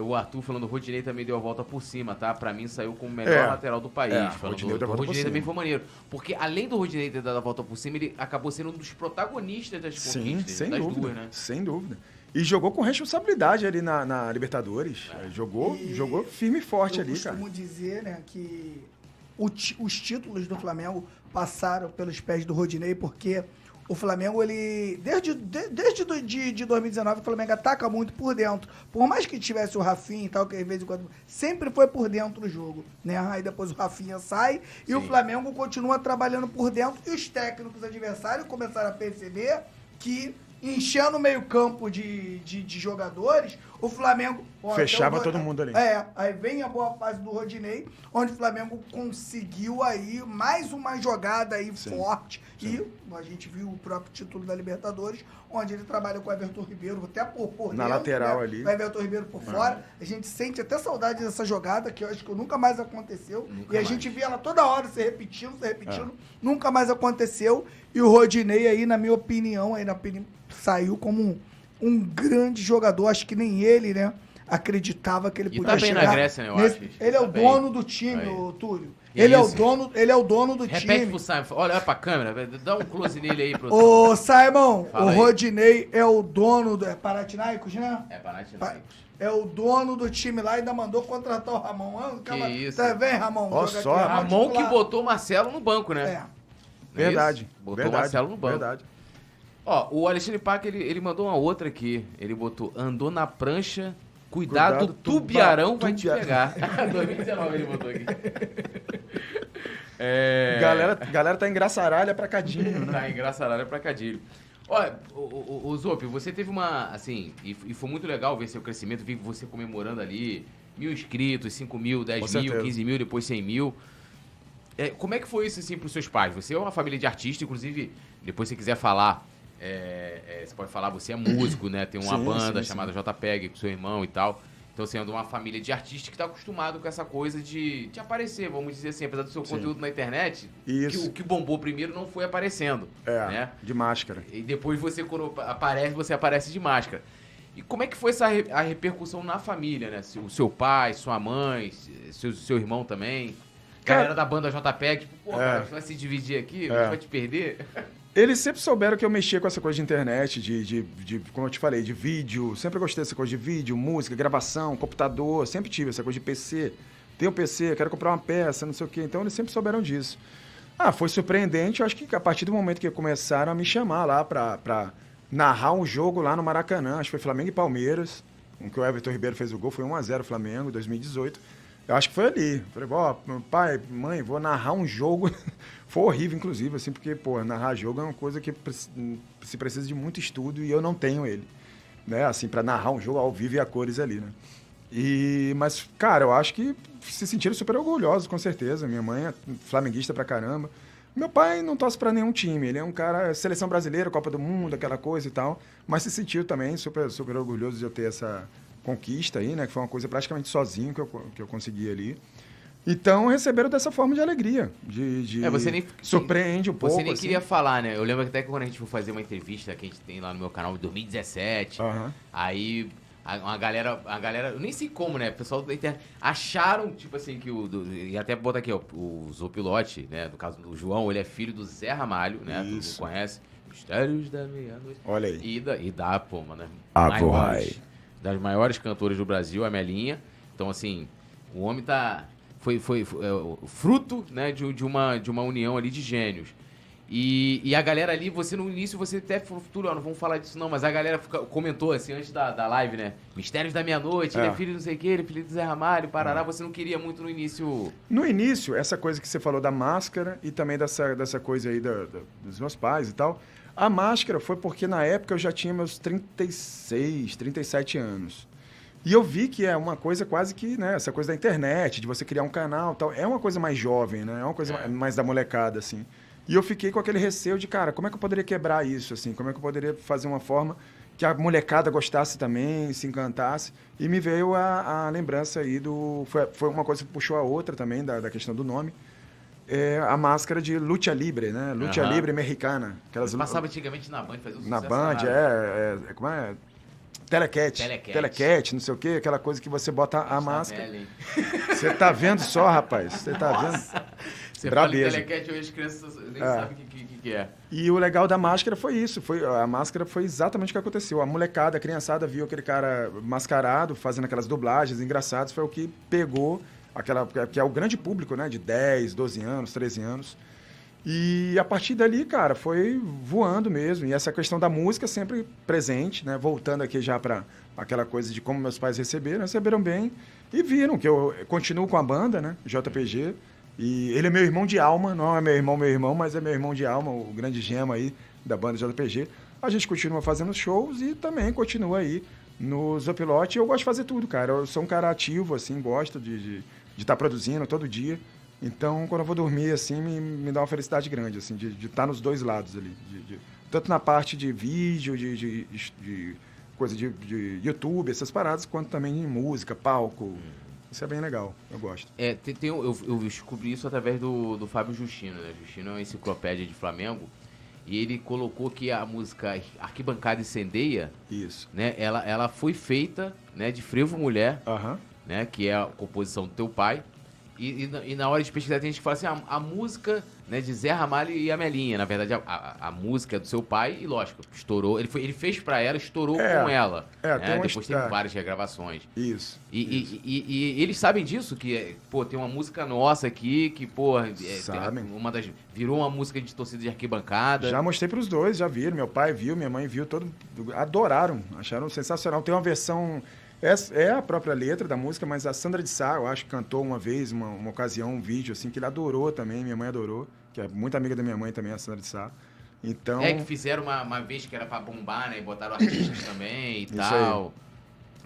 O Arthur falando, o Rodinei também deu a volta por cima, tá? Pra mim saiu como o melhor É. lateral do país. É, falando Rodinei do, do Rodinei também foi maneiro. Porque além do Rodinei ter dado a volta por cima, ele acabou sendo um dos protagonistas das Sim, conquistas, sem das dúvida. duas, né? Sem dúvida. E jogou com responsabilidade ali na, na Libertadores. É. Jogou, E jogou firme e forte eu ali, cara. costumo dizer, né, que os títulos do Flamengo passaram pelos pés do Rodinei, porque o Flamengo, ele. Desde, de- desde do- de, de 2019, o Flamengo ataca muito por dentro. Por mais que tivesse o Rafinha e tal, que de vez em quando. Sempre foi por dentro do jogo. Né? Aí depois o Rafinha sai e o. Flamengo continua trabalhando por dentro. E os técnicos adversários começaram a perceber que. Enchendo o meio-campo de, de, de jogadores, o Flamengo. ó, Fechava o- todo mundo ali. É, aí vem a boa fase do Rodinei, onde o Flamengo conseguiu aí mais uma jogada aí Sim, forte. sim. E a gente viu o próprio título da Libertadores, onde ele trabalha com o Everton Ribeiro, até por, por Na dentro, lateral né? ali. O Everton Ribeiro por fora. A gente sente até saudade dessa jogada, que eu acho que nunca mais aconteceu. Nunca e a mais. gente via ela toda hora se repetindo, se É. repetindo. Nunca mais aconteceu. E o Rodinei aí, na minha opinião, aí na opinião, saiu como um, um grande jogador. Acho que nem ele, né? acreditava que ele E podia tá bem na chegar. Grécia, né, eu nesse- acho. Ele é Tá o bem. dono do time, Aí. o Túlio. Que Ele é, o dono, ele é o dono do Repete time. pro Simon. Olha, olha pra câmera. Dá um close nele aí, pro Ô, Simon, Fala o aí. Rodinei é o dono do. É Paratinaicos, né? É, Panathinaikos. É o dono do time lá e ainda mandou contratar o Ramon. Ah, calma- isso. Tá, vem, Ramon. Joga só, aqui, Ramon que titular. botou o Marcelo no banco, né? É. É Verdade. isso? Botou verdade, o Marcelo no banco. Verdade. Ó, o Alexandre Pac, ele, ele mandou uma outra aqui. Ele botou, andou na prancha, cuidado, Cuidado, tubiarão vai te tubia- pegar. 2019 ele botou aqui. É... Galera, galera tá engraçaralha pra cadinho, né? Tá engraçaralho pra cadilho. Olha, o, o, o Zop, você teve uma, assim, e, e foi muito legal ver seu crescimento, ver você comemorando ali mil inscritos, 5 mil, 10 Com mil, certeza. 15 mil, depois 100 mil. É, como é que foi isso, assim, pros seus pais? Você é uma família de artistas, inclusive, depois se quiser falar, é, é, você pode falar, você é músico, né? Tem uma Sim, banda sim, chamada JPEG com seu irmão e tal. Então, você é de uma família de artistas que tá acostumado com essa coisa de, de aparecer, vamos dizer assim, apesar do seu Sim. conteúdo na internet, que Isso. o que bombou primeiro não foi aparecendo, É, né? de máscara. E depois você, quando aparece, você aparece de máscara. E como é que foi essa a repercussão na família, né? O seu pai, sua mãe, seu, seu irmão também. Cara- Galera da banda JPEG, tipo, pô, É. cara, a gente vai se dividir aqui, a É. gente vai te perder. Eles sempre souberam que eu mexia com essa coisa de internet, de, de, de- como eu te falei, de vídeo. Sempre gostei dessa coisa de vídeo, música, gravação, computador. Sempre tive essa coisa de PC. Tenho PC, quero comprar uma peça, não sei o quê. Então eles sempre souberam disso. Ah, foi surpreendente. Eu acho que a partir do momento que começaram a me chamar lá pra, pra narrar um jogo lá no Maracanã, acho que foi Flamengo e Palmeiras, com que o Everton Ribeiro fez o gol, foi 1x0 Flamengo, 2018. Eu acho que foi ali. Falei, ó, pai, mãe, vou narrar um jogo. foi horrível, inclusive, assim, porque, pô, narrar jogo é uma coisa que se precisa de muito estudo e eu não tenho ele. Né? Assim, para narrar um jogo ao vivo e a cores ali, né? E, mas, cara, eu acho que se sentiram super orgulhosos, com certeza. Minha mãe é flamenguista pra caramba. Meu pai não torce pra nenhum time. Ele é um cara, seleção brasileira, Copa do Mundo, aquela coisa e tal. Mas se sentiu também super, super orgulhoso de eu ter essa conquista aí, né? Que foi uma coisa praticamente sozinho que eu, que eu consegui ali. Então, receberam dessa forma de alegria. De, de- É, você nem- Surpreende um pouco. Você nem assim. queria falar, né? Eu lembro até que quando a gente foi fazer uma entrevista que a gente tem lá no meu canal em 2017, Aham. aí a, uma galera, a galera, eu nem sei como, né? O pessoal da internet acharam, tipo assim, que o. do- e até bota aqui, ó, o Zopilote, né? No caso do João, ele é filho do Zé Ramalho, né? Tu Isso. conhece? Mistérios da Meia-Noite. Olha aí. E da, e da pô, mano, né? Vai. Das maiores cantoras do Brasil, a Melinha. Então, assim, o homem tá. Foi, foi, foi, é, o fruto né, de, de uma, de uma união ali de gênios. E, e a galera ali, você no início, você até ó, não vamos falar disso não, mas a galera fica- comentou assim antes da, da live, né? Mistérios da Meia-Noite, ele é É. filho de não sei o que, ele é filho do Zé Ramalho, Parará. Você não queria muito no início. No início, essa coisa que você falou da máscara e também dessa, dessa coisa aí da- da- dos meus pais e tal, a máscara foi porque na época eu já tinha meus 36, 37 anos. E eu vi que é uma coisa quase que, né, essa coisa da internet, de você criar um canal tal, é uma coisa mais jovem, né? É uma coisa É. mais da molecada, assim. E eu fiquei com aquele receio de, cara, como é que eu poderia quebrar isso, assim? Como é que eu poderia fazer uma forma que a molecada gostasse também, se encantasse? E me veio a, a lembrança aí do... Foi, foi uma coisa que puxou a outra também, da, da questão do nome. É a máscara de lucha libre, né? Lucha Aham. libre mexicana. Aquelas Passava anticamente na Band, fazia um na Band, danado. é, é, Como é? Telecat. Telecat. Telecat, não sei o quê, aquela coisa que você bota a máscara. Você tá vendo só, rapaz? Você tá vendo? Você Brabeza. fala telecat, hoje as crianças nem É. sabem o que, que, que é. E o legal da máscara foi isso. Foi, a máscara foi exatamente o que aconteceu. A molecada, a criançada viu aquele cara mascarado, fazendo aquelas dublagens engraçadas. Foi o que pegou aquela. que é o grande público, né? De 10, 12 anos, 13 anos. E a partir dali, cara, foi voando mesmo. E essa questão da música sempre presente, né? Voltando aqui já para aquela coisa de como meus pais receberam, receberam bem e viram que eu continuo com a banda, né? JPG. E ele é meu irmão de alma, não é meu irmão, meu irmão, mas é meu irmão de alma, o grande gema aí da banda JPG. A gente continua fazendo shows e também continua aí no Zopilote. Eu gosto de fazer tudo, cara. Eu sou um cara ativo, assim, gosto de estar produzindo todo dia. Então, quando eu vou dormir, assim, me, me dá uma felicidade grande, assim, de estar nos dois lados ali. de- de- tanto na parte de vídeo, de, de, de- de coisa de, de YouTube, essas paradas, quanto também em música, palco. Isso é bem legal, eu gosto. É, tem, tem eu, eu descobri isso através do, do Fábio Justino, né? Justino é uma enciclopédia de Flamengo. E ele colocou que a música Arquibancada Incendeia, Isso. né? Ela, ela foi feita, né? De frevo mulher, Aham. Né? Que é a composição do teu pai. E, e na- e na hora de pesquisar tem gente que fala assim, a, a música né, de Zé Ramalho e Amelinha. Na verdade, a, a, a música é do seu pai e, lógico, estourou. Ele, foi, ele fez pra ela, estourou É. com ela. É, né? tem Depois teve histó- várias regravações. Isso. E, e- e- e eles sabem disso, que, pô, tem uma música nossa aqui, que, pô, é, tem Sabem. uma das, virou uma música de torcida de arquibancada. Já mostrei pros dois, já viram. Meu pai viu, minha mãe viu, todo, adoraram, acharam sensacional. Tem uma versão, é, é a própria letra da música, mas a Sandra de Sá, eu acho que cantou uma vez, uma, uma ocasião, um vídeo assim, que ele adorou também, minha mãe adorou, que é muito amiga da minha mãe também, a Sandra de Sá. Então, É, que fizeram uma, uma vez que era pra bombar, né? E botaram artistas também e Isso tal.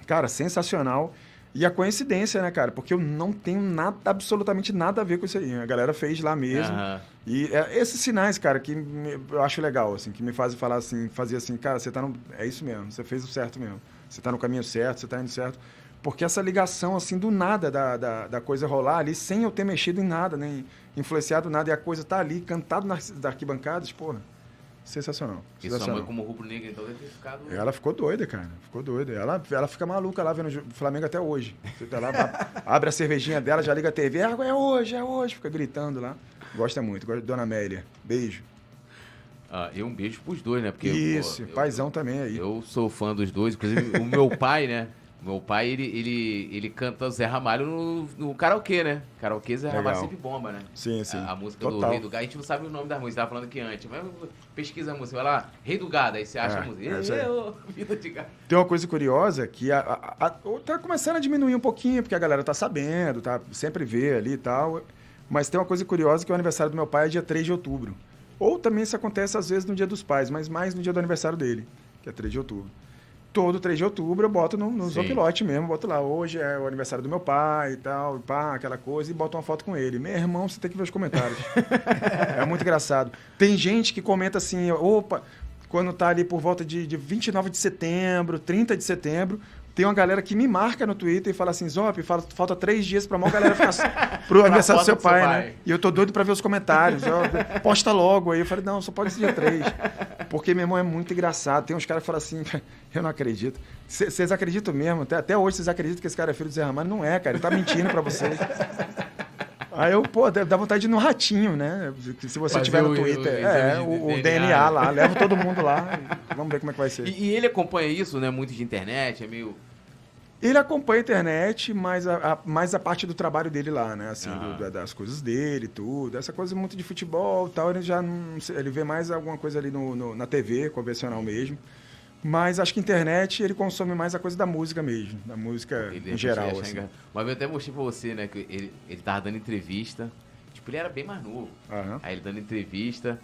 cara, sensacional. E a coincidência, né, cara? Porque eu não tenho nada, absolutamente nada a ver com isso aí. A galera fez lá mesmo. Aham. E é, esses sinais, cara, que me- eu acho legal, assim, que me fazem falar assim, fazer assim, cara, você tá no. É isso mesmo, você fez o certo mesmo. Você tá no caminho certo, você tá indo certo. Porque essa ligação, assim, do nada da, da, da coisa rolar ali, sem eu ter mexido em nada, nem influenciado nada, e a coisa tá ali, cantado nas da arquibancadas, porra. Sensacional. E sua sensacional. mãe, como rubro-negra, então deve ter ficado. Ela ficou doida, cara. Ficou doida. Ela, ela fica maluca lá vendo o Flamengo até hoje. Você tá lá, abre a cervejinha dela, já liga a TV. "Ah, É hoje, é hoje. Fica gritando lá. Gosta muito. Gosta Dona Amélia. Beijo. Ah, e um beijo pros dois, né? Porque, Isso, pô, eu- paizão também aí. Eu sou fã dos dois, inclusive o meu pai, né? Meu pai, ele, ele, ele canta Zé Ramalho no, no karaokê, né? Karaokê Zé Ramalho Legal. sempre bomba, né? Sim, sim. A, a música do Total. Rei do Gado, a gente não sabe o nome da música, tava falando aqui antes. Mas pesquisa a música, vai lá, Rei do Gado, aí você acha É, a música. é. Eu, vida de gado. Tem uma coisa curiosa que a, a, a- tá começando a diminuir um pouquinho, porque a galera tá sabendo, tá? Sempre vê ali e tal. Mas tem uma coisa curiosa que o aniversário do meu pai é dia 3 de outubro. Ou também isso acontece às vezes no dia dos pais, mas mais no dia do aniversário dele, que é 3 de outubro. Todo 3 de outubro eu boto no, no. Zopilote mesmo, boto lá, hoje é o aniversário do meu pai e tal, pá, aquela coisa, e boto uma foto com ele. Meu irmão, você tem que ver os comentários. é muito engraçado. Tem gente que comenta assim, opa, quando tá ali por volta de, de 29 de setembro, 30 de setembro, tem uma galera que me marca no Twitter e fala assim, Zop, fala- falta três dias pra maior galera ficar pro aniversário do seu do seu pai, pai. né? E eu tô doido pra ver os comentários. ó, posta logo aí. Eu falei, não, só pode ser dia 3. Porque meu irmão é muito engraçado. Tem uns caras que falam assim, eu não acredito. Vocês acreditam mesmo? Até, até hoje vocês acreditam que esse cara é filho do Zé Ramalho? Não é, cara. Ele tá mentindo pra vocês. Aí eu, pô, dá vontade de ir no ratinho, né? Se você Fazer tiver no o- o Twitter. é, de o, o DNA, DNA, né? lá. Leva todo mundo lá. Vamos ver como é que vai ser. E, e ele acompanha isso, né? Muito de internet, é meio. Ele acompanha a internet, mas a, a- mais a parte do trabalho dele lá, né? Assim, Aham. do- da- das coisas dele, tudo. Essa coisa muito de futebol e tal, ele já não. Ele vê mais alguma coisa ali no, no- na TV, convencional mesmo. Mas acho que internet ele consome mais a coisa da música mesmo, da música Ele em geral. Assim. vez eu até mostrei pra você, né? Que ele, ele tava dando entrevista. Tipo, ele era bem mais novo. Aham. Aí ele dando entrevista.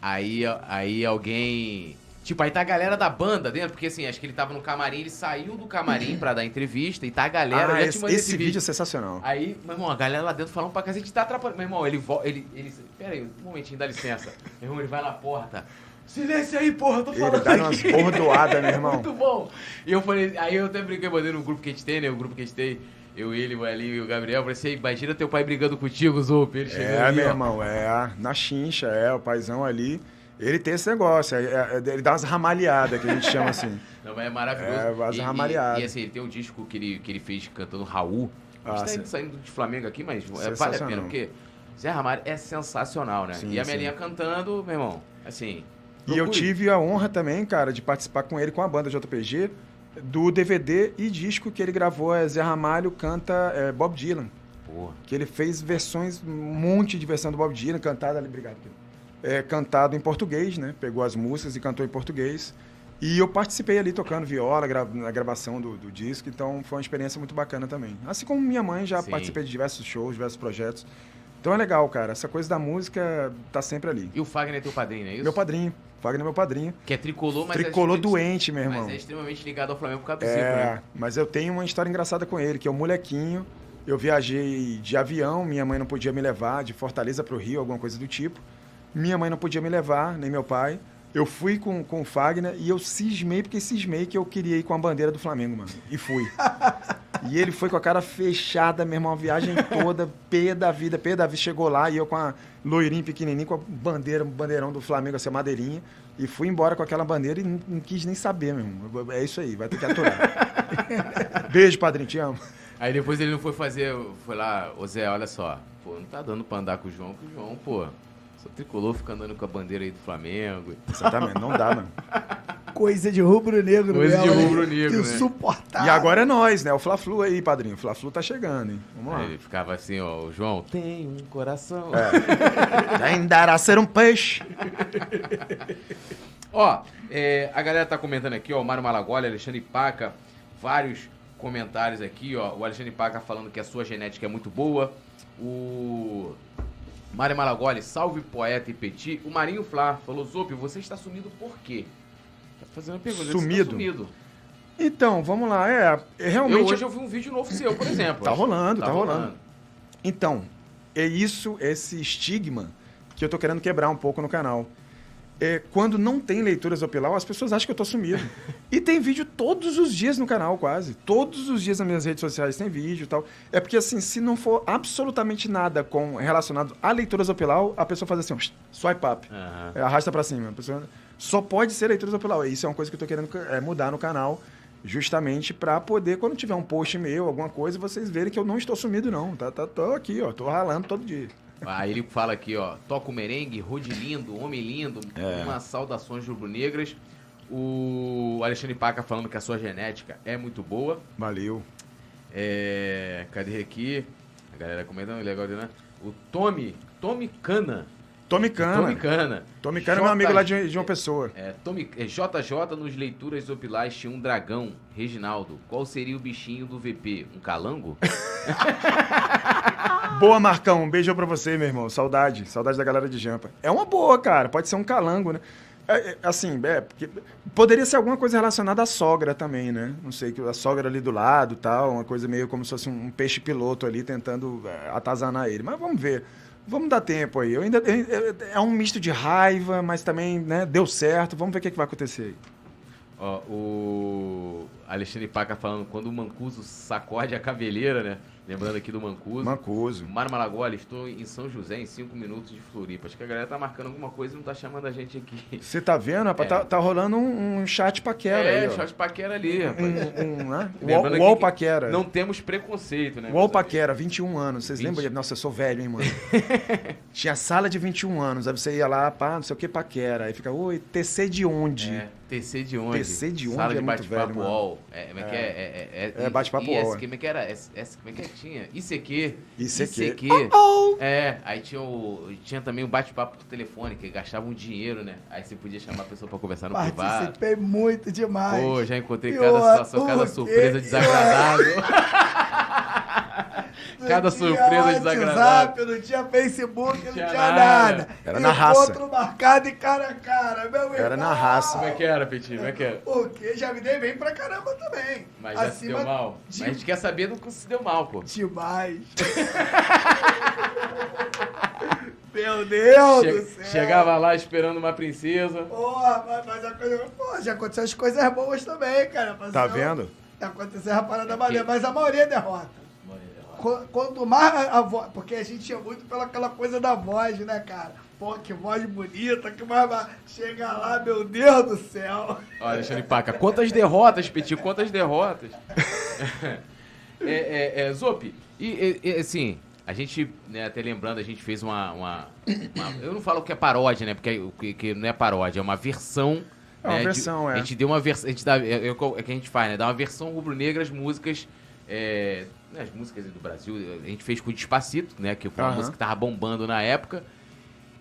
Aí, aí alguém. Tipo, aí tá a galera da banda dentro, porque assim, acho que ele tava no camarim, ele saiu do camarim pra dar entrevista e tá a galera. Ah, eu esse, esse vídeo é sensacional. Aí, meu irmão, a galera lá dentro falando pra cacete, tá atrapalhando. Meu irmão, ele volta. Ele, ele. Pera aí, um momentinho, dá licença. Meu irmão, ele vai na porta. Silêncio aí, porra, tô Ele falando. dá umas aqui." bordoadas, meu irmão. Muito bom. E eu falei, aí eu até brinquei, mandei no grupo que a gente tem, né? O grupo que a gente tem. Eu, ele, o Elinho e o Gabriel. Eu falei assim, imagina teu pai brigando contigo. Ele chegando É, ali, meu ó. irmão, é. Na chincha, é, o paizão ali. Ele tem esse negócio, é- é- ele dá umas ramalhadas, que a gente chama assim. Não, mas é maravilhoso. É, vaza e, ramalhada. e, e assim, ele tem um disco que ele, que ele fez cantando Raul. A gente Ah, tá sim. saindo de Flamengo aqui, mas é, vale a pena, porque Zé Ramalho é sensacional, né? Sim, e a. Melinha cantando, meu irmão, assim... E eu tive a honra também, cara, de participar com ele, com a banda JPG, do DVD e disco que ele gravou, é Zé Ramalho canta é, Bob Dylan. Porra. Que ele fez versões, um monte de versão do Bob Dylan, cantada ali, obrigado. Pedro. É, cantado em português, né? Pegou as músicas e cantou em português. E eu participei ali tocando viola gra- na gravação do, do disco, então foi uma experiência muito bacana também. Assim como minha mãe, já Sim. participei de diversos shows, diversos projetos. Então é legal, cara. Essa coisa da música tá sempre ali. E o Fagner é teu padrinho, não é isso? Meu padrinho. Fagner é meu padrinho. Que é tricolor, mas... Tricolor é, doente, meu irmão. Mas é extremamente ligado ao Flamengo por causa do Zico, É, né? mas eu tenho uma história engraçada com ele, que é um molequinho. Eu viajei de avião, minha mãe não podia me levar, de Fortaleza para o Rio, alguma coisa do tipo. Minha mãe não podia me levar, nem meu pai. Eu fui com, com o Fagner e eu cismei, porque cismei que eu queria ir com a bandeira do Flamengo, mano. E fui. E ele foi com a cara fechada, meu irmão, a viagem toda, pé da vida, pé da vida. Chegou lá e eu com a loirinha pequenininha, com a bandeira, bandeirão do Flamengo, assim, a madeirinha. E fui embora com aquela bandeira e não, não quis nem saber, meu irmão. É isso aí, vai ter que aturar. Beijo, padrinho, te amo. Aí depois ele não foi fazer, foi lá, ô Zé, olha só, pô, não tá dando pra andar com o João, que o João, pô, só tricolor fica andando com a bandeira aí do Flamengo. Exatamente, não dá, mano. Coisa de rubro-negro Coisa de mesmo, né? rubro-negro, né? Insuportável. E agora é nós, né? O Fla-Flu aí, padrinho. O Fla-Flu tá chegando, hein? Vamos lá. Ele ficava assim, ó, o João, tem um coração. Ainda irá ser um peixe. Ó, é, a galera tá comentando aqui, ó, o Mário Malagoli, Alexandre Paca, vários comentários aqui, ó. O Alexandre Paca falando que a sua genética é muito boa. O Mário Malagoli, salve poeta e petit. O Marinho Flá falou, Zop, você está sumido por quê? Tá fazendo a pergunta. você tá Sumido? sumido. Então, vamos lá. É, é Eu, realmente. hoje eu vi um vídeo novo seu, por exemplo. Tá rolando, tá rolando. Então, é isso, esse estigma que eu tô querendo quebrar um pouco no canal. É, quando não tem leituras Opilau, as pessoas acham que eu tô sumido. e tem vídeo todos os dias no canal, quase. Todos os dias nas minhas redes sociais tem vídeo e tal. É porque, assim, se não for absolutamente nada com relacionado a leituras Opilau, a pessoa faz assim, ó, swipe up. É, arrasta pra cima. Pessoa só pode ser leituras Opilau. Isso é uma coisa que eu tô querendo é, mudar no canal, justamente pra poder, quando tiver um post meu, alguma coisa, vocês verem que eu não estou sumido, não. Tá, tá, tô aqui, ó. Tô ralando todo dia. Aí ele fala aqui, ó, toca o merengue, Rode lindo, homem lindo, É. umas saudações rubro-negras. O Alexandre Paca falando que a sua genética é muito boa. Valeu. É, cadê aqui? A galera comentando, legal, né? O Tommy, Tommy Cana. Tommy Cana. Tommy Cana. Tommy Cana é meu amigo lá de, de uma pessoa. É, Tommy, é, JJ nos Leituras Opilais tinha um dragão. Reginaldo, qual seria o bichinho do VP? Um calango? Boa, Marcão. Um beijo pra você, meu irmão. Saudade. Saudade da galera de Jampa. É uma boa, cara. Pode ser um calango, né? É, é, assim, é, porque poderia ser alguma coisa relacionada à sogra também, né? Não sei, a sogra ali do lado tal, uma coisa meio como se fosse um, peixe piloto ali tentando é, atazanar ele. Mas vamos ver. Vamos dar tempo aí. Eu ainda, é, é um misto de raiva, mas também né, deu certo. Vamos ver o que, que vai acontecer aí. Ó, o Alexandre Paca falando quando o Mancuso sacode a cabeleira, né? Lembrando aqui do Mancuso. Mancuso. Mário Malagoli, estou em São José em 5 minutos de Floripa. Acho que a galera tá marcando alguma coisa e não tá chamando a gente aqui. Você tá vendo, rapaz? É. Tá, tá rolando um, um chat paquera é, aí, shot paquera ali, rapaz. Um, um, né? Lembrando paquera. Não temos preconceito, né? Amigos? Paquera, 21 anos. Vocês 20. lembram? de- Nossa, eu sou velho, hein, mano? Tinha sala de 21 anos. Aí você ia lá, pá, não sei o que, Paquera. Aí fica, oi, TC de onde? É, TC de onde? TC de onde Sala é de bate-papo. UOL. É, como é que é? É, é, É, bate-papo IS, UOL, é. Como é que era? Como é que é? Tinha? ICQ. ICQ. É, aí tinha, o, tinha também o bate-papo por telefone, que gastava um dinheiro, né? Aí você podia chamar a pessoa pra conversar no privado. Participei muito demais. Pô, já encontrei E cada situação, cada surpresa desagradável. cada Não surpresa tinha desagradável. WhatsApp, não tinha Facebook, não tinha tinha, nada. nada. Era na raça. Encontro marcado e cara a cara, meu Era irmão. na raça. Como é que era, Petit? Como é que era? O quê? Já me dei bem pra caramba também. Mas já se deu mal. de- Mas a gente quer saber do que se deu mal, pô. Demais. meu Deus Che- do céu. chegava lá esperando uma princesa. Porra, mas, mas a coisa, porra, já aconteceu as coisas boas também, cara. Mas Tá não- vendo? Aconteceu a parada maneira, mas a maioria é derrota. Qu- Quanto mais a, a voz. Porque a gente ia muito pela aquela coisa da voz, né, cara? Pô, que voz bonita, que mais. mais- Chega lá, meu Deus do céu. Olha, Alexandre Paca, quantas derrotas, Petit? Quantas derrotas? é, é, é, Zop, e, e- assim, a gente, né, até lembrando, a gente fez uma, uma- uma- Eu não falo que é paródia, né? Porque o que, que não é paródia, é uma versão. É uma né, de- versão, é. A gente deu uma versão. Dá. É, é o que a gente faz, né? Dá uma versão rubro-negra às músicas. é, as músicas do Brasil. A gente fez com o Despacito, né? Que foi uma Aham. música que tava bombando na época.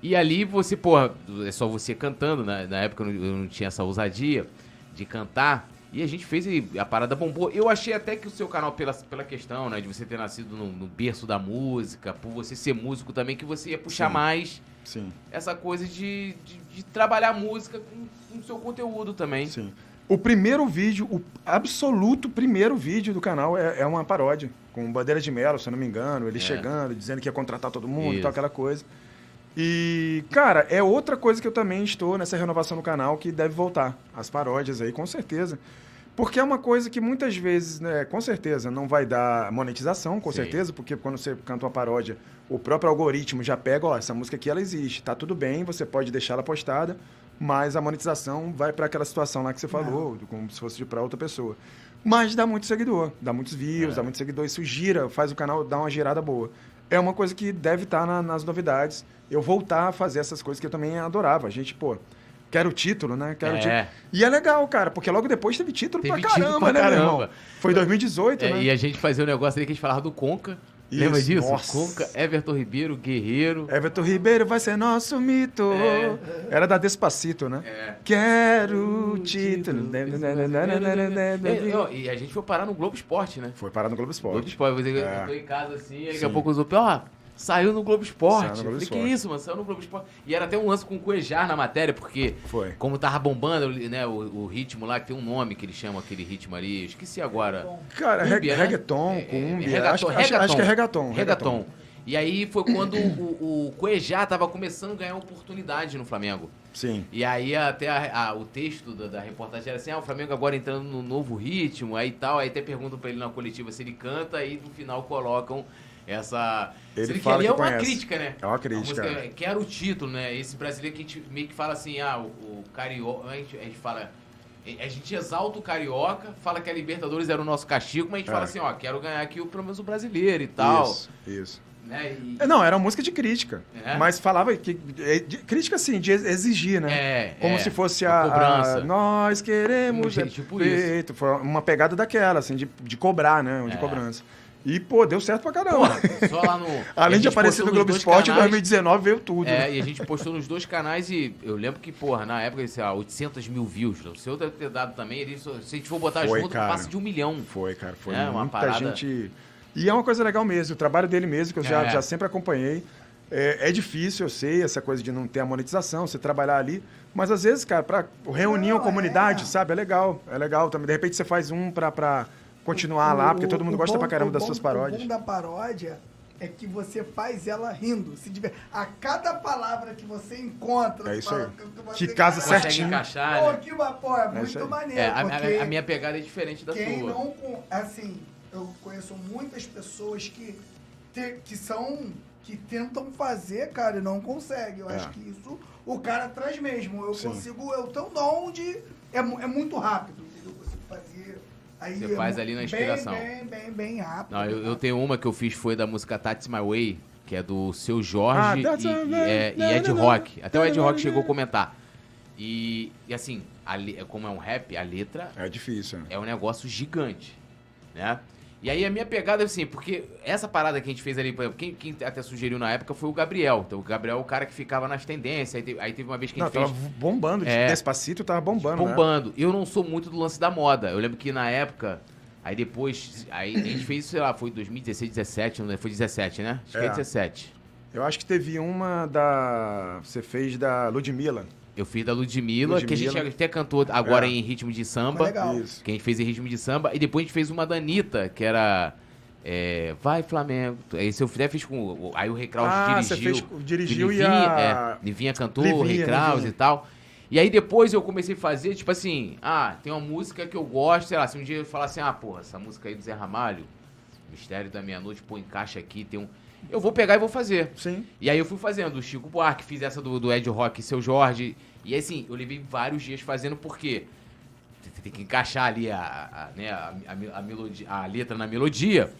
E ali você, porra, é só você cantando, né? Na época eu não, eu não tinha essa ousadia de cantar. E a gente fez e a parada bombou. Eu achei até que o seu canal, pela, pela questão, né, de você ter nascido no, no berço da música, por você ser músico também, que você ia puxar Sim. mais Sim, essa coisa de, de, de trabalhar música com o seu conteúdo também. sim. O primeiro vídeo, o absoluto primeiro vídeo do canal é, é uma paródia. Com Bandeira de Melo, se eu não me engano. Ele É. chegando, dizendo que ia contratar todo mundo e Isso. tal, aquela coisa. E, cara, é outra coisa que eu também estou nessa renovação no canal que deve voltar. As paródias aí, com certeza. Porque é uma coisa que muitas vezes, né, com certeza, não vai dar monetização, com Sim. certeza, porque quando você canta uma paródia, o próprio algoritmo já pega, ó, essa música aqui ela existe, tá tudo bem, você pode deixar ela postada, mas a monetização vai para aquela situação lá que você falou, como se fosse para outra pessoa. Mas dá muito seguidor, dá muitos views, É. dá muito seguidor, isso gira, faz o canal dar uma girada boa. É uma coisa que deve estar na- nas novidades. Eu voltar a fazer essas coisas que eu também adorava. A gente, pô, quero o título, né? Quero É. título. E é legal, cara, porque logo depois teve título Teve pra título caramba, pra né, meu irmão? caramba. Foi 2018, É, né? e a gente fazia um negócio ali que a gente falava do Conca. Isso, Lembra disso? nossa. Conca, Everton Ribeiro, Guerreiro. Everton Ribeiro vai ser nosso mito. É. Era da Despacito, né? É. Quero o título. É, e a gente foi parar no Globo Esporte, né? Foi parar no Globo Globo Esporte. Esporte. Você, É. Em casa assim, daqui a pouco outros, ó, saiu no Globo Esporte. Saiu no Globo Falei, Esporte. que isso, mano? Saiu no Globo Esporte. E era até um lance com o Cuejar na matéria, porque Foi. como tava bombando, né, o, o ritmo lá, que tem um nome que eles chamam aquele ritmo ali, esqueci agora. Cara, Cúmbia, reg- né? reggaeton, É, é, cumbia. reggaeton, acho, acho- acho que é reggaeton. Reggaeton. E aí foi quando o, o Cuejá tava começando a ganhar oportunidade no Flamengo. Sim. E aí até a- a- o texto da, da reportagem era assim, ah, o Flamengo agora entrando no novo ritmo, aí tal, aí até perguntam pra ele na coletiva se ele canta, e no final colocam essa... Ele que fala ali que é uma conhece. crítica, né? É uma A crítica. música, é- que era o título, né? Esse brasileiro que a gente meio que fala assim, ah, o, o carioca, a gente, a gente fala... A gente exalta o carioca, fala que a Libertadores era o nosso castigo, mas a gente É. fala assim, ó, quero ganhar aqui o, pelo menos o brasileiro e tal. Isso, isso. Né? E- É, Não, era uma música de crítica. É? Mas falava que. é, de- crítica, assim, de ex- exigir, né? É, Como é, se fosse a, cobrança. a Nós queremos. Um é tipo feito. Foi uma pegada daquela, assim, de, de cobrar, né? De É. cobrança. E, pô, deu certo pra caramba. Porra, só lá no... Além de aparecer no Globo Esporte, em canais. 2019 veio tudo. É, e a gente postou nos dois canais e eu lembro que, porra, na época, sei lá, 800 mil views. O seu deve ter dado também. Ele, se a gente for botar Foi, junto, cara. passa de um milhão. Foi, cara, foi É, uma muita parada- gente. E é uma coisa legal mesmo, o trabalho dele mesmo, que eu já, É. já sempre acompanhei. É, é difícil, eu sei, essa coisa de não ter a monetização, você trabalhar ali. Mas às vezes, cara, pra reunir Não, a comunidade, é. sabe? É legal, é legal também. De repente você faz um pra, continuar lá, porque todo mundo O- o gosta bom- pra caramba o das bom- suas O paródias. bom da paródia é que você faz ela rindo, se diver... A cada palavra que você encontra... É isso aí. você- Que casa certinho. encaixar, Pô, né? que uma- pô, é aí. muito maneiro, É, a, a- minha pegada é diferente da quem sua. não... con- Assim, eu conheço muitas pessoas que, te- que são... Que tentam fazer, cara, e não conseguem. Eu É. acho que isso o cara traz mesmo. Eu Sim. consigo... Eu tenho dom de... É, é muito rápido, entendeu? Eu consigo fazer... Aí Você é faz ali na bem, inspiração. Bem, bem, bem rápido. Não, eu, bem eu tenho uma que eu fiz foi da música That's My Way, que é do Seu Jorge Ah, e, My e, é, e Ed. Rock. Até o Ed Rock chegou a comentar. E, e assim, a como é um rap, a letra É difícil. né? é um negócio gigante, né? E aí a minha pegada é assim, porque essa parada que a gente fez ali, por exemplo, quem, quem até sugeriu na época foi o Gabriel. Então o Gabriel é o cara que ficava nas tendências. Aí teve, aí teve uma vez que a Não, gente tava fez bombando. de É. Despacito tava bombando. né? bombando. Eu não sou muito do lance da moda. Eu lembro que na época, aí depois, aí a gente fez, sei lá, foi 2016, 17, não? Foi 17, né? Acho que É. 17. Eu acho que teve uma da. Você fez da Ludmilla. Eu fiz da Ludmilla, que a gente Ludmilla. até cantou agora É. em ritmo de Foi samba. legal. Isso. Que a gente fez em ritmo de samba. E depois a gente fez uma da Anitta, que era. é, Vai Flamengo. Esse eu até fiz com. Aí o Rei Kraus Ah, você dirigiu. fez. Dirigiu e Livinha, a. é, Livinha cantou, Livinha, Rei Kraus Livinha. e tal. E aí depois eu comecei a fazer, tipo assim, ah, tem uma música que eu gosto, sei lá, se um dia eu falar assim, ah, porra, essa música aí do Zé Ramalho, Mistério da Meia-Noite, pô, encaixa aqui, tem um. Eu vou pegar e vou fazer. Sim. E aí eu fui fazendo o Chico Buarque, fiz essa do, do Ed Rock e seu Jorge. E assim, eu levei vários dias fazendo porque você tem que encaixar ali a, a, né, a, a, a melodia, a letra na melodia.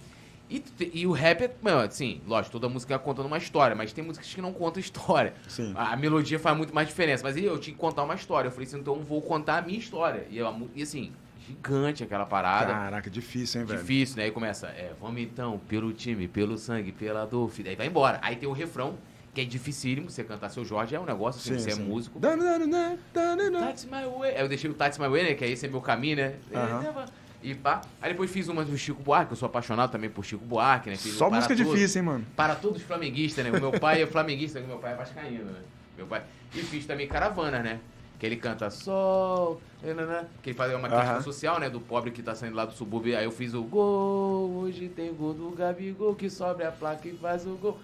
E, e o rap é, mano, assim, lógico, toda música é contando uma história, mas tem músicas que não contam história. Sim. A, a melodia faz muito mais diferença. Mas aí eu tinha que contar uma história. Eu falei assim, então eu vou contar a minha história. E, mu- e assim, gigante aquela parada. Caraca, difícil, hein, velho? Difícil, né? Aí começa, é, vamos então, pelo time, pelo sangue, pela dor, filho. Aí vai embora. Aí tem o refrão, que é dificílimo, você cantar seu Jorge é um negócio, assim, você é músico. Dananana, dananana. That's my way. Aí eu deixei o That's my way, né? Que aí esse é meu caminho, né? Aham. E pá. Aí depois fiz uma do Chico Buarque, eu sou apaixonado também por Chico Buarque, né? Fiz Só música Todos. difícil, hein, mano? Para todos os flamenguistas, né? O meu pai é flamenguista, meu pai é vascaíno, né? Meu pai. E fiz também Caravana, né? Que ele canta Sol, nananã, que ele faz uma crítica social, né? Do pobre que tá saindo lá do subúrbio. Aí eu fiz o gol, hoje tem gol do Gabigol que sobe a placa e faz o gol.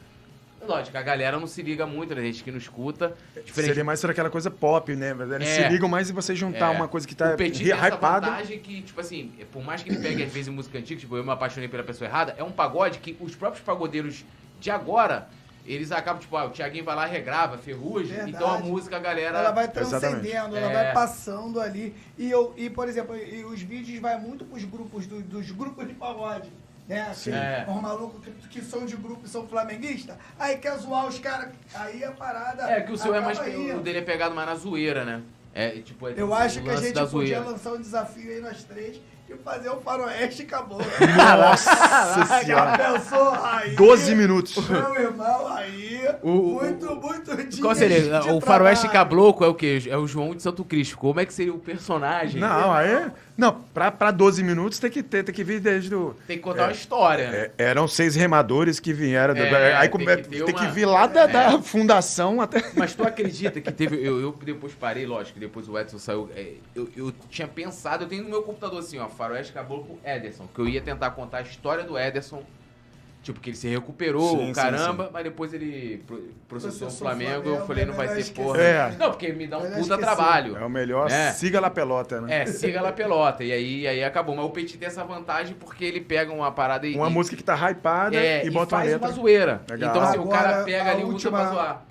Lógico, a galera não se liga muito, né? A gente que não escuta. Diferente Seria mais ser aquela coisa pop, né? Eles É. se ligam mais em você juntar É. uma coisa que tá o Petit tem essa hypada. vantagem que, tipo assim, por mais que ele pegue às vezes música antiga, tipo, eu me apaixonei pela pessoa errada, é um pagode que os próprios pagodeiros de agora, eles acabam, tipo, ah, o Thiaguinho vai lá, regrava, ferrugem, Verdade. então a música a galera... Ela vai Exatamente. transcendendo, ela É. vai passando ali. E, eu, e por exemplo, e os vídeos vai muito pros grupos do- dos grupos de pagode. Né? Assim, É. Os malucos que, que são de grupo e são flamenguistas, aí quer zoar os caras. Aí a parada. É, que o seu é mais... aí. O dele é pegado mais na zoeira, né? É, tipo, é Eu acho que a gente podia lançar um desafio aí nós três e fazer o faroeste e acabou. Nossa senhora. Pensou aí. 12 minutos. Meu irmão, aí. O- muito, muito dias Qual seria? de O faroeste trabalho. cabloco é o quê? É o João de Santo Cristo. Como é que seria o personagem? Não, aí. Não, pra, pra 12 minutos tem que ter, tem que vir desde o. Tem que contar uma história, né? É, eram seis remadores que vieram. do- É, aí tem que tem, ter que uma- vir lá da, da É. fundação até. Mas tu acredita que teve. Eu, eu depois parei, lógico, depois o Edson saiu. é, eu, eu tinha pensado, eu tenho no meu computador assim, ó, Faroeste Caboclo Ederson, que eu ia tentar contar a história do Ederson. Tipo, que ele se recuperou, Sim, sim, caramba, mas depois ele pro- processou o Flamengo, Flamengo, eu falei, não vai esquecer. porra. É. Não, porque me dá um puta esquecer. trabalho. É o melhor, É. siga lá pelota, né? É, siga lá pelota. E aí, aí acabou. Mas o Petit tem essa vantagem porque ele pega uma parada e. Uma e- música que tá hypada é, e e bota uma faz letra. uma zoeira. Legal. Então, assim, o cara Agora, pega ali e usa pra zoar.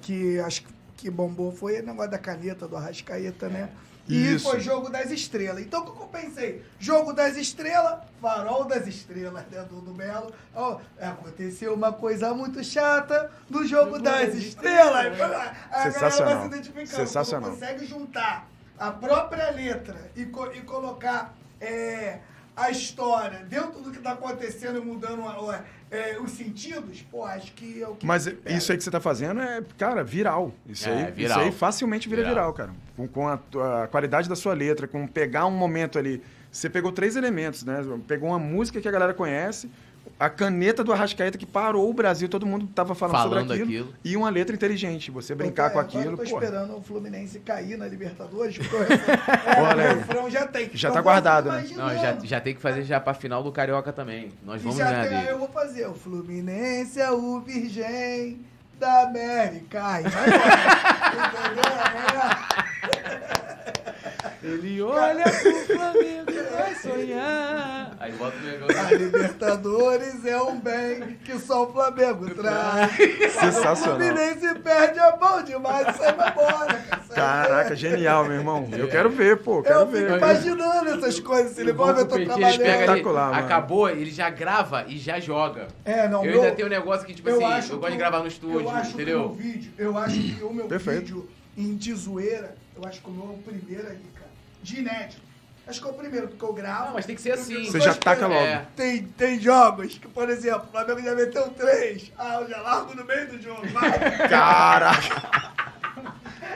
Que acho que- que bombou foi o negócio da caneta do Arrascaeta, né? E Isso. foi jogo das estrelas. Então o que eu pensei? Jogo das estrelas, farol das estrelas, né? Do, do Belo. Ó, aconteceu uma coisa muito chata no jogo das estrelas. Aí a galera vai se identificando. Sensacional. Consegue juntar a própria letra e, co- e colocar é, a história dentro do que está acontecendo e mudando a- é, os sentidos, pô, acho que é o que. Mas isso aí que você tá fazendo é, cara, viral. Isso, É, aí, viral. isso aí facilmente vira Viral. viral, cara. Com, com a, a qualidade da sua letra, com pegar um momento ali. Você pegou três elementos, né? Pegou uma música que a galera conhece, a caneta do Arrascaeta que parou o Brasil, todo mundo tava falando, Falando sobre aquilo, aquilo. E uma letra inteligente. Você brincar Eu com é, aquilo, Eu tô pô. esperando o Fluminense cair na Libertadores, porque o refrão, é, o refrão já tem. Já Eu tá guardado, né? Não, já, já tem que fazer já pra final do Carioca também. Nós E vamos já ganhar tem, dele. eu vou fazer. O Fluminense é o virgem da América. Vai embora. Ele olha pro Flamengo e vai sonhar. Aí bota o negócio. A Libertadores é um bem que só o Flamengo traz. Sensacional. O Fluminense perde a mão demais e sai embora. cara. Sai Caraca, genial, meu irmão. Eu quero ver, pô, quero Eu ver. fico imaginando essas coisas, se ligou? Eu tô trabalhando. Espetacular, mano. acabou, ele já grava e já joga. É, não, eu meu- ainda tenho um negócio que, tipo assim, eu gosto de gravar no estúdio, eu acho entendeu? Que o meu vídeo, eu acho que o meu Perfeito. vídeo em de zoeira, eu acho que o meu é o primeiro ali, cara. De inédito. Acho que é o primeiro, porque eu gravo. Não, mas tem que ser assim. Você já taca logo. É. Tem, tem jogos que, por exemplo, o Flamengo já meteu três. Ah, eu já largo no meio do jogo. Vai. Caraca.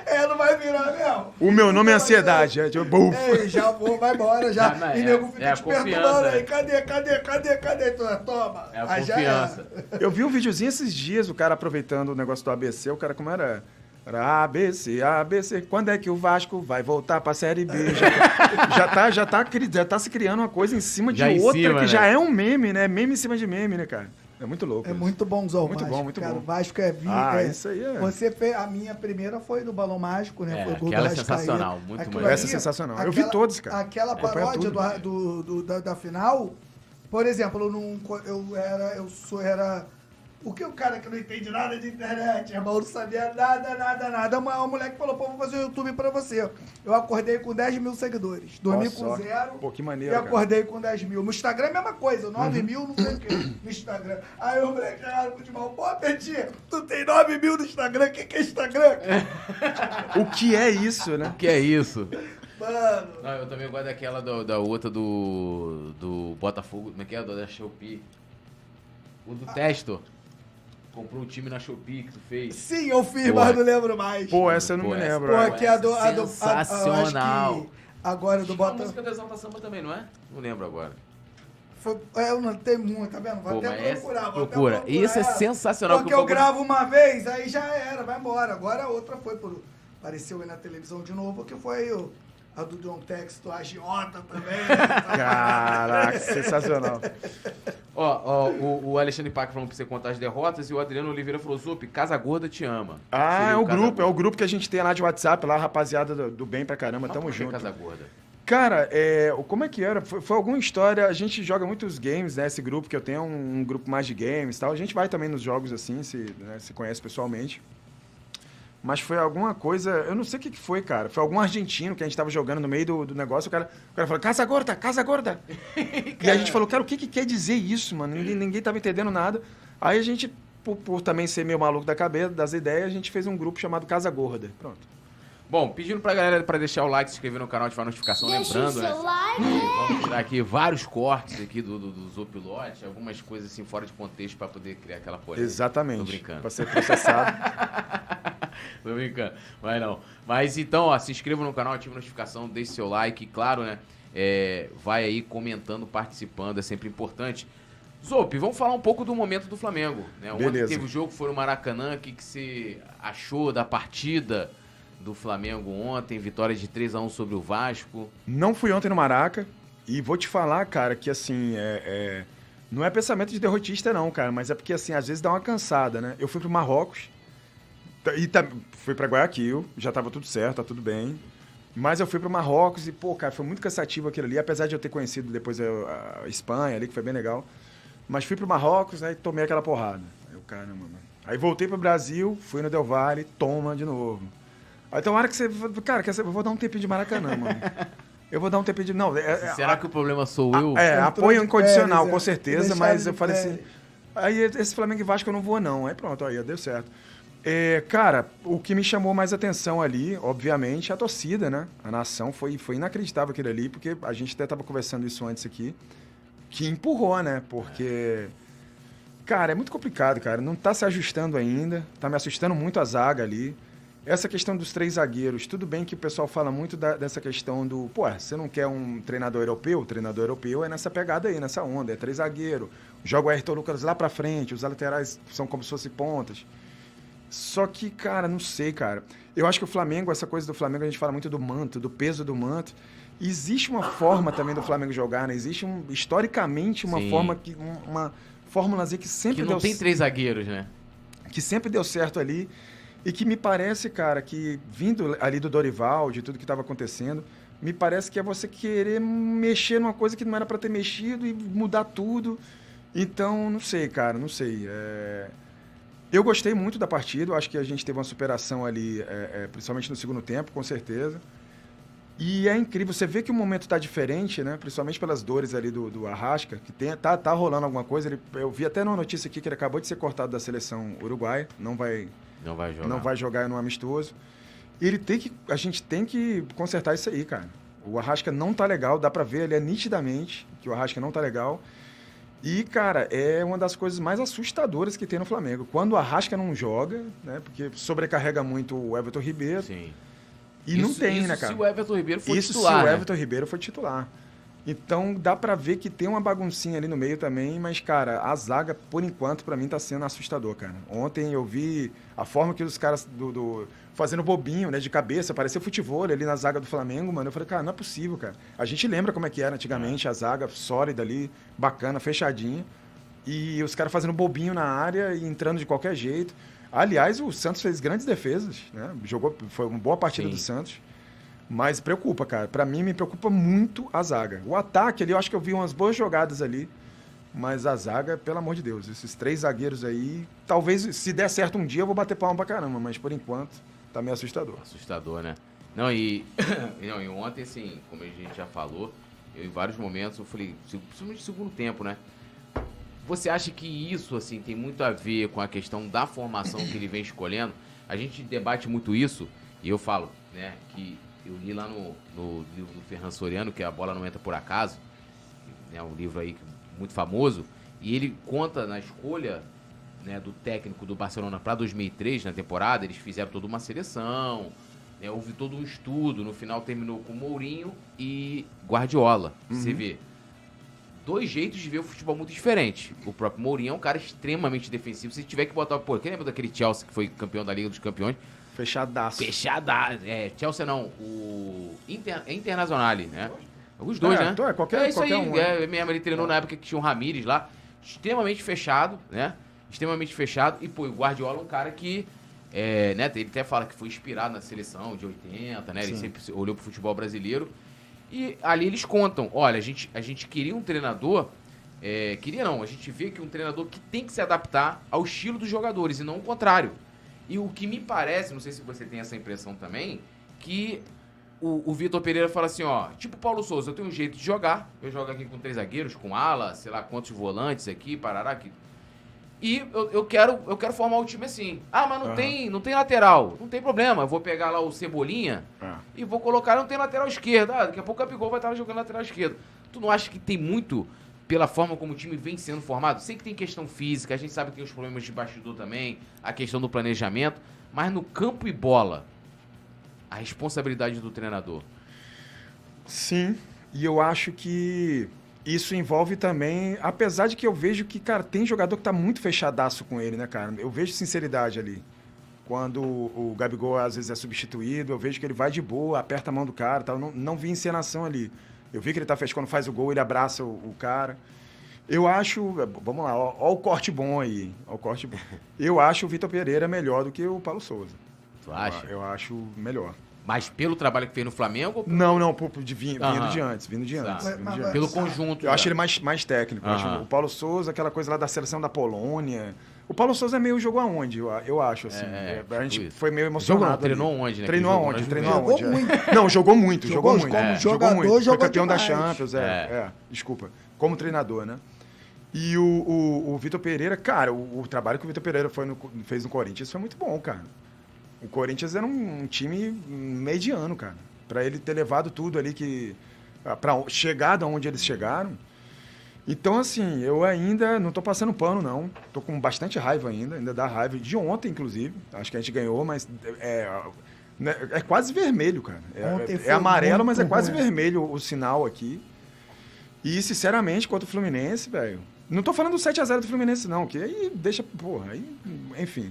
é, não vai virar mesmo. O meu nome é ansiedade. É tipo, buf. Ei, já vou, vai embora já. Não, não, e é- nego fica é te perturbando aí. é. Cadê, cadê, cadê, cadê? Tu, Toma. É a Aí já confiança. Eu vi um videozinho esses dias, o cara aproveitando o negócio do ABC, o cara como era? ABC, ABC. Quando é que o Vasco vai voltar pra Série B? Já, já, tá, já, tá, cri- já tá se criando uma coisa em cima de Já outra, cima, que né? já é um meme, né? Meme em cima de meme, né, cara? É muito louco. É isso. muito bonzão, Muito Vasco, bom, muito cara. bom. O Vasco é vi, Ah, é- isso aí é. Você fez, a minha primeira foi do Balão Mágico, né? É, foi o gol aquela do é sensacional, muito Aquilo. Essa é sensacional. Eu vi todos, cara. Aquela paródia tudo. do, do- do- da, da final, por exemplo, eu, não, eu era, eu sou, era... O que o cara que não entende nada de internet, irmão, não sabia nada, nada, nada. Uma, uma moleque falou, pô, vou fazer o YouTube pra você. Eu acordei com 10 mil seguidores. Dormi Nossa, com zero. Pô, que maneiro, E cara. acordei com 10 mil. No Instagram é a mesma coisa, 9 Uhum. mil, não sei o que, no Instagram. Aí o moleque no futebol, pô, Petit, tu tem 9 mil no Instagram, o que, que é Instagram? O que é isso, né? Que é isso? Mano, Não, eu também gosto daquela do- da outra do. do Botafogo. Como é que é? Do- Da Shopee. O do Testo. Comprou um time na Shopee que tu fez. sim, eu fiz, Pô, mas não lembro mais. Pô, essa eu não Pô, me essa- lembro. Pô, é. aqui é a do. A do a- Sensacional. eu acho que agora do Tinha uma Bota. música do Exalta Samba também, não é? Não lembro agora. Foi, é, eu não tenho muito, tá vendo? Vou Pô, até essa- procurar. Vou procura. Até procurar Isso é sensacional, Porque que o eu bagulho- gravo uma vez, aí já era, vai embora. Agora a outra foi por. Apareceu aí na televisão de novo, que foi o, a do John Texto, a Giota também. né? Caraca, sensacional. Ó, ó, o, o Alexandre Pac falando pra você contar as derrotas e o Adriano Oliveira falou, Zup, Casa Gorda te ama. Ah, Seria é o Casa grupo, é Gorda. o grupo que a gente tem lá de WhatsApp, lá, rapaziada do, do bem pra caramba, Mas tamo junto. Casa Gorda? Cara, é, o- como é que era? Foi, foi alguma história, a gente joga muitos games, né? Esse grupo que eu tenho é um, um grupo mais de games e tal. A gente vai também nos jogos assim, se, né, se conhece pessoalmente. Mas foi alguma coisa, eu não sei o que, que foi, cara. Foi algum argentino que a gente tava jogando no meio do, do negócio, o cara, o cara falou, casa gorda, casa gorda. e a gente falou, cara, o que, que quer dizer isso, mano? Ninguém, ninguém tava entendendo nada. Aí a gente, por, por também ser meio maluco da cabeça, das ideias, a gente fez um grupo chamado Casa Gorda. Pronto. Bom, pedindo pra galera pra deixar o like, se inscrever no canal, ativar a notificação, Deixa o lembrando, né? seu like. Vamos tirar aqui vários cortes aqui do, do, do Zopilote, algumas coisas assim fora de contexto pra poder criar aquela polêmica. Exatamente. Tô brincando. Pra ser processado. Tô brincando, mas não. Mas então, ó, se inscreva no canal, ative a notificação, deixe seu like, claro, né? É, vai aí comentando, participando, é sempre importante. Zop, vamos falar um pouco do momento do Flamengo. Né? Ontem Beleza. teve o jogo, foi no Maracanã, o que, que você achou da partida do Flamengo ontem? Vitória de 3 a 1 sobre o Vasco. Não fui ontem no Maraca e vou te falar, cara, que assim, é, é- não é pensamento de derrotista não, cara, mas é porque assim, às vezes dá uma cansada, né? Eu fui pro Marrocos tá- e tá- fui pra Guayaquil, já tava tudo certo, tá tudo bem. Mas eu fui pro Marrocos e, pô, cara, foi muito cansativo aquilo ali, apesar de eu ter conhecido depois a, a Espanha ali, que foi bem legal. Mas fui pro Marrocos, né, e tomei aquela porrada. Aí eu, caramba, mano. Aí voltei pro Brasil, fui no Del Valle, toma de novo. Aí tem uma hora que você. Cara, quer saber? eu vou dar um tempinho de Maracanã, mano. Eu vou dar um tempinho de. Não, é, é- Será que o problema sou eu? é, Entrou apoio incondicional, com é. certeza, mas eu falei assim. Aí esse Flamengo e Vasco eu não vou, não. Aí pronto, aí deu certo. É, cara, o que me chamou mais atenção ali, obviamente, é a torcida, né? A nação foi, foi inacreditável aquilo ali, porque a gente até tava conversando isso antes aqui, que empurrou, né? Porque. Cara, é muito complicado, cara. Não tá se ajustando ainda. Tá me assustando muito a zaga ali. Essa questão dos três zagueiros, tudo bem que o pessoal fala muito da- dessa questão do, pô, você não quer um treinador europeu? O treinador europeu é nessa pegada aí, nessa onda, é três zagueiros. Joga o Ayrton Lucas lá pra frente, os laterais são como se fossem pontas. Só que, cara, não sei, cara. Eu acho que o Flamengo, essa coisa do Flamengo, a gente fala muito do manto, do peso do manto. Existe uma forma também do Flamengo jogar, né? Existe, um, historicamente, uma Sim. forma que. um- Uma fórmulazinha que sempre Que não deu tem três zagueiros, né? que sempre deu certo ali e que me parece, cara, que vindo ali do Dorival, de tudo que estava acontecendo, me parece que é você querer mexer numa coisa que não era para ter mexido e mudar tudo. Então, não sei, cara, não sei. É, Eu gostei muito da partida, acho que a gente teve uma superação ali, é, é, principalmente no segundo tempo, com certeza. E é incrível, você vê que o momento está diferente, né? Principalmente pelas dores ali do, do Arrasca, que tem, tá, tá rolando alguma coisa. Ele, eu vi até numa notícia aqui que ele acabou de ser cortado da seleção uruguaia, não vai, Não vai jogar. não vai jogar no amistoso. Ele tem que, a gente tem que consertar isso aí, cara. O Arrasca não tá legal, dá pra ver ali é nitidamente que o Arrasca não tá legal. E, cara, é uma das coisas mais assustadoras que tem no Flamengo. Quando o Arrasca não joga, né? Porque sobrecarrega muito o Everton Ribeiro. Sim. E não Isso- tem, isso né, cara? se o Everton Ribeiro for Isso titular, se o né? Everton Ribeiro foi titular. Então dá pra ver que tem uma baguncinha ali no meio também, mas cara, a zaga por enquanto pra mim tá sendo assustador, cara. Ontem eu vi a forma que os caras do, do- fazendo bobinho, né, de cabeça, parecia futebol ali na zaga do Flamengo, mano. Eu falei, cara, não é possível, cara. A gente lembra como é que era antigamente a zaga sólida ali, bacana, fechadinha. E os caras fazendo bobinho na área e entrando de qualquer jeito. Aliás, o Santos fez grandes defesas, né? Jogou, foi uma boa partida Sim. do Santos. Mas preocupa, cara. Pra mim, me preocupa muito a zaga. O ataque ali, eu acho que eu vi umas boas jogadas ali. Mas a zaga, pelo amor de Deus, esses três zagueiros aí, talvez se der certo um dia eu vou bater palma pra caramba, mas por enquanto tá meio assustador. Assustador, né? Não, e, não, e ontem, assim, como a gente já falou, eu em vários momentos eu falei, principalmente no segundo tempo, né? Você acha que isso, assim, tem muito a ver com a questão da formação que ele vem escolhendo? A gente debate muito isso, e eu falo, né, que eu li lá no, no livro do Ferran Soriano, que é A Bola Não Entra Por Acaso, né, um livro aí muito famoso, e ele conta na escolha né, do técnico do Barcelona para 2003, na temporada, eles fizeram toda uma seleção, né, houve todo um estudo, no final terminou com Mourinho e Guardiola. Você vê, dois jeitos de ver o futebol muito diferentes. O próprio Mourinho é um cara extremamente defensivo. Se tiver que botar, pô, quem lembra daquele Chelsea que foi campeão da Liga dos Campeões? Fechadaço. Fechada, é, Chelsea não, o Inter, é Internazionale, né? Os dois, É, né? então é qualquer- é isso qualquer aí, um, né? é mesmo, ele treinou na época que tinha o Ramires lá. extremamente fechado, né? Extremamente fechado. E, pô, o Guardiola é um cara que. É, né, ele até fala que foi inspirado na seleção de 80, né? Ele sempre olhou pro futebol brasileiro. E ali eles contam: olha, a gente, a gente queria um treinador. é, queria não, a gente vê que um treinador que tem que se adaptar ao estilo dos jogadores e não o contrário. E o que me parece, não sei se você tem essa impressão também, que o, o Vitor Pereira fala assim, ó, tipo Paulo Souza, eu tenho um jeito de jogar, eu jogo aqui com três zagueiros, com ala, sei lá quantos volantes aqui, parará, aqui. E eu, eu quero, eu quero formar o time assim. Ah, mas não, Aham. tem, não tem lateral. Não tem problema, eu vou pegar lá o Cebolinha É. e vou colocar, não tem lateral esquerdo. Ah, daqui a pouco o Gabigol vai estar jogando lateral esquerdo. Tu não acha que tem muito pela forma como o time vem sendo formado? Sei que tem questão física, a gente sabe que tem os problemas de bastidor também, a questão do planejamento, mas no campo e bola, a responsabilidade do treinador. Sim, e eu acho que isso envolve também, apesar de que eu vejo que, cara, tem jogador que tá muito fechadaço com ele, né, cara? Eu vejo sinceridade ali. Quando o Gabigol às vezes é substituído, eu vejo que ele vai de boa, aperta a mão do cara, tal. Não, não vi encenação ali. Eu vi que ele tá fechado quando faz o gol, ele abraça o, o cara. Eu acho, vamos lá, ó, ó o corte bom aí, ó o corte bom. Eu acho o Vitor Pereira melhor do que o Paulo Souza. Tu acha? Eu, eu acho melhor. Mas pelo trabalho que fez no Flamengo, Não, não, pô, de, vin- vindo Aham. de antes, vindo de Tá. antes. Vindo de antes. pelo conjunto. Eu né? acho ele mais, mais técnico. Acho Aham. o Paulo Souza, aquela coisa lá da seleção da Polônia. O Paulo Souza é meio jogou aonde, eu, acho, assim. É, É, a gente tipo isso. foi meio Jogou, emocionado. não, treinou onde, né? Treinou jogou aonde? Treinou Jogou aonde? é. muito. Não, jogou muito, jogou, Jogou muito. como É, jogador, muito. Foi jogou campeão da demais. Champions, é, É. é, Desculpa. Como treinador, né? E o, o, o Vitor Pereira, cara, o, o trabalho que o Vitor Pereira foi no- fez no Corinthians foi muito bom, cara. O Corinthians era um, um time mediano, cara. Pra ele ter levado tudo ali que. Pra chegar de onde eles chegaram. Então, assim, eu ainda não tô passando pano, não. Tô com bastante raiva ainda, ainda dá raiva. De ontem, inclusive. Acho que a gente ganhou, mas é, né, é quase vermelho, cara. É, Ontem é foi amarelo, mas é quase ruim. vermelho o sinal aqui. E, sinceramente, contra o Fluminense, velho. Não tô falando do 7x0 do Fluminense, não, que aí deixa. Porra, aí. Enfim.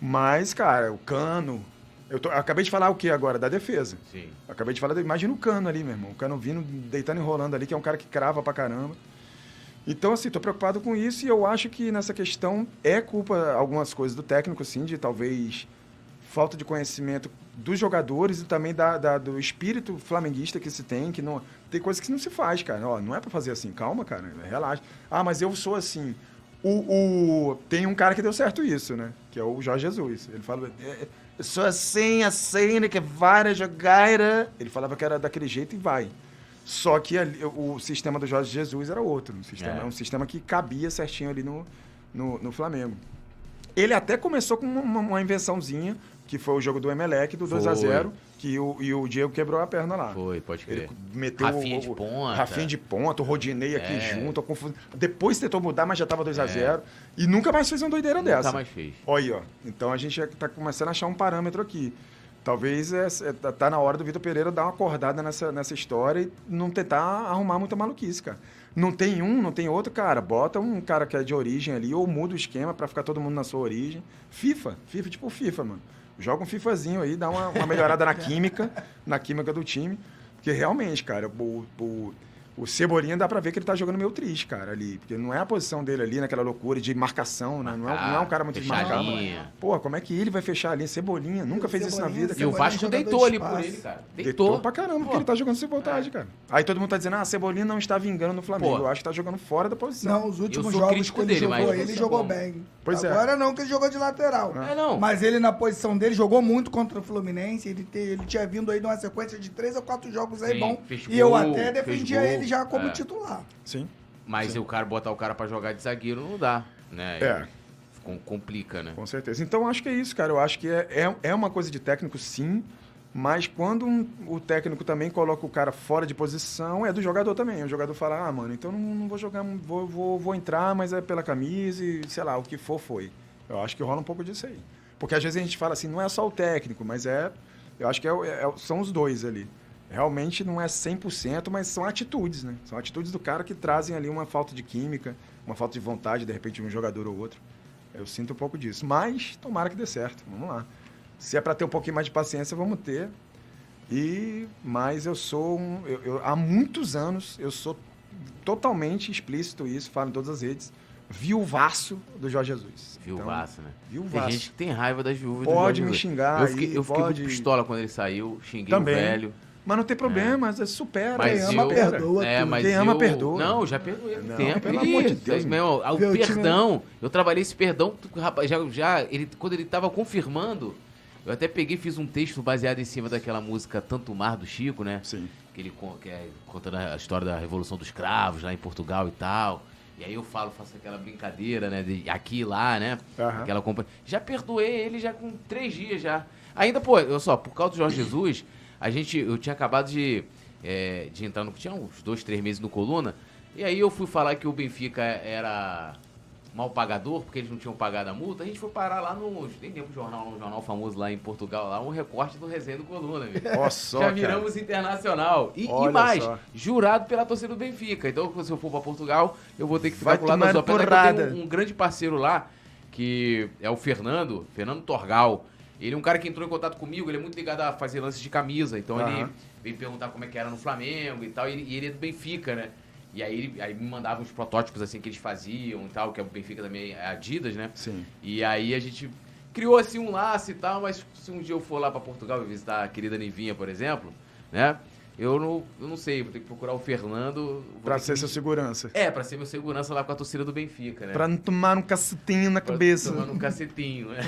Mas, cara, o cano. Eu, tô- eu acabei de falar o que agora? Da defesa. Sim. Eu Acabei de falar, da- imagina o Cano ali, meu irmão. O Cano vindo, deitando e enrolando ali, que é um cara que crava pra caramba. Então, assim, tô preocupado com isso e eu acho que nessa questão é culpa algumas coisas do técnico, sim, de talvez falta de conhecimento dos jogadores e também da, da- do espírito flamenguista que se tem, que não tem coisas que não se faz, cara. Ó, não é pra fazer assim, calma, cara, relaxa. Ah, mas eu sou assim. O, o- tem um cara que deu certo isso, né? Que é o Jorge Jesus. Ele fala, "É, eu sou assim, assim, né, que vai na jogada. Ele falava que era daquele jeito e vai. Só que ali, o sistema do Jorge Jesus era outro. Um sistema, É. um sistema que cabia certinho ali no, no, no Flamengo. Ele até começou com uma, uma invençãozinha, que foi o jogo do Emelec, do 2 a Foi. 0 que o, e o Diego quebrou a perna lá. Foi, pode crer. Ele meteu Rafinha o, de o- ponta. Rafinha de ponta, o Rodinei aqui É. junto. a confusão. Depois tentou mudar, mas já tava 2 a É. 0 E nunca mais fez uma doideira Nunca dessa. mais fez. Olha aí, ó. Então a gente já tá começando a achar um parâmetro aqui. Talvez é, é, tá- tá na hora do Vitor Pereira dar uma acordada nessa, nessa história e não tentar arrumar muita maluquice, cara. Não tem um, não tem outro, cara. Bota um cara que é de origem ali ou muda o esquema pra ficar todo mundo na sua origem. FIFA, FIFA tipo FIFA, mano. Joga um FIFAzinho aí, dá uma, uma melhorada na química, na química do time. Porque realmente, cara, o, o, o Cebolinha dá pra ver que ele tá jogando meio triste, cara, ali. Porque não é a posição dele ali, naquela loucura de marcação, né? Não é, não é um cara muito desmarcado. fechadinha. Pô, como é que ele vai fechar ali? Cebolinha, nunca fez isso na Cebolinha, vida. E o Cebolinha é Vasco deitou de ali por ele, cara. Deitou. Deitou. pra caramba, porque ele tá jogando sem vontade, É. cara. Aí todo mundo tá dizendo, ah, Cebolinha não está vingando no Flamengo. Pô. Eu acho que tá jogando fora da posição. Não, os últimos jogos que ele dele, jogou, mas- ele jogou bem. Pois é. Agora não, que ele jogou de lateral. É, não. Mas ele, na posição dele, jogou muito contra o Fluminense. Ele, te- ele tinha vindo aí de uma sequência de três ou quatro jogos aí Sim, bom. E eu até defendia ele já como É. titular. Sim. Mas o cara botar o cara pra jogar de zagueiro não dá, né? É. Com- Complica, né? Com certeza. Então acho que é isso, cara. Eu acho que é, é, é uma coisa de técnico, sim. Mas quando um- o técnico também coloca o cara fora de posição, é do jogador também. O jogador fala, ah, mano, então não, não vou jogar, vou, vou, vou entrar, mas é pela camisa e sei lá, o que for foi. Eu acho que rola um pouco disso aí. Porque às vezes a gente fala assim, não é só o técnico, mas é. Eu acho que é o- é- são os dois ali. Realmente não é 100%, mas são atitudes, né? São atitudes do cara que trazem ali uma falta de química, uma falta de vontade, de repente, de um jogador ou outro. Eu sinto um pouco disso. Mas tomara que dê certo. Vamos lá. Se é para ter um pouquinho mais de paciência, vamos ter. E mas eu sou um, eu, eu- há muitos anos eu sou totalmente explícito isso, falo em todas as redes. viuvaço do Jorge Jesus. Viuvaço, né? Então, Tem viuvaço. gente que tem raiva das viúvas do Pode Jorge me Jesus. xingar Eu fiquei, eu fiquei pode- pistola quando ele saiu, xinguei Também. o velho. Mas não tem problema, mas supera. Mas Quem ama, eu- perdoa É, tudo. mas Quem ama, eu- perdoa. Não, já perdoei há muito Não, tempo. pelo amor de Deus, Meu, o Meu time- perdão, eu trabalhei esse perdão, rapaz, já, já ele, quando ele tava confirmando, eu até peguei e fiz um texto baseado em cima daquela música Tanto Mar do Chico, né? Sim. Que ele que é contando a história da Revolução dos Cravos lá em Portugal e tal. E aí eu falo, faço aquela brincadeira, né? De aqui e lá, né? Aham. Aquela compa- Já perdoei ele já com três dias já. Ainda, pô, eu só, por causa do Jorge Jesus, a gente, eu tinha acabado de, é, de entrar no. Tinha uns dois, três meses no Coluna. E aí eu fui falar que o Benfica era mal pagador, porque eles não tinham pagado a multa. A gente foi parar lá no. Nem lembro o jornal, um jornal famoso lá em Portugal, lá, um recorte do resenha do Coluna, amigo. Só, Já cara. viramos internacional. E, e mais, só. jurado pela torcida do Benfica. Então, se eu for pra Portugal, eu vou ter que ficar Vai pro lado da sua um, um grande parceiro lá, que é o Fernando, Fernando Torgal. Ele é um cara que entrou em contato comigo, ele é muito ligado a fazer lances de camisa. Então ele Aham. veio perguntar como é que era no Flamengo e tal. E, ele- e ele é do Benfica, né? E aí, ele, aí me mandava uns protótipos assim que eles faziam e tal, que é o Benfica também é Adidas, né? Sim. E aí a gente criou assim um laço e tal, mas se um dia eu for lá pra Portugal e visitar a querida Nivinha, por exemplo, né? Eu não, eu não sei, vou ter que procurar o Fernando. Pra que ser me- seu segurança. É, pra ser meu segurança lá com a torcida do Benfica, né? Pra não tomar um cacetinho na Pra cabeça. Tomar um cacetinho, né?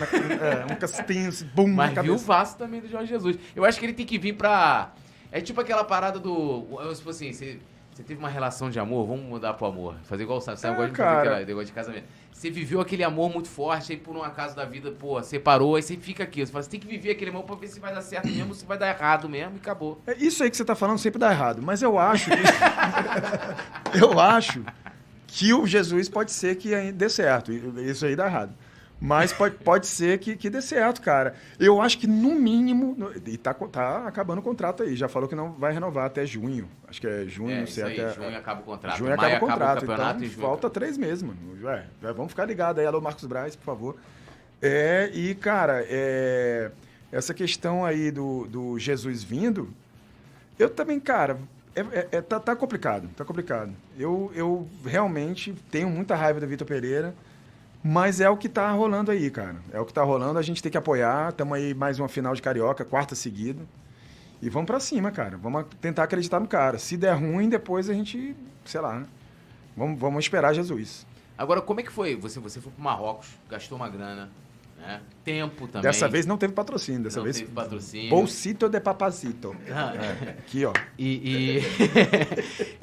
É, um cacetinho, bum, na Mas viu o cabeça. Vasco também do Jorge Jesus. Eu acho que ele tem que vir pra. É tipo aquela parada do. Tipo assim, você, você teve uma relação de amor, vamos mudar pro amor. Fazer igual o Sam. Sam É, gosta de fazer aquela negócio de casamento. Você viveu aquele amor muito forte, aí por um acaso da vida, pô, separou, aí você fica aqui. Você fala, você tem que viver aquele amor pra ver se vai dar certo mesmo, se vai dar errado mesmo, e acabou. É, Isso aí que você tá falando sempre dá errado, mas eu acho que. eu acho que o Jesus pode ser que dê certo. Isso aí dá errado. Mas pode, pode ser que, que dê certo, cara. Eu acho que no mínimo. E tá, tá acabando o contrato aí. Já falou que não vai renovar até junho. Acho que é junho, É, não sei até. junho acaba o contrato. Junho acaba o contrato. campeonato então, e junho falta acaba- três meses, mano. É, já vamos ficar ligados aí. Alô, Marcos Braz, por favor. É, e, cara, é, essa questão aí do, do Jesus vindo, eu também, cara, é, é- é- tá, tá complicado, tá complicado. Eu, eu realmente tenho muita raiva do Vitor Pereira, mas é o que tá rolando aí, cara. É o que tá rolando, a gente tem que apoiar. Estamos aí mais uma final de Carioca, quarta seguida. E vamos pra cima, cara. Vamos tentar acreditar no cara. Se der ruim, depois a gente, sei lá, né? Vamos, vamos esperar Jesus. Agora, como é que foi? Você, você foi pro Marrocos, gastou uma grana, né? Tempo também. Dessa vez não teve patrocínio, dessa não vez. teve patrocínio. Bolsito de papacito. Ah, É, aqui, ó. E,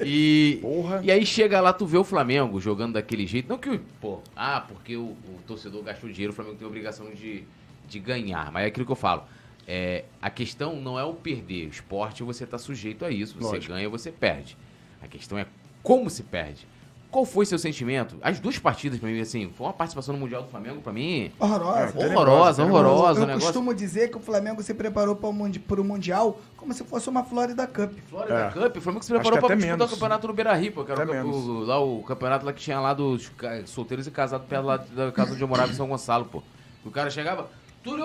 e, e, Porra. e aí chega lá, tu vê o Flamengo jogando daquele jeito. Não que, o- pô, ah, porque o, o torcedor gastou dinheiro, o Flamengo tem a obrigação de, de ganhar. Mas é aquilo que eu falo. É, a questão não é o perder. O esporte você tá sujeito a isso. Você Lógico. ganha, você perde. A questão é como se perde. Qual foi seu sentimento? As duas partidas, pra mim, assim, foi uma participação no Mundial do Flamengo, pra mim, Horrorosa. É, horrorosa, horrorosa. eu negócio. costumo dizer que o Flamengo se preparou para o mundi- Mundial como se fosse uma Florida Cup. Florida É. Cup, o Flamengo se preparou até disputar menos. o campeonato no Beira Rio, que era o, Até o- lá o campeonato lá que tinha lá dos solteiros e casados perto lá da casa onde eu morava em São Gonçalo, pô. O cara chegava, Túlio,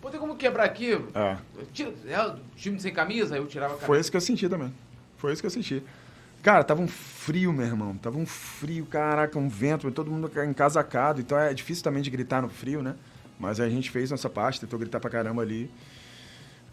pô, tem como quebrar aqui? É. Tira, é, o time sem camisa, eu tirava a camisa. Foi isso que eu senti também. Foi isso que eu senti. Cara, tava um frio, meu irmão. Tava um frio, caraca, um vento, todo mundo encasacado. Então é difícil também de gritar no frio, né? Mas a gente fez nossa parte, tentou gritar pra caramba ali.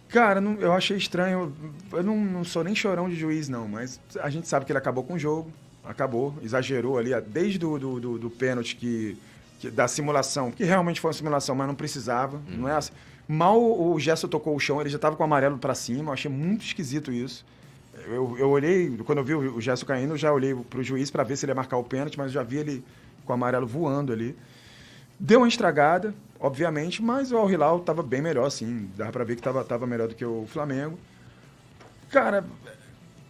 Cara, não- eu achei estranho. Eu não, não sou nem chorão de juiz, não, mas a gente sabe que ele acabou com o jogo. Acabou, exagerou ali, desde do, do, do, do pênalti que, que- da simulação, que realmente foi uma simulação, mas não precisava. Não é assim. Mal o Gerson tocou o chão, ele já tava com o amarelo pra cima. Eu achei muito esquisito isso. Eu, eu olhei, quando eu vi o Gerson caindo, eu já olhei pro juiz para ver se ele ia marcar o pênalti, mas eu já vi ele com o amarelo voando ali. Deu uma estragada, obviamente, mas o Al Hilal estava bem melhor, assim. Dava para ver que estava tava melhor do que o Flamengo. Cara,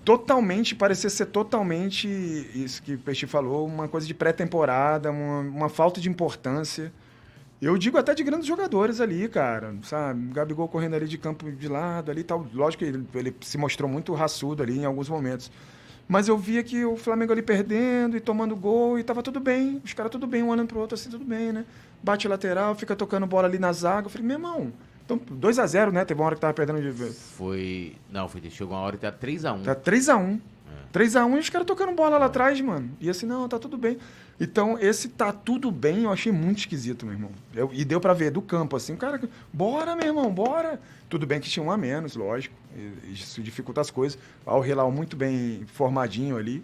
totalmente, parecia ser totalmente isso que o Peixe falou, uma coisa de pré-temporada, uma, uma falta de importância. Eu digo até de grandes jogadores ali, cara, sabe? Gabigol correndo ali de campo de lado ali tal. Lógico que ele, ele se mostrou muito raçudo ali em alguns momentos. Mas eu via que o Flamengo ali perdendo e tomando gol e tava tudo bem. Os caras tudo bem, um olhando pro outro assim, tudo bem, né? Bate lateral, fica tocando bola ali na zaga. Eu falei, meu irmão, então 2x0, né? Teve uma hora que tava perdendo de. Foi. Não, foi, chegou uma hora e tá 3x1. Tá 3x1. 3x1 e os caras tocando bola lá atrás, mano. E assim, não, tá tudo bem. Então, esse tá tudo bem, eu achei muito esquisito, meu irmão. Eu- e deu pra ver do campo, assim, cara, bora, meu irmão, bora. Tudo bem que tinha um a menos, lógico. Isso dificulta as coisas. Ao Hilal muito bem formadinho ali.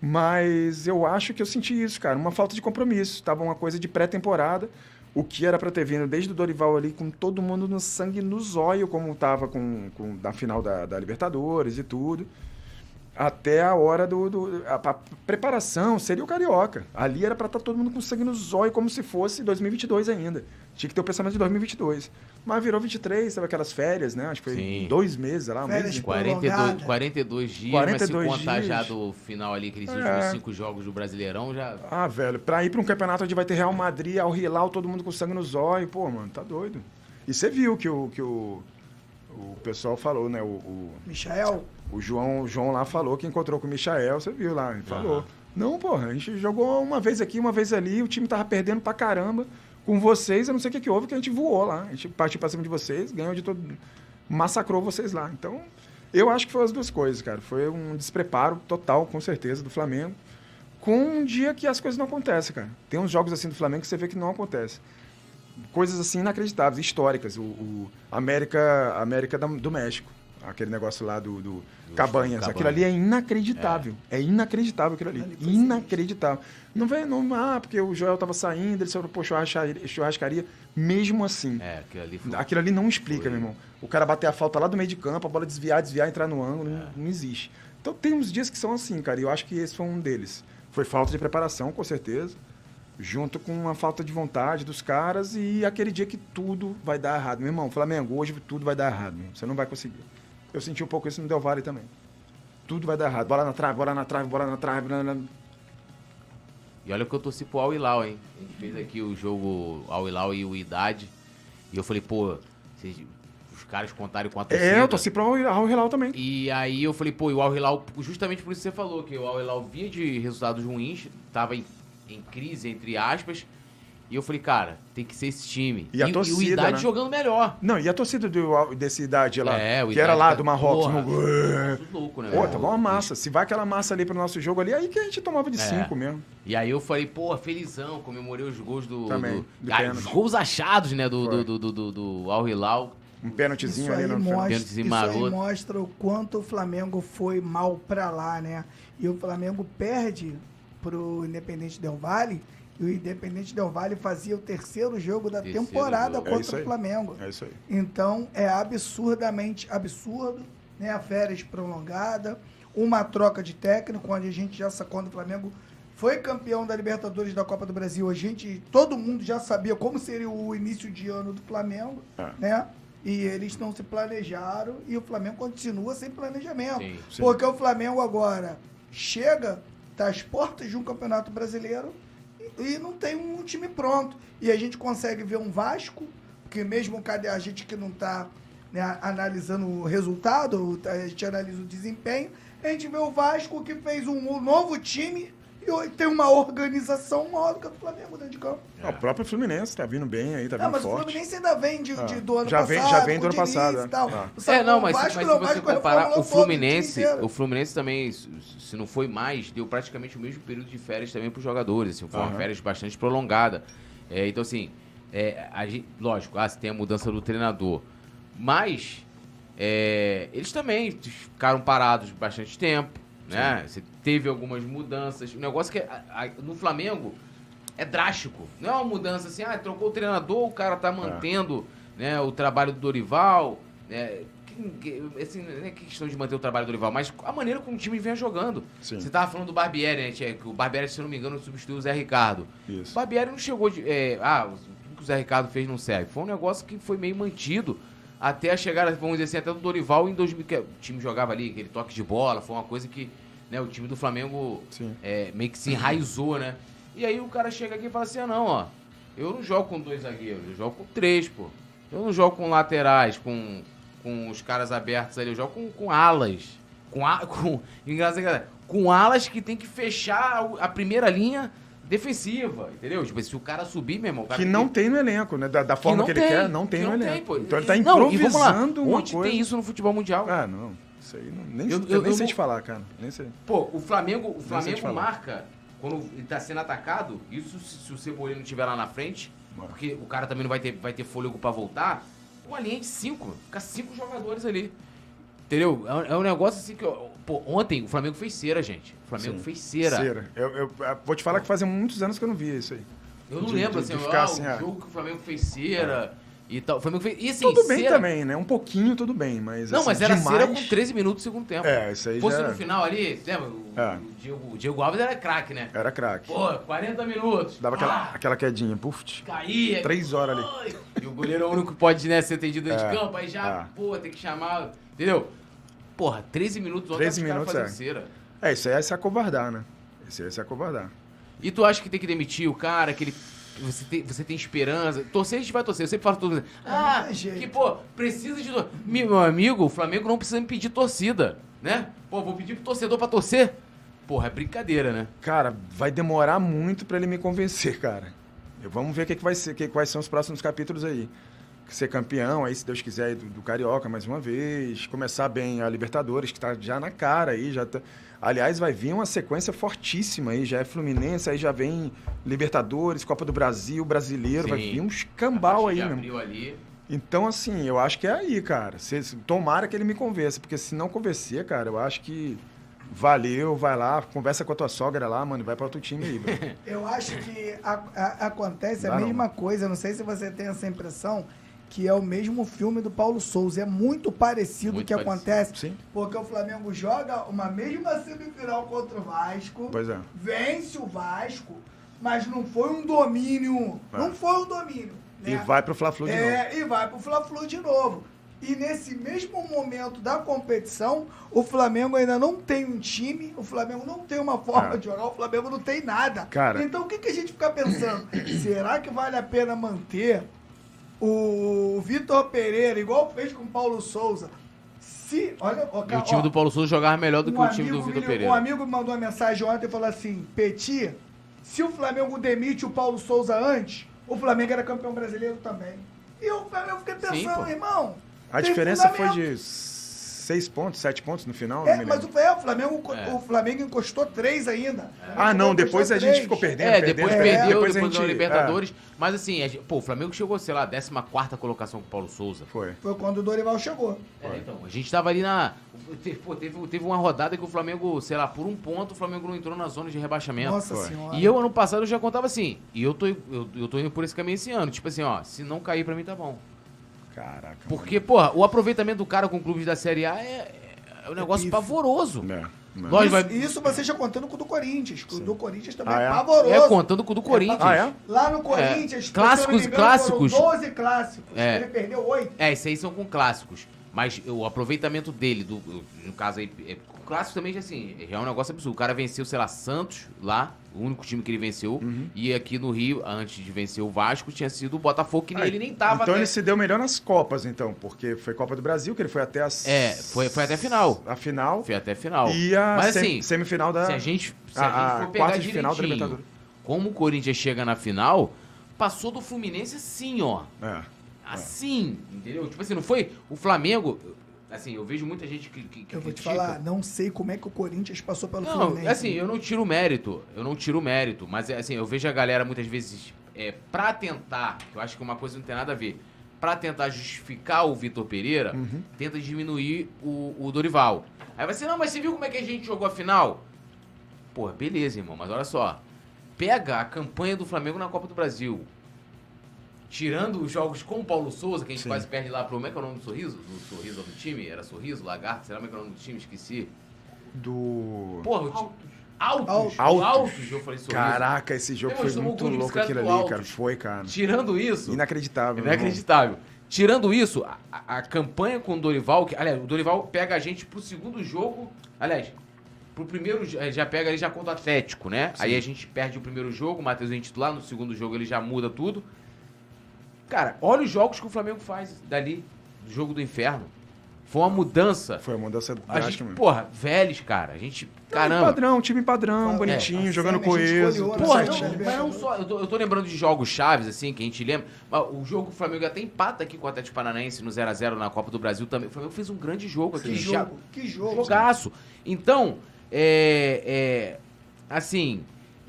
Mas eu acho que eu senti isso, cara. Uma falta de compromisso. Tava uma coisa de pré-temporada. O que era pra ter vindo desde o Dorival ali, com todo mundo no sangue no zóio, como tava com, com, na final da, da Libertadores e tudo. Até a hora do. do a, a preparação seria o Carioca. Ali era pra estar todo mundo com sangue no zóio, como se fosse 2022 ainda. Tinha que ter o pensamento de 2022. Mas virou 23, sabe aquelas férias, né? Acho que foi Sim. dois meses lá. Um Férias mês, e- 42, Prolongada. 42 dias, 42 mas se contar dias. já do final ali, aqueles É. últimos cinco jogos do Brasileirão, já... Ah, velho, pra ir pra um campeonato onde vai ter Real Madrid, Al Hilal, todo mundo com sangue no zóio, pô, mano, tá doido. E você viu que o, que o, o pessoal falou, né? O, o, Michael, o João, o João lá falou que encontrou com o Michael, você viu lá, ele falou. Aham. Não, porra, a gente jogou uma vez aqui, uma vez ali, o time tava perdendo pra caramba. Com vocês, eu não sei o que, que houve, que a gente voou lá. A gente partiu pra cima de vocês, ganhou de todo. massacrou vocês lá. Então, eu acho que foi as duas coisas, cara. Foi um despreparo total, com certeza, do Flamengo. Com um dia que as coisas não acontecem, cara. Tem uns jogos assim do Flamengo que você vê que não acontece. Coisas assim inacreditáveis, históricas. O, o América, América do México. Aquele negócio lá do, do Cabanhas. Cabanhas. Aquilo ali é inacreditável. É, inacreditável aquilo ali. Inacreditável. Não vem, não, ah, porque o Joel tava saindo, ele saiu pro churrascaria, churrascaria. Mesmo assim. É, aquilo ali foi... Aquilo ali não explica, Foi. meu irmão. O cara bater a falta lá do meio de campo, a bola desviar, desviar, entrar no ângulo, É. não, não existe. Então tem uns dias que são assim, cara, e eu acho que esse foi um deles. Foi falta de preparação, com certeza, junto com uma falta de vontade dos caras e aquele dia que tudo vai dar errado. Meu irmão, Flamengo, hoje tudo vai dar errado, meu. você não vai conseguir. Eu senti um pouco isso no Del Valle também. Tudo vai dar errado. Bola na trave, bola na trave, bola na trave. E olha que eu torci pro Al Hilal, hein? A gente fez aqui o jogo Al Hilal e o Idade. E eu falei, pô, vocês- os caras contaram com a torcida. É, eu torci pro Al Hilal também. E aí eu falei, pô, e o Al Hilal, justamente por isso que você falou, que o Al Hilal vinha de resultados ruins, tava em, em crise, entre aspas. E eu falei, cara, tem que ser esse time. E a o torcida, Idade né? jogando melhor. Não, e a torcida do, desse idade lá, É, o que era lá tá- do Marrocos, porra, no- louco, né? Pô, tava uma massa. Se vai aquela massa ali pro nosso jogo ali, aí que a gente tomava de É. cinco mesmo. E aí eu falei, pô, felizão, comemorei os gols do. Também, do- de ah, os gols achados, né, do, Foi. do, do, do, do Al Hilal. Um isso pênaltizinho ali no mostra, Pênaltizinho isso aí maroto. mostra o quanto o Flamengo foi mal pra lá, né? E o Flamengo perde pro Independente Del Valle. E o Independente Del Valle fazia o terceiro jogo da Terceiro temporada jogo. É contra o aí. Flamengo. É isso aí. Então é absurdamente absurdo, né? A férias prolongada, uma troca de técnico, onde a gente já sacou do Flamengo foi campeão da Libertadores da Copa do Brasil. A gente, todo mundo já sabia como seria o início de ano do Flamengo, É. né? E eles não se planejaram e o Flamengo continua sem planejamento. Sim. Sim. Porque o Flamengo agora chega, tá às portas de um campeonato brasileiro e, não tem um time pronto. E a gente consegue ver um Vasco, porque mesmo a gente que não está analisando o resultado, a gente analisa o desempenho, a gente vê o Vasco que fez um novo time e tem uma organização maior do que a do Flamengo dentro de campo. Ah, O próprio Fluminense tá vindo bem aí, tá Não, vindo mas o forte. Fluminense ainda vem de, de- Ah, do ano já passado. vem- já vem do o ano passado, Diniz é. tal. Ah. O É, não, mas, se- Vasco mas se você comparar, o Fluminense, o Fluminense também, se não foi mais, deu praticamente o mesmo período de férias também para os jogadores. Assim, foi uma Aham. férias bastante prolongada. É, então, assim, é, a gente, lógico, ah, se tem a mudança do treinador. Mas é, eles também ficaram parados bastante tempo. Né? Você teve algumas mudanças. O negócio que é, a- a- no Flamengo é drástico. Não é uma mudança assim, ah, trocou o treinador, o cara É. tá mantendo né, o trabalho do Dorival. né, assim, não é questão de manter o trabalho do Dorival, mas a maneira como o time vem jogando. Sim. Você tava falando do Barbieri, né? Que o Barbieri, se não me engano, substituiu o Zé Ricardo. O Isso. Barbieri não chegou de. é, ah, o que o Zé Ricardo fez não serve. Foi um negócio que foi meio mantido até a chegada, vamos dizer assim, até do Dorival em 2000. que O time jogava ali, aquele toque de bola, foi uma coisa que né, o time do Flamengo é, meio que se enraizou, né? E aí o cara chega aqui e fala assim: ah, não, ó, eu não jogo com dois zagueiros, eu jogo com três, pô. Eu não jogo com laterais, com, com os caras abertos ali, eu jogo com, com alas. Com, a, com, com alas que tem que fechar a primeira linha defensiva, entendeu? Tipo, se o cara subir, meu irmão. o cara Que tem não tem no elenco, né? Da, da forma que, ele quer, não tem que no elenco. pô. Então ele tá E- não, lá, improvisando Onde coisa. tem isso no futebol mundial? Ah, não. Isso aí não, nem, Eu- eu, eu- nem eu sei vou- te falar, cara. Nem sei. Pô, o Flamengo, o Flamengo marca quando ele tá sendo atacado, isso se, se o Cebolinha não estiver lá na frente, Marca. porque o cara também não vai ter, vai ter fôlego pra voltar, uma linha de cinco, fica cinco jogadores ali. Entendeu? É um, é um negócio assim que, pô, ontem o Flamengo fez cera, gente. O Flamengo Sim. fez cera. Cera. Eu, eu- eu vou te falar que fazia muitos anos que eu não via isso aí. Eu não De- lembro, de- assim, de ficar ah, assim, o ah. jogo que o Flamengo fez cera e tal. Flamengo fez. E assim, tudo bem cera- também, né? Um pouquinho tudo bem, mas Não, assim, mas era demais... cera com 13 minutos do segundo tempo. É, isso aí Fosse já no final ali, lembra? O, É. Diego, o Diego Alves era craque, né? era craque. Pô, 40 minutos. Dava aquela, Ah, aquela quedinha, puf. caía. Três horas ali. E o goleiro é o único que pode né, ser atendido dentro É, de campo, aí já, é. pô, tem que chamar. Entendeu? Porra, 13 minutos ontem 13 os caras minutos, é. cera. É, isso aí é se acovardar, né? Isso aí é se acovardar. E tu acha que tem que demitir o cara, que ele. Você tem, você tem esperança. Torcer, a gente vai torcer. Eu sempre falo tudo. Ah, tem jeito. que, pô, precisa de. Meu amigo, o Flamengo não precisa me pedir torcida, né? Pô, vou pedir pro torcedor pra torcer. Porra, é brincadeira, né? Cara, vai demorar muito pra ele me convencer, cara. Eu- Vamos ver o que, que vai ser, que, quais são os próximos capítulos aí. Ser campeão, aí, se Deus quiser, do, do Carioca mais uma vez. Começar bem a Libertadores, que tá já na cara aí. Já tá... Aliás, vai vir uma sequência fortíssima aí. Já é Fluminense, aí já vem Libertadores, Copa do Brasil, Brasileiro. Vai Sim. vir um escambau aí, abril ali. Então, assim, eu acho que é aí, cara. Se, se- tomara que ele me convença, porque se não convencer, cara, eu acho que valeu, vai lá, conversa com a tua sogra lá, mano, e vai pra outro time aí, bro. Eu acho que a- a- acontece a Dá não. mesma coisa, não sei se você tem essa impressão, que é o mesmo filme do Paulo Souza. É muito parecido o que parecido. acontece, Sim. porque o Flamengo joga uma mesma semifinal contra o Vasco, Pois é. vence o Vasco, mas não foi um domínio. É. Não foi um domínio. E né? vai pro Fla-Flu de novo. É, e vai pro Fla-Flu de novo. E nesse mesmo momento da competição, o Flamengo ainda não tem um time, o Flamengo não tem uma forma É. de jogar, o Flamengo não tem nada. Cara. Então o que, que a gente fica pensando? Será que vale a pena manter o Vitor Pereira, igual fez com o Paulo Souza? Se, olha, ó, E o time ó, do Paulo Souza jogava melhor do que um o time do Vitor Pereira. Um amigo me mandou uma mensagem ontem e falou assim: Petit, se o Flamengo demite o Paulo Souza antes, o Flamengo era campeão brasileiro também. E o Flamengo fiquei Sim, pensando, pô. irmão. A diferença foi de seis pontos, sete pontos no final, É, mas o, é, o, Flamengo, É. o Flamengo encostou três ainda. Ah, não, depois a gente Três. ficou perdendo, É, perdendo, depois perdendo. perdeu, depois depois, gente... Libertadores. Mas assim, gente- pô, o Flamengo chegou, sei lá, 14 colocação com o Paulo Souza. É, foi. Foi quando o Dorival chegou. É, então, a gente tava ali na. Teve, pô, teve, teve uma rodada que o Flamengo, sei lá, por um ponto, o Flamengo não entrou na zona de rebaixamento. Nossa foi. senhora. E eu, ano passado, eu já contava assim. E eu tô, eu, eu tô indo por esse caminho esse ano. Tipo assim, ó, se não cair pra mim, tá bom. Caraca. Porque, porra, o aproveitamento do cara com clubes da Série A é, é um negócio pífio. pavoroso. mano. É, mano. Nós Isso, vai- isso você já contando com o do Corinthians. O do Corinthians também Ah, é é? pavoroso. É, contando com o do Corinthians. Ah, é? Lá no Corinthians, clássicos, não me engano, clássicos. foram 12 clássicos. É. Ele perdeu 8. É, esses aí são com clássicos. Mas o aproveitamento dele, do, no caso aí, é, com clássicos também assim, já é um negócio absurdo. O cara venceu, sei lá, Santos lá, o único time que ele venceu. Uhum. E aqui no Rio, antes de vencer o Vasco, tinha sido o Botafogo, que Ah, ele nem tava Então até- ele se deu melhor nas Copas, então, porque foi Copa do Brasil, que ele foi até as... É, foi, foi até a final. a final Foi até a final. e a Mas sem- assim, semifinal da... se a gente, se a- a, a gente for pegar de final da Libertadores. como o Corinthians chega na final, passou do Fluminense assim, ó. É. Assim, entendeu? Tipo assim, não foi o Flamengo. Assim, eu vejo muita gente que, que, que Eu vou te critica. falar, não sei como é que o Corinthians passou pelo Não, Fluminense. assim, eu não tiro mérito. Eu não tiro mérito. Mas, é, assim, eu vejo a galera muitas vezes, é, pra tentar, que eu acho que uma coisa não tem nada a ver, pra tentar justificar o Vitor Pereira, Uhum. tenta diminuir o, o Dorival. Aí vai ser, não, mas você viu como é que a gente jogou a final? Pô, beleza, irmão, mas olha só. Pega a campanha do Flamengo na Copa do Brasil. Tirando os jogos com o Paulo Souza, que a gente Sim. quase perde lá pro. Como é que é o nome do sorriso? Do sorriso do time? Era sorriso, lagarto? Será como é que é o nome do time? Esqueci. Do... Porra, o time. Altos. Altos. Altos. Altos. eu falei sorriso. Caraca, esse jogo foi muito louco aquilo ali, cara. Foi, cara. Tirando isso. Inacreditável. Inacreditável. Tirando isso, a, a- campanha com o Dorival, que, aliás, o Dorival pega a gente pro segundo jogo. Aliás, pro primeiro eh, já pega ele já contra o Atlético, né? Aí a gente perde o primeiro jogo, o Matheus é titular, no segundo jogo ele já muda tudo. Cara, olha os jogos que o Flamengo faz dali, do jogo do inferno. Foi uma mudança. Foi uma mudança A gente, mesmo. porra, velhos, cara. A gente, Não, caramba. Padrão, time padrão, Fala- bonitinho, é, jogando coeso. né? Porra, não, mas não só. Eu tô, eu tô lembrando de jogos chaves, assim, que a gente lembra. Mas o jogo que o Flamengo até empata aqui com o Atlético Paranaense no 0x0 na Copa do Brasil também. O Flamengo fez um grande jogo aqui. Que Já- jogo, que jogo. Jogaço. Então, é, é, assim,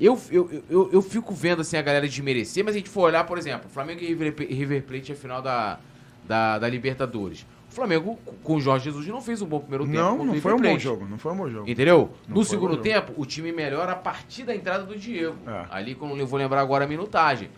eu, eu, eu, eu fico vendo assim, a galera desmerecer, mas a gente for olhar, por exemplo, Flamengo e River, Plate é a final da, da, da Libertadores. O Flamengo, com o Jorge Jesus, não fez um bom primeiro tempo. Não, não foi um bom jogo. Não foi um bom jogo. Entendeu? Não no segundo jogo. tempo, o time melhora a partir da entrada do Diego. É. Ali, quando eu vou lembrar agora a minutagem.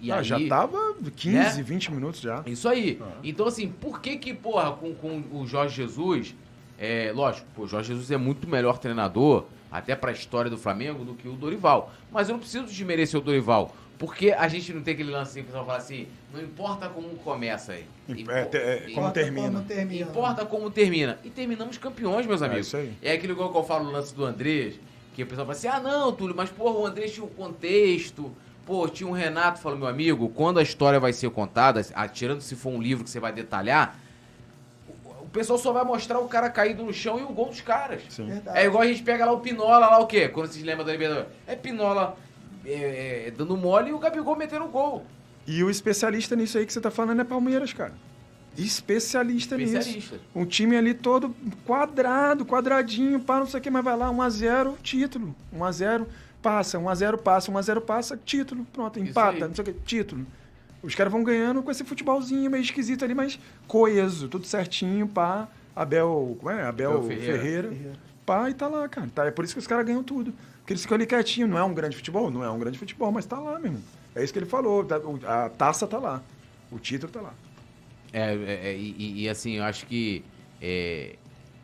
E Ah, aí, já tava 15, né? 20 minutos já. isso aí. Ah. Então, assim, por que que, porra, com, com o Jorge Jesus, é, lógico, pô, o Jorge Jesus é muito melhor treinador, até pra história do Flamengo, do que o Dorival. Mas eu não preciso desmerecer o Dorival, porque a gente não tem aquele lance assim, que o pessoal fala assim, não importa como começa aí. É, é, como Importa termina. como termina. Importa como termina. E terminamos campeões, meus É amigos. isso aí. É aquele igual que eu falo no lance do Andrés, que o pessoal fala assim, ah não, Túlio, mas porra, o Andrés tinha um contexto, pô, tinha um Renato, falou, meu amigo, quando a história vai ser contada, ah, tirando se for um livro que você vai detalhar, o- o pessoal só vai mostrar o cara caído no chão e o gol dos caras. Verdade. É igual a gente pega lá o Pinola, lá o quê? Quando vocês lembram da Libertadores. É Pinola é, é, dando mole e o Gabigol metendo gol. E o especialista nisso aí que você tá falando é Palmeiras, cara. Especialista, nisso. Especialista. Um time ali todo quadrado, quadradinho, pá, não sei o que, mas vai lá, 1x0, título. 1x0, passa, 1x0, passa, 1x0, passa, título. Pronto, empata, não sei o que, título. Os caras vão ganhando com esse futebolzinho meio esquisito ali, mas coeso, tudo certinho, pá. Abel, como é? Abel Abel Ferreira. Ferreira. Pá, e tá lá, cara. Tá, é por isso que os caras ganham tudo. Porque eles ficam ali quietinho. Não é um grande futebol? Não é um grande futebol, mas tá lá, meu irmão. É isso que ele falou. tá- A taça tá lá. O título tá lá. É, é, é, e, e, assim, eu acho que. é,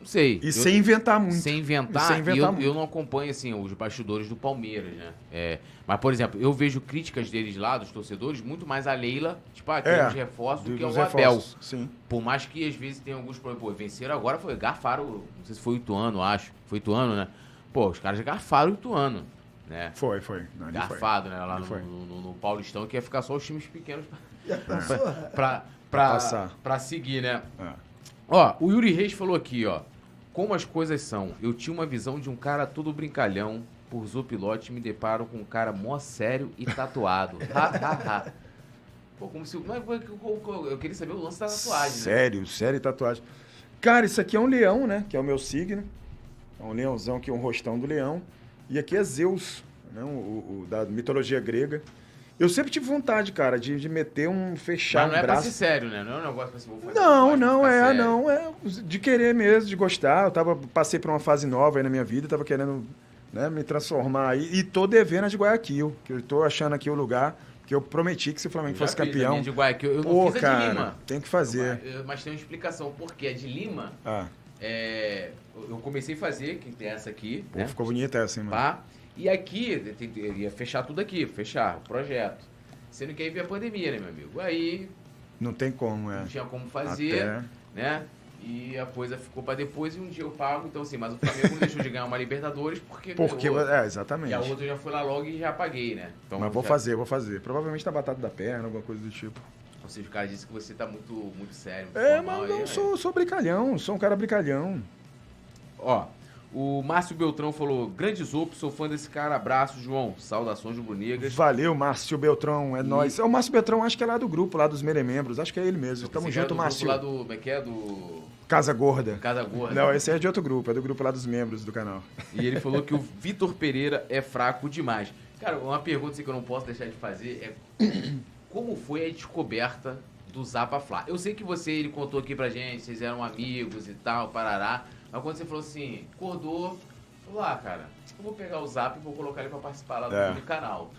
não sei. E eu- sem inventar muito. Sem inventar, E sem inventar e eu, muito. eu não acompanho assim os bastidores do Palmeiras, né? É, mas, por exemplo, eu vejo críticas deles lá, dos torcedores, muito mais a Leila, tipo, ah, queremos reforços, do que ao Abel. Sim. Por mais que às vezes tenha alguns problemas. Pô, venceram agora, foi garfaram, não sei se foi o Ituano, acho. Foi o Ituano, né? Pô, os caras garfaram o Ituano, né? Foi, foi. Não, ali foi. Garfado, né? Lá no, no- no- no Paulistão, que ia ficar só os times pequenos pensou? pra, pra, passar. pra seguir, né? É. Ó, o Yuri Reis falou aqui, ó. Como as coisas são. Eu tinha uma visão de um cara todo brincalhão. Por Zopilote me deparo com um cara mó sério e tatuado. Pô, como se. Mas, eu, queria saber o lance da tatuagem, né? Sério, sério tatuagem. Cara, isso aqui é um leão, né? Que é o meu signo. É um leãozão aqui, um rostão do leão. E aqui é Zeus, né? O- o da mitologia grega. Eu sempre tive vontade, cara, de, de meter um fechar Mas não um é pra ser sério, né? Não é um negócio pra se vou fazer Não, não, é, sério. não, é de querer mesmo, de gostar. Eu tava, passei por uma fase nova aí na minha vida, tava querendo né, me transformar aí. E tô devendo a de Guayaquil, que eu tô achando aqui o lugar que eu prometi que se o Flamengo fosse campeão. de Guayaquil. Eu não Pô, fiz a de cara, Lima. tem que fazer. Mas, mas tem uma explicação. Porque a de Lima, Ah, é, eu comecei a fazer, que tem essa aqui, pô, né? ficou bonita essa, hein, mano. Pá. E aqui, eu ia fechar tudo aqui, fechar o projeto. Sendo que aí veio a pandemia, né, meu amigo? Aí Não tem como, é. não tinha como fazer, Até- né? E a coisa ficou pra depois e um dia eu pago. Então, assim, mas o Flamengo não deixou de ganhar uma Libertadores porque. Porque, ganhou. é, E exatamente. a outra eu já fui lá logo e já paguei, né? Então, Mas vou já- fazer, vou fazer. Provavelmente tá batata da perna, alguma coisa do tipo. Ou seja, o cara disse que você tá muito, muito sério. Muito É, formal mas aí, não aí. sou, sou brincalhão, sou um cara brincalhão. Ó, o Márcio Beltrão falou: Grande Zopo, sou fã desse cara. Abraço, João. Saudações rubro-negras. Valeu, Márcio Beltrão, é E- nóis. É o Márcio Beltrão, acho que é lá do grupo, lá dos meremembros. Acho que é ele mesmo. Tamo junto, do Márcio. grupo lá do. Como é que é? Do. Casa Gorda. Casa Gorda. Não, esse é de outro grupo, é do grupo lá dos membros do canal. E ele falou que o Vitor Pereira é fraco demais. Cara, uma pergunta assim, que eu não posso deixar de fazer é como foi a descoberta do Zapa Flá? Eu sei que você, ele contou aqui pra gente, vocês eram amigos e tal, parará. Mas quando você falou assim, acordou, falou, ah, cara, eu vou pegar o Zap e vou colocar ele pra participar lá do, É. do canal.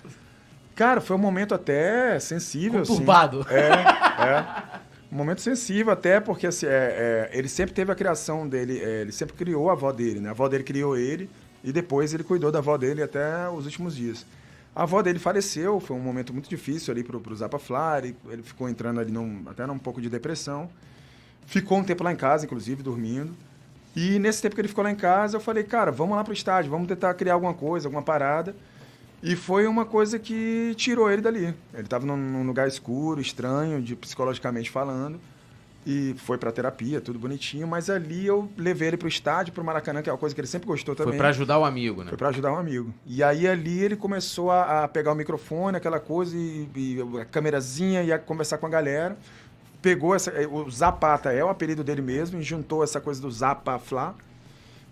Cara, foi um momento até sensível. assim. Conturbado. É, é. Um momento sensível até porque assim, é, é, ele sempre teve a criação dele, é, ele sempre criou a avó dele, né? A avó dele criou ele e depois ele cuidou da avó dele até os últimos dias. A avó dele faleceu, foi um momento muito difícil ali pro, pro Zapa Flá, ele, ele ficou entrando ali num, até num pouco de depressão. Ficou um tempo lá em casa, inclusive, dormindo. E nesse tempo que ele ficou lá em casa, eu falei, cara, vamos lá pro estádio, vamos tentar criar alguma coisa, alguma parada. E foi uma coisa que tirou ele dali. Ele estava num, num lugar escuro, estranho, de psicologicamente falando. E foi pra terapia, tudo bonitinho. Mas ali eu levei ele pro estádio, pro Maracanã, que é uma coisa que ele sempre gostou também. Foi pra ajudar o amigo, né? Foi pra ajudar um amigo. E aí ali ele começou a, a pegar o microfone, aquela coisa, e, e a câmerazinha, ia conversar com a galera. Pegou essa. eh, O Zapata é o apelido dele mesmo, e juntou essa coisa do Zapa Flá.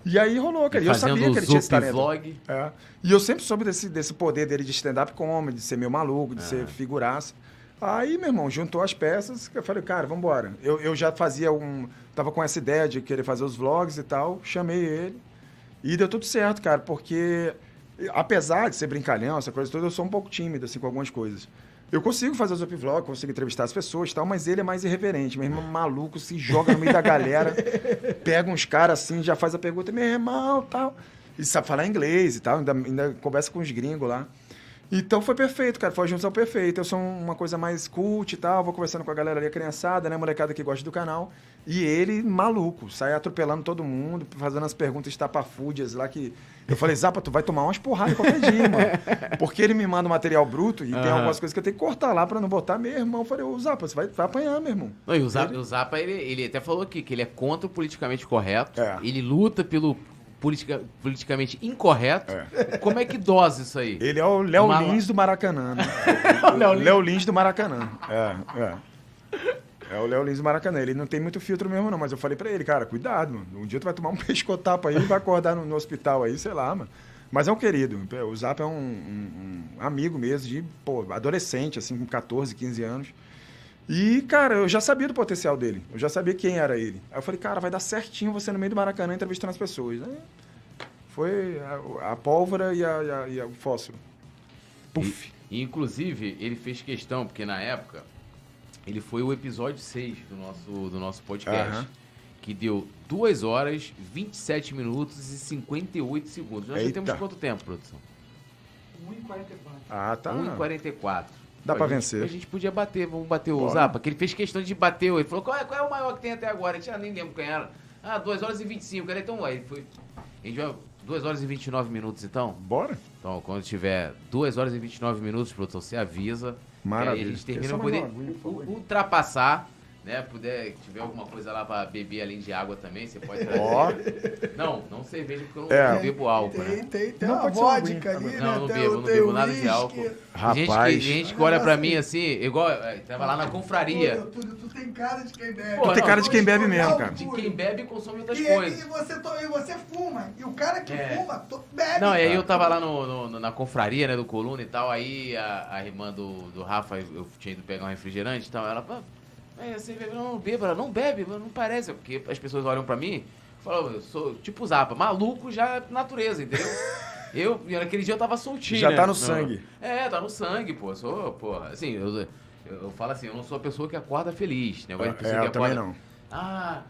E aí rolou, cara. E eu sabia que ele tinha esse talento. Vlog. É. E eu sempre soube desse, desse poder dele de stand-up comedy, de ser meio maluco, de É. ser figuraça. Aí, meu irmão, juntou as peças, eu falei, cara, vambora. Eu, eu já fazia um. Tava com essa ideia de querer fazer os vlogs e tal, chamei ele. E deu tudo certo, cara, porque apesar de ser brincalhão, essa coisa toda, eu sou um pouco tímido, assim, com algumas coisas. Eu consigo fazer os vlogs, consigo entrevistar as pessoas e tal, mas ele é mais irreverente. Meu irmão maluco se joga no meio da galera, pega uns caras assim, já faz a pergunta, meu irmão, tal. E sabe falar inglês e tal, ainda, ainda conversa com os gringos lá. Então foi perfeito, cara. Foi a junção perfeita. Eu sou uma coisa mais cult e tal. Vou conversando com a galera ali, a criançada, né? Molecada que gosta do canal. E ele, maluco, sai atropelando todo mundo, fazendo as perguntas estapafúdias lá que. Eu falei, Zapa, tu vai tomar umas porradas qualquer dia, mano. Porque ele me manda um material bruto e tem Aham. algumas coisas que eu tenho que cortar lá pra não botar meu irmão. Eu falei, ô Zapa, você vai, vai apanhar, meu irmão. Não, e o Zapa, o Zapa, ele, ele até falou aqui que ele é contra o politicamente correto. É. Ele luta pelo politica- politicamente incorreto. É. Como é que dosa isso aí? Ele é o Léo Uma- Lins do Maracanã, né? Léo Lins. Do Maracanã. É, é. É o Léo Lins do Maracanã. Ele não tem muito filtro mesmo, não. Mas eu falei pra ele, cara, cuidado, mano. Um dia tu vai tomar um pescotapo aí e vai acordar no, no hospital aí, sei lá, mano. Mas é um querido. O Zap é um, um- um amigo mesmo de, pô, adolescente, assim, com 14, 15 anos. E, cara, eu já sabia do potencial dele. Eu já sabia quem era ele. Aí eu falei, cara, vai dar certinho você no meio do Maracanã entrevistando as pessoas. Aí foi a, a pólvora e, a, e a- e o fósforo. Puf. E, e, inclusive, ele fez questão, porque na época, ele foi o episódio 6 do nosso, do nosso podcast. Aham. Que deu 2 horas, 27 minutos e 58 segundos. Nós já temos quanto tempo, produção? 1,44. Ah, tá. 1,44. Dá Pô, pra a gente- vencer. A gente podia bater, vamos bater o Bora. Zapa, que ele fez questão de bater. Ele falou, qual é, qual é o maior que tem até agora? A gente já nem lembra quem era. Ah, 2 horas e 25. Cara, então, ué, ele foi... A gente vai... 2 horas e 29 minutos, então? Bora? Então, quando tiver 2 horas e 29 minutos, produção, você avisa. Maravilha. Que aí a gente termina Só pra mais poder aguinha, ultrapassar, né? Puder, tiver alguma coisa lá pra beber além de água também, você pode trazer. Ó. Não, não cerveja, porque eu não, É. não bebo álcool, Tem, né? tem, tem Não, uma pode ser uma vodka ali, Não, né? não tem, bebo, não bebo nada de álcool. Tem gente, que, Rapaz. gente que olha pra mim assim, igual, eh, tava lá na confraria. Pô, Tu, tu tem cara de quem bebe. Pô, Tu tem Não, cara de quem bebe mesmo, cara. De quem bebe e consome outras E, coisas. e você, to- e você fuma. E o cara que É. fuma, bebe. Não, e aí eu tava lá no, no- na confraria, né, do Coluna e tal, aí a, a irmã do, do Rafa, eu tinha ido pegar um refrigerante e tal, ela, é, você bebe, não, não ela não bebe, não parece, porque as pessoas olham pra mim e falam, eu sou tipo Zapa, maluco já é natureza, entendeu? Eu, e naquele dia eu tava soltinho, Já né? tá no sangue. É, tá no sangue, pô, eu sou, pô, assim, eu, eu, eu falo assim, eu não sou a pessoa que acorda feliz, né, eu gosto de pessoa É, que eu também acorda- não. ah,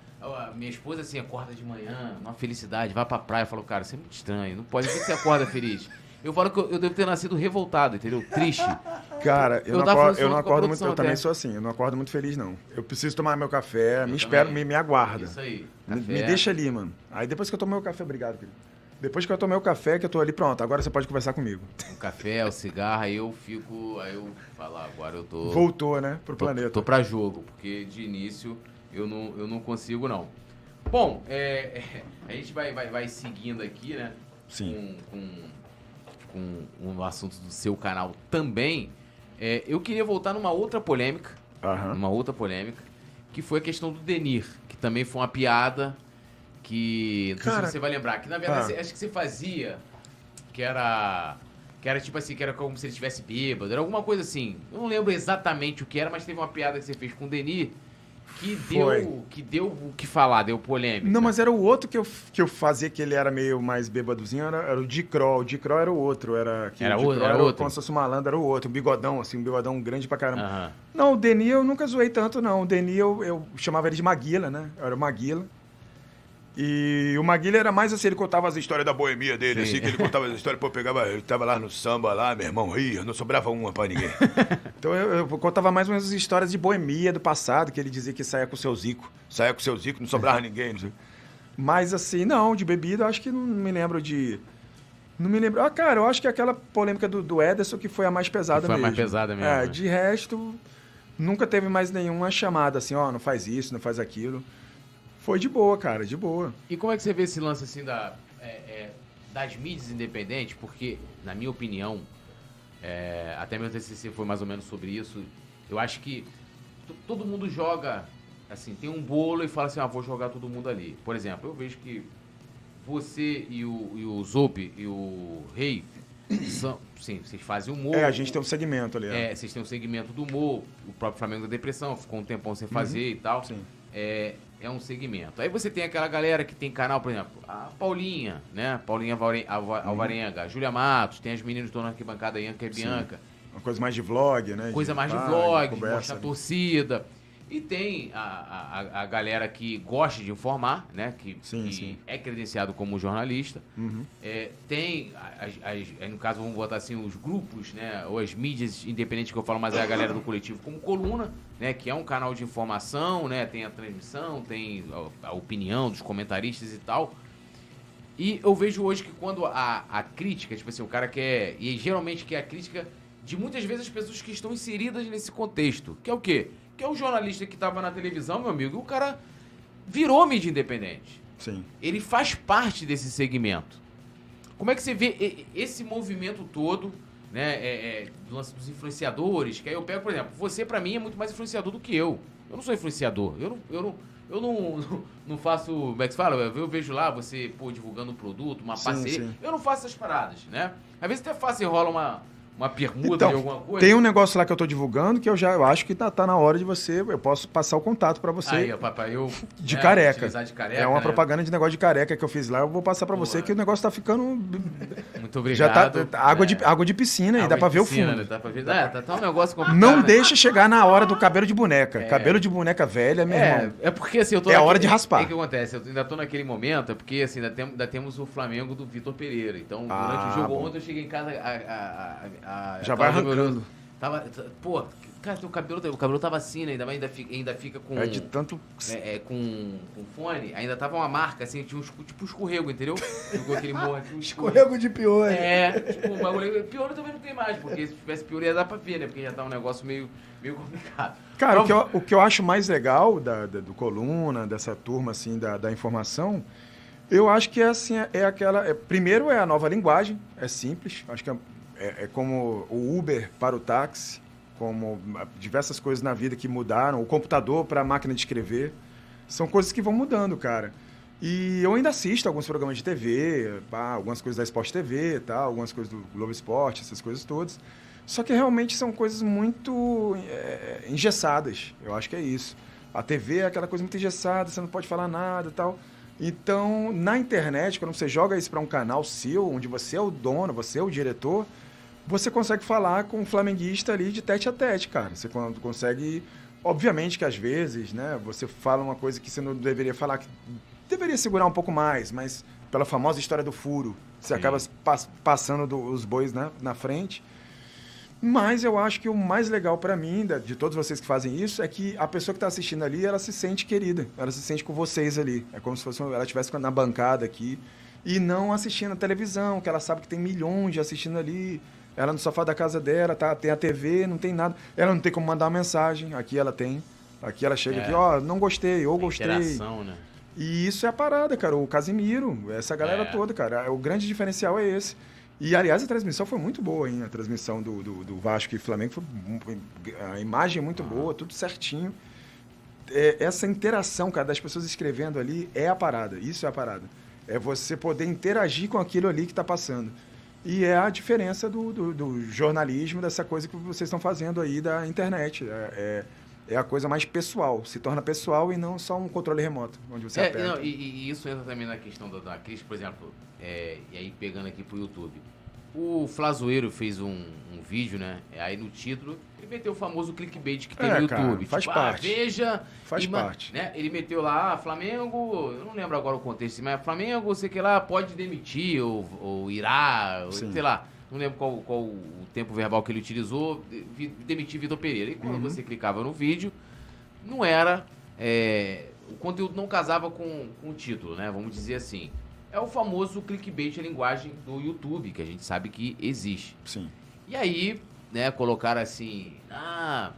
minha esposa assim, acorda de manhã, uma felicidade, vai pra praia. Eu falo, cara, isso é muito estranho, não pode. Por que você acorda feliz? Eu falo que eu, eu devo ter nascido revoltado, entendeu? Triste. Cara, eu, Eu não acordo, eu não acordo muito, eu também sou assim, eu não acordo muito feliz, não. Eu preciso tomar meu café, me Eu espero, também. me, me aguarda. Isso aí. Me, me deixa ali, mano. Aí depois que eu tomei o café, obrigado, querido. Depois que eu tomei o café, que eu tô ali, pronto, agora você pode conversar comigo. O café, o cigarro, aí eu fico. Aí eu falo, ah, agora eu tô. Voltou, né, pro tô, planeta. tô pra jogo, porque de início eu não, eu não consigo, não. Bom, é, a gente vai, vai, vai seguindo aqui, né? Sim. Com, com, com o assunto do seu canal também. É, eu queria voltar numa outra polêmica. Numa outra polêmica. Que foi a questão do Denir. Que também foi uma piada. Que. Não sei Cara, se você vai lembrar. Que na verdade, ah. acho que você fazia. Que era. Que era tipo assim, que era como se ele estivesse bêbado. Era alguma coisa assim. Eu não lembro exatamente o que era, mas teve uma piada que você fez com o Denir. Que Foi. deu, que deu o que falar, deu polêmica. Não, mas era o outro que eu, que eu fazia, que ele era meio mais bêbadozinho, era, era o Dicró. O Dicró era o outro. Era, que Era o era o- outro. Como se fosse um malandro, era o outro. Um bigodão, assim, um bigodão grande pra caramba. Não, o Deni eu nunca zoei tanto, não. O Deni eu, eu chamava ele de Maguila, né? Eu era o Maguila. E o Maguila era mais assim, ele contava as histórias da boemia dele, Sim. assim, que ele contava as histórias, pô, eu pegava, ele tava lá no samba lá, meu irmão, ria, não sobrava uma pra ninguém. então eu, eu contava mais ou menos as histórias de boemia do passado, que ele dizia que saía com o seu Zico. Saía com o seu Zico, não sobrava ninguém, não sei. Mas assim, não, de bebida, eu acho que não me lembro de. Não me lembro. Ah, cara, eu acho que aquela polêmica do, do Ederson que foi a mais pesada Que foi a mesmo. mais pesada mesmo, É, né? de resto, Nunca teve mais nenhuma chamada assim, ó, não faz isso, não faz aquilo. Foi de boa, cara, de boa. E como é que você vê esse lance assim da, é, é, das mídias independentes? Porque, na minha opinião, é, até meu TCC foi mais ou menos sobre isso. Eu acho que todo mundo joga, assim, tem um bolo e fala assim, ah, vou jogar todo mundo ali. Por exemplo, eu vejo que você e o, e o Zop e o Rei são, sim, vocês fazem humor. É, a gente tem um segmento ali. É, vocês têm um segmento do humor, o próprio Flamengo da Depressão, ficou um tempão sem fazer e tal. Uhum. Sim. É, é um segmento. Aí você tem aquela galera que tem canal, por exemplo, a Paulinha, né? Paulinha Alvaren- Uhum. Alvarenga, a Júlia Matos, tem as meninas do Dona Arquibancada, Ianca e. Bianca. Uma coisa mais de vlog, né? Coisa mais de vlog, conversa mostra a ali. torcida. E tem a, a, a- galera que gosta de informar, né? Que, Sim, que sim. é credenciado como jornalista. Uhum. É, tem, as, as- no caso, vamos botar assim, os grupos, né? Ou as mídias independentes que eu falo, mas é a galera do coletivo como Coluna, né? Que é um canal de informação, né? Tem a transmissão, tem a, a opinião dos comentaristas e tal. E eu vejo hoje que quando a, a crítica, tipo assim, o cara quer. E geralmente quer a crítica de muitas vezes as pessoas que estão inseridas nesse contexto. Que é o quê? Que é o jornalista que estava na televisão, meu amigo, e o cara virou mídia independente Sim. ele faz parte desse segmento. Como é que você vê esse movimento todo, né, é, é, do lance dos influenciadores? Que aí eu pego, por exemplo, você pra mim é muito mais influenciador do que eu. Eu não sou influenciador. Eu não, eu não, eu não, não faço, como é que se fala? Eu vejo lá você, pô, divulgando um produto, uma Sim, parceria. sim. Eu não faço essas paradas, né? Às vezes até faço e rola uma, uma permuta Então, de alguma coisa. Tem um negócio lá que eu tô divulgando que eu já eu acho que tá, tá na hora de você. Eu posso passar o contato pra você. Aí, papai, eu... de né, careca. de careca, É uma né? propaganda de negócio de careca que eu fiz lá. Eu vou passar pra você que o negócio tá ficando. Muito Já obrigado. tá. Água, É. de, água de piscina e Água dá de pra ver o né? fundo. Dá pra ver. É, tá, tá um negócio complicado. Não né? deixa chegar na hora do cabelo de boneca. É. Cabelo de boneca velha, meu É, irmão. é porque assim, eu tô É a naquele- hora de raspar. O que, que acontece? Eu ainda tô naquele momento, é porque assim, ainda, tem- ainda temos o Flamengo do Vitor Pereira. Então, durante Ah, o jogo bom. ontem eu cheguei em casa. A, a, a, a- Já vai arrancando. Tava. Pô, cara, teu cabelo, o cabelo tava assim, né? Ainda, ainda, fica, ainda fica com. É de tanto. é, é, com, com fone, ainda tava uma marca, assim, tinha um, tipo um escorrego, entendeu? Ficou aquele morro, um escorrego. Escorrego de piolho. É, tipo, o bagulho. Pior também não tem mais, porque se tivesse pior ia dar pra ver, né? Porque já tá um negócio meio, meio complicado. Cara, o Vamos- que, eu, o que eu acho mais legal da, da- do Coluna, dessa turma assim, da, da informação, eu acho que é assim, é, é aquela. é- primeiro é a nova linguagem, é simples. Acho que é, é- é como o Uber para o táxi, como diversas coisas na vida que mudaram, o computador para a máquina de escrever. São coisas que vão mudando, cara. E eu ainda assisto alguns programas de TV, pá, algumas coisas da Sport TV, tá, algumas coisas do Globo Esporte, essas coisas todas. Só que realmente são coisas muito é, engessadas. Eu acho que é isso. A TV é aquela coisa muito engessada, você não pode falar nada e tal. Então, na internet, quando você joga isso para um canal seu, onde você é o dono, você é o diretor, você consegue falar com um flamenguista ali de tete a tete, cara. Você con- consegue. Obviamente que às vezes, né, você fala uma coisa que você não deveria falar, que deveria segurar um pouco mais, mas pela famosa história do furo, você Sim. acaba pas- passando do- os bois na, na frente. Mas eu acho que o mais legal pra mim, de todos vocês que fazem isso, é que a pessoa que está assistindo ali, ela se sente querida. Ela se sente com vocês ali. É como se fosse ela estivesse na bancada aqui e não assistindo a televisão, que ela sabe que tem milhões de assistindo ali. Ela no sofá da casa dela, tá, tem a TV, não tem nada. Ela não tem como mandar uma mensagem. Aqui ela tem. Aqui ela chega É. aqui, ó, não gostei, ou gostei. Interação, né? E isso é a parada, cara. O Casimiro, essa galera É. toda, cara. O grande diferencial é esse. E, aliás, a transmissão foi muito boa, hein? A transmissão do, do, do Vasco e Flamengo foi. A imagem é muito boa, tudo certinho. É, essa interação, cara, das pessoas escrevendo ali é a parada. Isso é a parada. É você poder interagir com aquilo ali que está passando. E é a diferença do, do, do jornalismo, dessa coisa que vocês estão fazendo aí da internet. É, é, é a coisa mais pessoal. Se torna pessoal e não só um controle remoto, onde você É, aperta. não, e, e isso entra também na questão da, da crise, por exemplo, é, e aí pegando aqui pro YouTube. O Flazoeiro fez um, um vídeo, né? Aí no título, meteu o famoso clickbait que tem É, no cara, YouTube. faz tipo, parte. Ah, veja. Faz e parte. Né? Ele meteu lá, ah, Flamengo, eu não lembro agora o contexto, mas Flamengo, sei que lá, pode demitir, ou, ou irá, ou, sei lá. Não lembro qual, qual o tempo verbal que ele utilizou, de- demitir Vitor Pereira. E quando Uhum. você clicava no vídeo, não era. é, o conteúdo não casava com, com o título, né? Vamos dizer assim. É o famoso clickbait, a linguagem do YouTube, que a gente sabe que existe. Sim. E aí, né, colocaram assim, ah,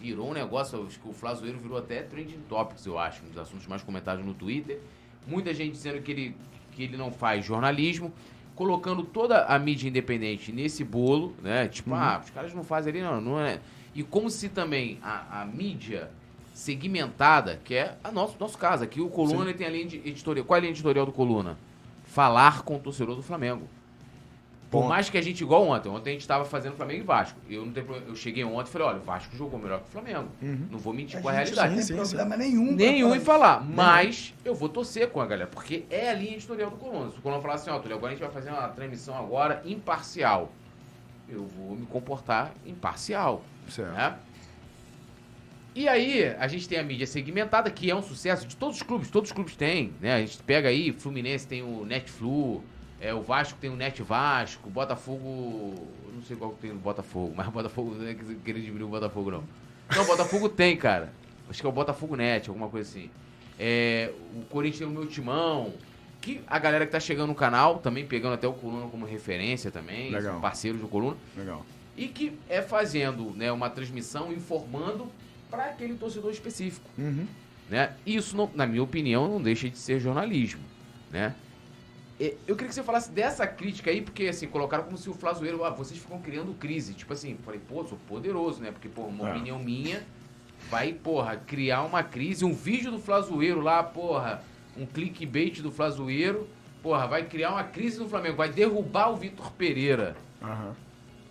virou um negócio, acho que o Flazoeiro virou até trending topics, eu acho, um dos assuntos mais comentados no Twitter. Muita gente dizendo que ele, que ele não faz jornalismo, colocando toda a mídia independente nesse bolo, né? Tipo, ah, os caras não fazem ali, não, não é. E como se também a, a mídia segmentada, que é a nosso, nosso caso, aqui o Coluna tem a linha de editorial. Qual é a linha editorial do Coluna? Falar com o torcedor do Flamengo. Por mais que a gente, igual ontem, ontem a gente tava fazendo Flamengo e Vasco. Eu não tenho problema, eu cheguei ontem e falei, olha, o Vasco jogou melhor que o Flamengo. Não vou mentir com a realidade. não tem problema nenhum. Nenhum em falar, mas eu vou torcer com a galera, porque é a linha editorial do Coluna. Se o Coluna falar assim, ó, Túlio, agora a gente vai fazer uma transmissão agora imparcial. Eu vou me comportar imparcial, Certo. né? E aí, a gente tem a mídia segmentada, que é um sucesso de todos os clubes, todos os clubes têm, né? A gente pega aí, Fluminense tem o Netflu, é, o Vasco tem o Net Vasco, o Botafogo, não sei qual que tem no Botafogo, mas o Botafogo não é que querer diminuir o Botafogo, não. Não, o Botafogo tem, cara. Acho que é o Botafogo Net, alguma coisa assim. É, o Corinthians tem o meu timão. Que a galera que tá chegando no canal, também pegando até o Coluna como referência também, Legal. parceiros do Coluna Legal. e que é fazendo né, uma transmissão informando para aquele torcedor específico. Uhum. Né? Isso, não- na minha opinião, não deixa de ser jornalismo. Né? E Eu queria que você falasse dessa crítica aí, porque assim, colocaram como se o Flazoeiro, ah, vocês ficam criando crise. Tipo assim, falei, pô, sou poderoso, né? Porque, pô, uma É. opinião minha vai, porra, criar uma crise. Um vídeo do Flazoeiro lá, porra, um clickbait do Flazoeiro, porra, vai criar uma crise no Flamengo, vai derrubar o Vitor Pereira. Aham.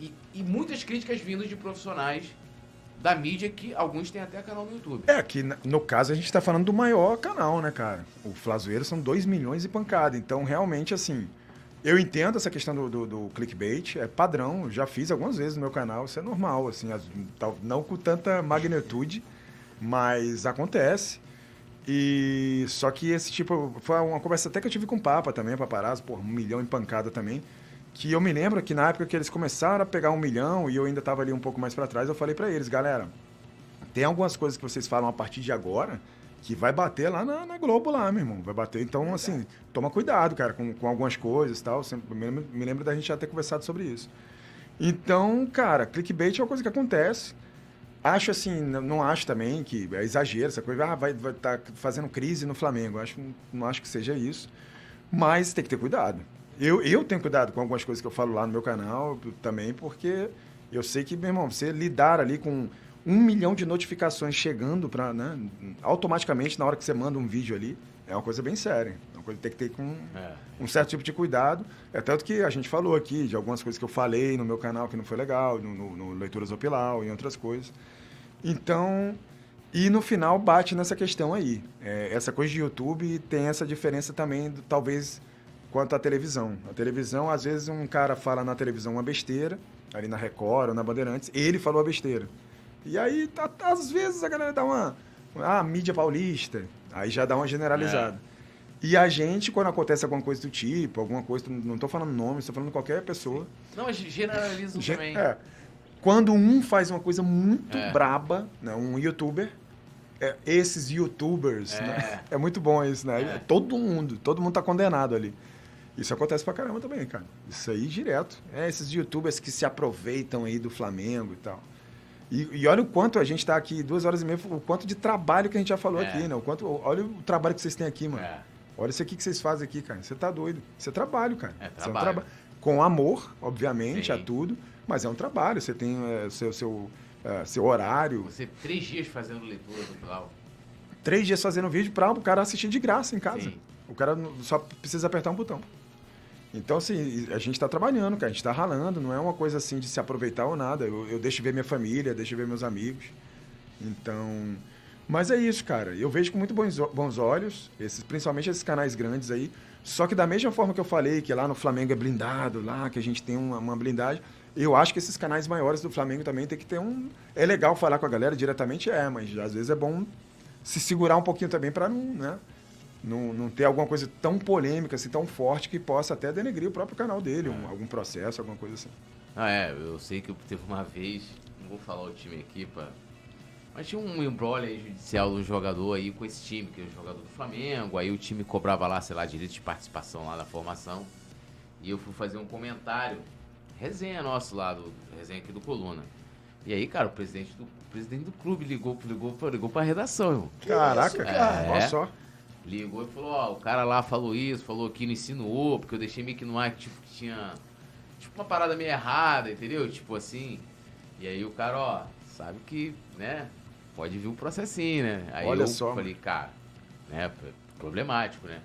E, e muitas críticas vindas de profissionais da mídia que alguns têm até canal no YouTube. É, que no caso a gente tá falando do maior canal, né, cara? O Flazoeiro são 2 milhões e pancada. Então, realmente, assim, eu entendo essa questão do, do, do clickbait, é padrão, já fiz algumas vezes no meu canal, isso é normal, assim, não com tanta magnitude, mas acontece. E só que esse tipo, foi uma conversa até que eu tive com o Papa também, paparazzo, porra, um milhão em pancada também. Que eu me lembro que na época que eles começaram a pegar um milhão e eu ainda tava ali um pouco mais para trás, eu falei para eles, galera, tem algumas coisas que vocês falam a partir de agora que vai bater lá na, na Globo lá, meu irmão. Vai bater. Então, assim, toma cuidado, cara, com, com algumas coisas e tal. Sempre, me, lembro, me lembro da gente já ter conversado sobre isso. Então, cara, clickbait é uma coisa que acontece. Acho assim, não acho também que é exagero essa coisa, ah, vai estar tá fazendo crise no Flamengo. Acho, não acho que seja isso. Mas tem que ter cuidado. Eu, eu tenho cuidado com algumas coisas que eu falo lá no meu canal também, porque eu sei que, meu irmão, você lidar ali com um milhão de notificações chegando para, né, automaticamente na hora que você manda um vídeo ali, é uma coisa bem séria. É uma coisa que tem que ter com É. um certo tipo de cuidado. É tanto que a gente falou aqui de algumas coisas que eu falei no meu canal que não foi legal, no, no, no Leituras Opilau e outras coisas. Então, e no final bate nessa questão aí. É, essa coisa de YouTube tem essa diferença também, do- talvez, quanto à televisão. A televisão, às vezes, um cara fala na televisão uma besteira, ali na Record ou na Bandeirantes, ele falou a besteira. E aí, tá- às vezes, a galera dá uma. Ah, mídia paulista. Aí já dá uma generalizada. E a gente, quando acontece alguma coisa do tipo, alguma coisa, não estou falando nome, estou falando qualquer pessoa. Não, mas generalizam Gen- também. é, quando um faz uma coisa muito É. braba, né, um youtuber, é, esses youtubers, É. né, é muito bom isso, né? Todo mundo, todo mundo tá condenado ali. Isso acontece pra caramba também, cara. Isso aí direto. É, esses youtubers que se aproveitam aí do Flamengo e tal. E, e olha o quanto a gente tá aqui, duas horas e meia, o quanto de trabalho que a gente já falou É. aqui, né? O quanto, olha o trabalho que vocês têm aqui, mano. É. Olha isso aqui que vocês fazem aqui, cara. Você tá doido. Isso é trabalho, cara. É Isso um trabalho. traba- Com amor, obviamente, Sim. a tudo. Mas é um trabalho. Você tem é, seu, seu, é, seu horário. Você três dias fazendo leitura do Pilau. Três dias fazendo vídeo para o cara assistir de graça em casa. Sim. O cara só precisa apertar um botão. Então, assim, a gente está trabalhando, cara. A gente está ralando. Não é uma coisa assim de se aproveitar ou nada. Eu, eu deixo ver minha família, deixo ver meus amigos. Então... Mas é isso, cara. Eu vejo com muito bons, bons olhos, esses, principalmente esses canais grandes aí. Só que da mesma forma que eu falei que lá no Flamengo é blindado, lá que a gente tem uma, uma blindagem, eu acho que esses canais maiores do Flamengo também tem que ter um. É legal falar com a galera diretamente, é, mas às vezes é bom se segurar um pouquinho também para não, né? Não, não ter alguma coisa tão polêmica, assim, tão forte que possa até denegrir o próprio canal dele, um- algum processo, alguma coisa assim. Ah, é, eu sei que teve uma vez, não vou falar o time aqui, pá, mas tinha um embrolho aí judicial do jogador aí com esse time, que é o jogador do Flamengo, aí o time cobrava lá, sei lá, direito de participação lá da formação, e eu fui fazer um comentário, resenha nosso lá, do, resenha aqui do Coluna. E aí, cara, o presidente do, o presidente do clube ligou, ligou, ligou pra redação, irmão. Caraca, cara? olha É. só. Ligou e falou, ó, o cara lá falou isso, falou que não insinuou, porque eu deixei meio que no ar que, tipo, que tinha. Tipo, uma parada meio errada, entendeu? Tipo assim. E aí o cara, ó, sabe que, né? Pode vir um processinho, né? Aí Olha eu só, falei, cara, né? Problemático, né?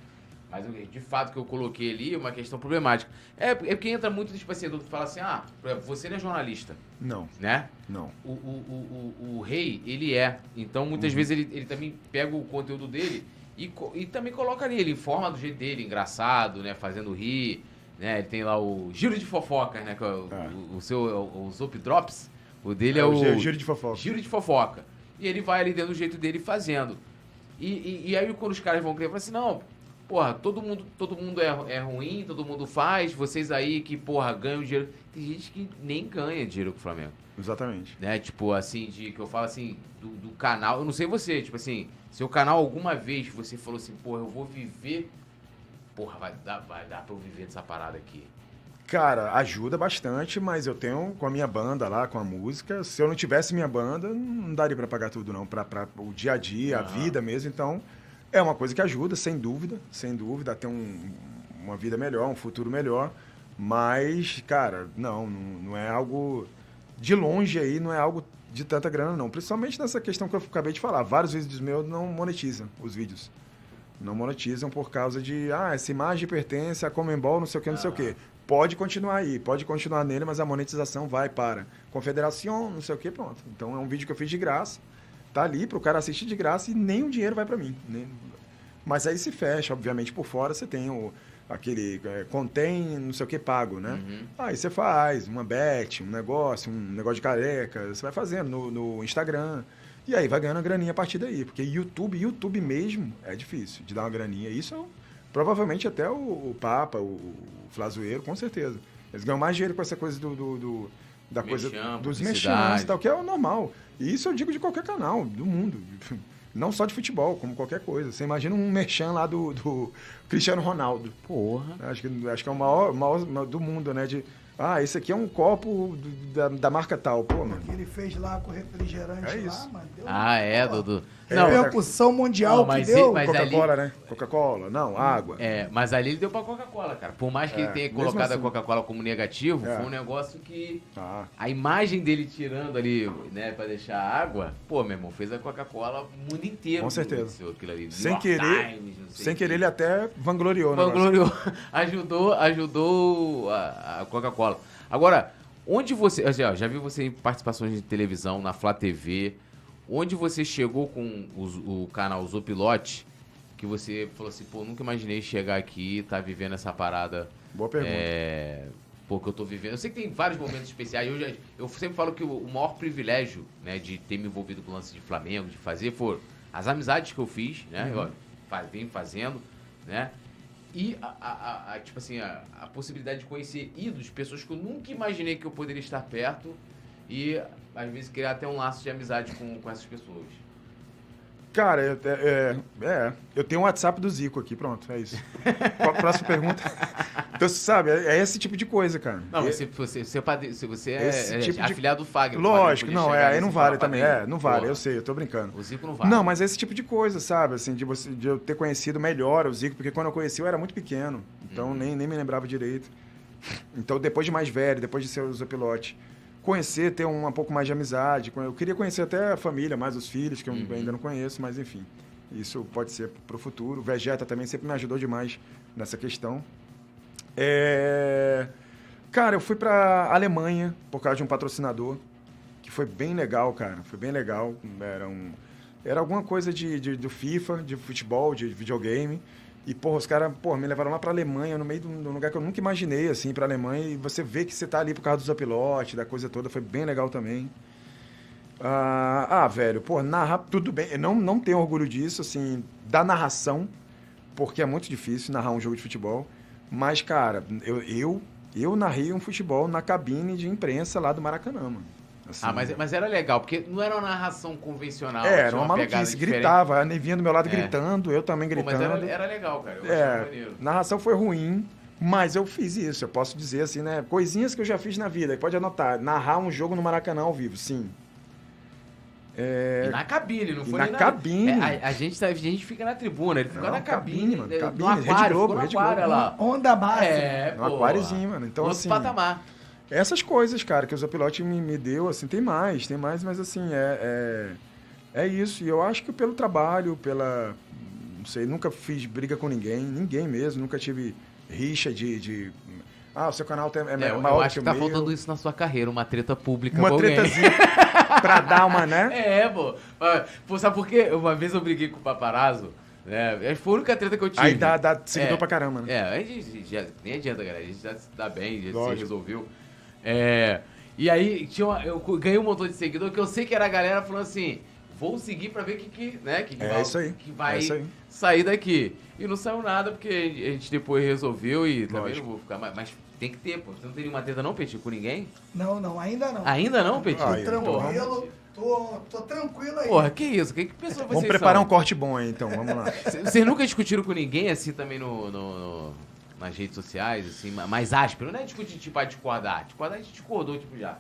Mas de fato que eu coloquei ali é uma questão problemática. É, é porque entra muito, tipo assim, tu fala assim, ah, você não é jornalista, Não, né? não. o, o, o, o, o rei, ele é. Então, muitas vezes, ele, ele também pega o conteúdo dele e, e também coloca ali. Ele informa do jeito dele, engraçado, né? Fazendo rir. Né? Ele tem lá o giro de fofocas, né? É o, É. o, o seu, é o, o Zop Drops. O dele é, É o, o gi- giro de fofoca. Giro de fofoca. E ele vai ali dentro do jeito dele fazendo. E, e, e aí, quando os caras vão crer, falam assim: não, porra, todo mundo, todo mundo é, é ruim, todo mundo faz. Vocês aí que, porra, ganham dinheiro. Tem gente que nem ganha dinheiro com o Flamengo Exatamente. né? Tipo, assim, de que eu falo assim, do, do canal. Eu não sei você, tipo assim, seu canal alguma vez você falou assim, porra, eu vou viver. Porra, vai dar, vai dar pra eu viver dessa parada aqui. Cara, ajuda bastante, mas eu tenho com a minha banda lá, com a música. Se eu não tivesse minha banda, não daria pra pagar tudo, não. Pra, pra o dia a dia, a Aham. vida mesmo. Então, é uma coisa que ajuda, sem dúvida. Sem dúvida, a ter um, uma vida melhor, um futuro melhor. Mas, cara, não, não, não é algo. De longe aí, não é algo de tanta grana, não. Principalmente nessa questão que eu acabei de falar. Vários vídeos meus não monetizam os vídeos. Não monetizam por causa de, ah, essa imagem pertence a Comembol, não sei o que, não sei o que. Pode continuar aí, pode continuar nele, mas a monetização vai para Confederação, não sei o que, pronto. Então é um vídeo que eu fiz de graça, tá ali para o cara assistir de graça e nem o dinheiro vai para mim. nem- Mas aí se fecha, obviamente por fora você tem o, aquele, é, contém não sei o que pago, né? Uhum. Aí você faz uma bet, um negócio, um negócio de careca, você vai fazendo no, no Instagram. E aí vai ganhando a graninha a partir daí. Porque YouTube, YouTube mesmo, é difícil de dar uma graninha. Isso é provavelmente até o, o Papa, o, o Flazoeiro, com certeza. Eles ganham mais dinheiro com essa coisa do. do- do- da coisa Merchan, dos mexãs e tal, que é o normal. E isso eu digo de qualquer canal do mundo. Não só de futebol, como qualquer coisa. Você imagina um merchan lá do, do Cristiano Ronaldo. Porra. Acho que, acho que é o maior, maior do mundo, né? De, ah, esse aqui é um copo da, da marca tal. Pô, mano. que ele fez lá com o refrigerante É lá, mano. Deu Ah, é, Dudu. É, Não, é. Repercussão mundial Não, que mas deu. ele- mas- Coca-Cola, né? Coca-Cola. Não, água. é, mas ali ele deu pra Coca-Cola, cara. Por mais que É, ele tenha colocado a assim. Coca-Cola como negativo, É. foi um negócio que. Ah, A imagem dele tirando ali, né, pra deixar água, pô, meu irmão, fez a Coca-Cola o mundo inteiro. Com certeza. ali. Sem York querer, Times, sem querer ele até vangloriou, né? Vangloriou. Ajudou, ajudou a, a Coca-Cola. Agora, onde você. assim, ó, já vi você em participações de televisão, na Flá TV. Onde você chegou com os- o canal Zopilote, que você falou assim, pô, nunca imaginei chegar aqui e tá vivendo essa parada. Boa pergunta. É, pô, que eu tô vivendo. Eu sei que tem vários momentos especiais. Eu, já- eu sempre falo que o, o maior privilégio, né, de ter me envolvido com o lance de Flamengo, de fazer, foram as amizades que eu fiz, né? Uhum. Eu fa- venho fazendo, né? E, a, a- a- a- tipo assim, a, a possibilidade de conhecer ídolos, pessoas que eu nunca imaginei que eu poderia estar perto e, às vezes, criar até um laço de amizade com, com essas pessoas. Cara, eu, é, é, eu tenho um WhatsApp do Zico aqui, pronto, é isso. Qual a próxima pergunta? Então, você sabe, é, é esse tipo de coisa, cara. Não, você, você, você, é você é, tipo de- afiliado do Fagner. o Lógico, não, é, aí não vale também. "Padrinho, É, não vale, eu sei, eu tô brincando. O Zico não vale. Não, mas é esse tipo de coisa, sabe? Assim, de, você, de eu ter conhecido melhor o Zico, porque quando eu conheci eu era muito pequeno, então Uhum. nem, nem me lembrava direito. Então, depois de mais velho, depois de ser o Zopilote, conhecer, ter um, um pouco mais de amizade. Eu queria conhecer até a família, mais os filhos, que eu Uhum. ainda não conheço, mas enfim. Isso pode ser pro futuro. O Vegeta também sempre me ajudou demais nessa questão. É... Cara, eu fui pra Alemanha por causa de um patrocinador, que foi bem legal, cara. Foi bem legal. Era, um... Era alguma coisa de, de- do FIFA, de futebol, de videogame. E, porra, os caras, porra, me levaram lá pra Alemanha, no meio de um lugar que eu nunca imaginei, assim, pra Alemanha. E você vê que você tá ali por causa do Zapilote, da coisa toda. Foi bem legal também. Ah, ah, velho, pô, narrar, tudo bem. Eu não, não tenho orgulho disso, assim, da narração, porque é muito difícil narrar um jogo de futebol. Mas, cara, eu, eu, eu narrei um futebol na cabine de imprensa lá do Maracanã, mano. Assim, Ah, mas, mas era legal, porque não era uma narração convencional. é, era uma pegada maluquice, diferente. gritava, a Nevinha do meu lado É. gritando, eu também Pô, gritando. mas era, era legal, cara. Eu achei É, maneiro. narração foi ruim, Mas eu fiz isso, eu posso dizer assim, né? Coisinhas que eu já fiz na vida. Pode anotar. Narrar um jogo no Maracanã ao vivo, sim. É, E na cabine, não E foi na nem na cabine. É, a, a gente, tá- a gente fica na tribuna, ele fica Não, na cabine, cabine, mano, cabine, no Rede aquário, Globo, ficou no Rede aquário, Globo. lá. Onda máxima. É, No pô. aquáriozinho, mano. Então, Outro assim- patamar. Essas coisas, cara, que o Zopilote me, me deu, assim, tem mais, tem mais, mas assim, é, é, é isso. E eu acho que pelo trabalho, pela. Não sei, nunca fiz briga com ninguém, ninguém mesmo, nunca tive rixa de. de ah, o seu canal tem, é, É, eu, maior eu acho que que tá faltando isso na sua carreira, uma treta pública Uma com alguém. tretazinha pra dar uma, né? É, pô. Ah, Pô, sabe por quê? Uma vez eu briguei com o paparazzo, né? Foi a única treta que eu tive. Aí dá, dá seguidor É. pra caramba, né? É, a gente já, nem adianta, galera. A gente já se dá bem, já se Lógico. resolveu. É, e aí, tinha uma- eu ganhei um montão de seguidor que eu sei que era a galera falando assim: vou seguir pra ver o que, que, né, que, que É vai, isso aí, que vai é isso aí. sair daqui. E não saiu nada porque a gente depois resolveu e também Lógico. não vou ficar. Mas, mas tem que ter, pô. Você não tem nenhuma treta, não, Petit, com ninguém? Não, não, ainda não. Ainda não, Petit? Ah, Tranquilo. Tô, tô tranquilo aí. Porra, que isso? Que, que pessoa Vamos vocês preparar são? um corte bom aí, então, vamos lá. Vocês nunca discutiram com ninguém assim também no, no- no- nas redes sociais, assim, ma- mais áspero? Não é discutir, tipo, a discordar. Discordar a gente discordou, tipo, já.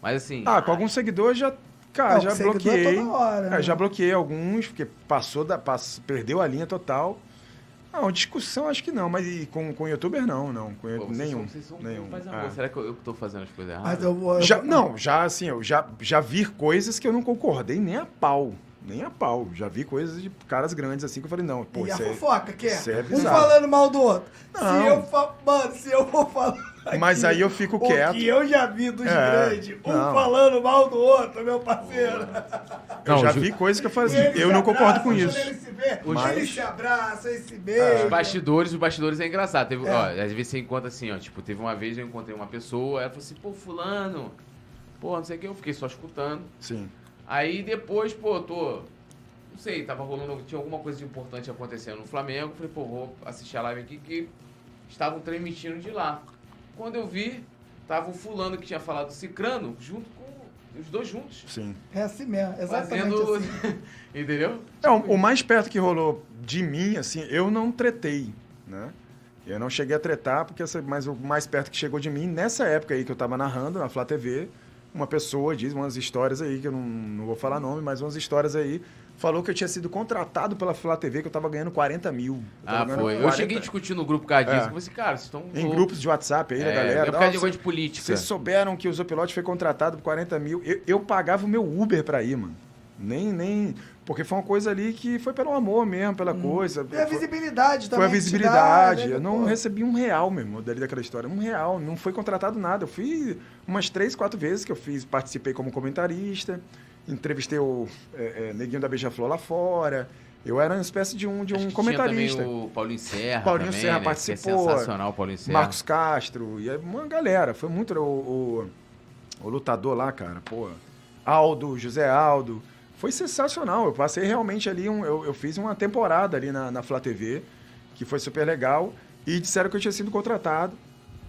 Mas assim. Ah, com alguns seguidores já. Cara, Não, já bloqueei. toda hora, É, né? já bloqueei alguns, porque passou da. pass- perdeu a linha total. Não, discussão acho que não, mas e com, com youtuber não, não. Com, pô, vocês nenhum. São, vocês são nenhum. É. Será que eu, eu que tô fazendo as coisas erradas? Mas eu vou. eu Já, não, já assim, eu já, já vi coisas que eu não concordei nem a pau. Nem a pau. Já vi coisas de caras grandes assim que eu falei, não, pô, e a isso é- fofoca, que é? isso é um bizarro. falando mal do outro. Não. Se eu fa... Mano, se eu for falar. Mas aqui aí eu fico o quieto. que eu já vi dos É, grandes. Um não. falando mal do outro, meu parceiro. Eu Não, já ju- vi coisas que eu falei Eles assim, eu se não concordo com abraçam, isso. quando Eles se, vê, Mas- eles se abraçam, eles se Os beijam. bastidores, os bastidores é engraçado. Teve, É. ó, às vezes você encontra assim, ó. Tipo, teve uma vez eu encontrei uma pessoa, ela falou assim, pô, fulano, pô, não sei o que, eu fiquei só escutando. Sim. Aí depois, pô, tô. Não sei, tava rolando. Tinha alguma coisa de importante acontecendo no Flamengo. Falei, pô, vou assistir a live aqui que estavam transmitindo de lá. Quando eu vi, tava o fulano que tinha falado Cicrano junto com. Os dois juntos. Sim. É assim mesmo, exatamente fazendo. assim. Entendeu? Não, o mais perto que rolou de mim, assim, eu não tretei, né? Eu não cheguei a tretar, porque essa, mas o mais perto que chegou de mim, nessa época aí que eu tava narrando, na Flá TV, uma pessoa diz umas histórias aí, que eu não, não vou falar nome, mas umas histórias aí, falou que eu tinha sido contratado pela Flá TV, que eu tava ganhando 40 mil. Eu Ah, foi. Eu 40 cheguei a discutir no grupo causa disso. É. Eu falei assim, cara, vocês estão. Em grupos de WhatsApp aí da É, galera. é por causa de "Nossa, negócio de política. Vocês souberam que o Zopilote foi contratado por 40 mil. Eu, eu pagava o meu Uber pra ir, mano. Nem, nem. Porque foi uma coisa ali que foi pelo amor mesmo, pela coisa. E a Foi- visibilidade também. Foi a te dá, visibilidade. né, eu não pô? recebi um real mesmo dali daquela história. Um real. Não foi contratado nada. Eu fui umas três, quatro vezes que eu fiz, participei como comentarista, entrevistei o é, é, Neguinho da Beija-Flor lá fora. Eu era uma espécie de um, de Acho um que comentarista. O Paulinho Serra. Paulinho também, Serra né, participou. Que é sensacional, o Paulinho Serra. Marcos Castro, e é uma galera. Foi muito o, o, o lutador lá, cara. Pô, Aldo, José Aldo. Foi sensacional. Eu passei realmente ali, um, eu, eu fiz uma temporada ali na, na Flá TV, que foi super legal. E disseram que eu tinha sido contratado.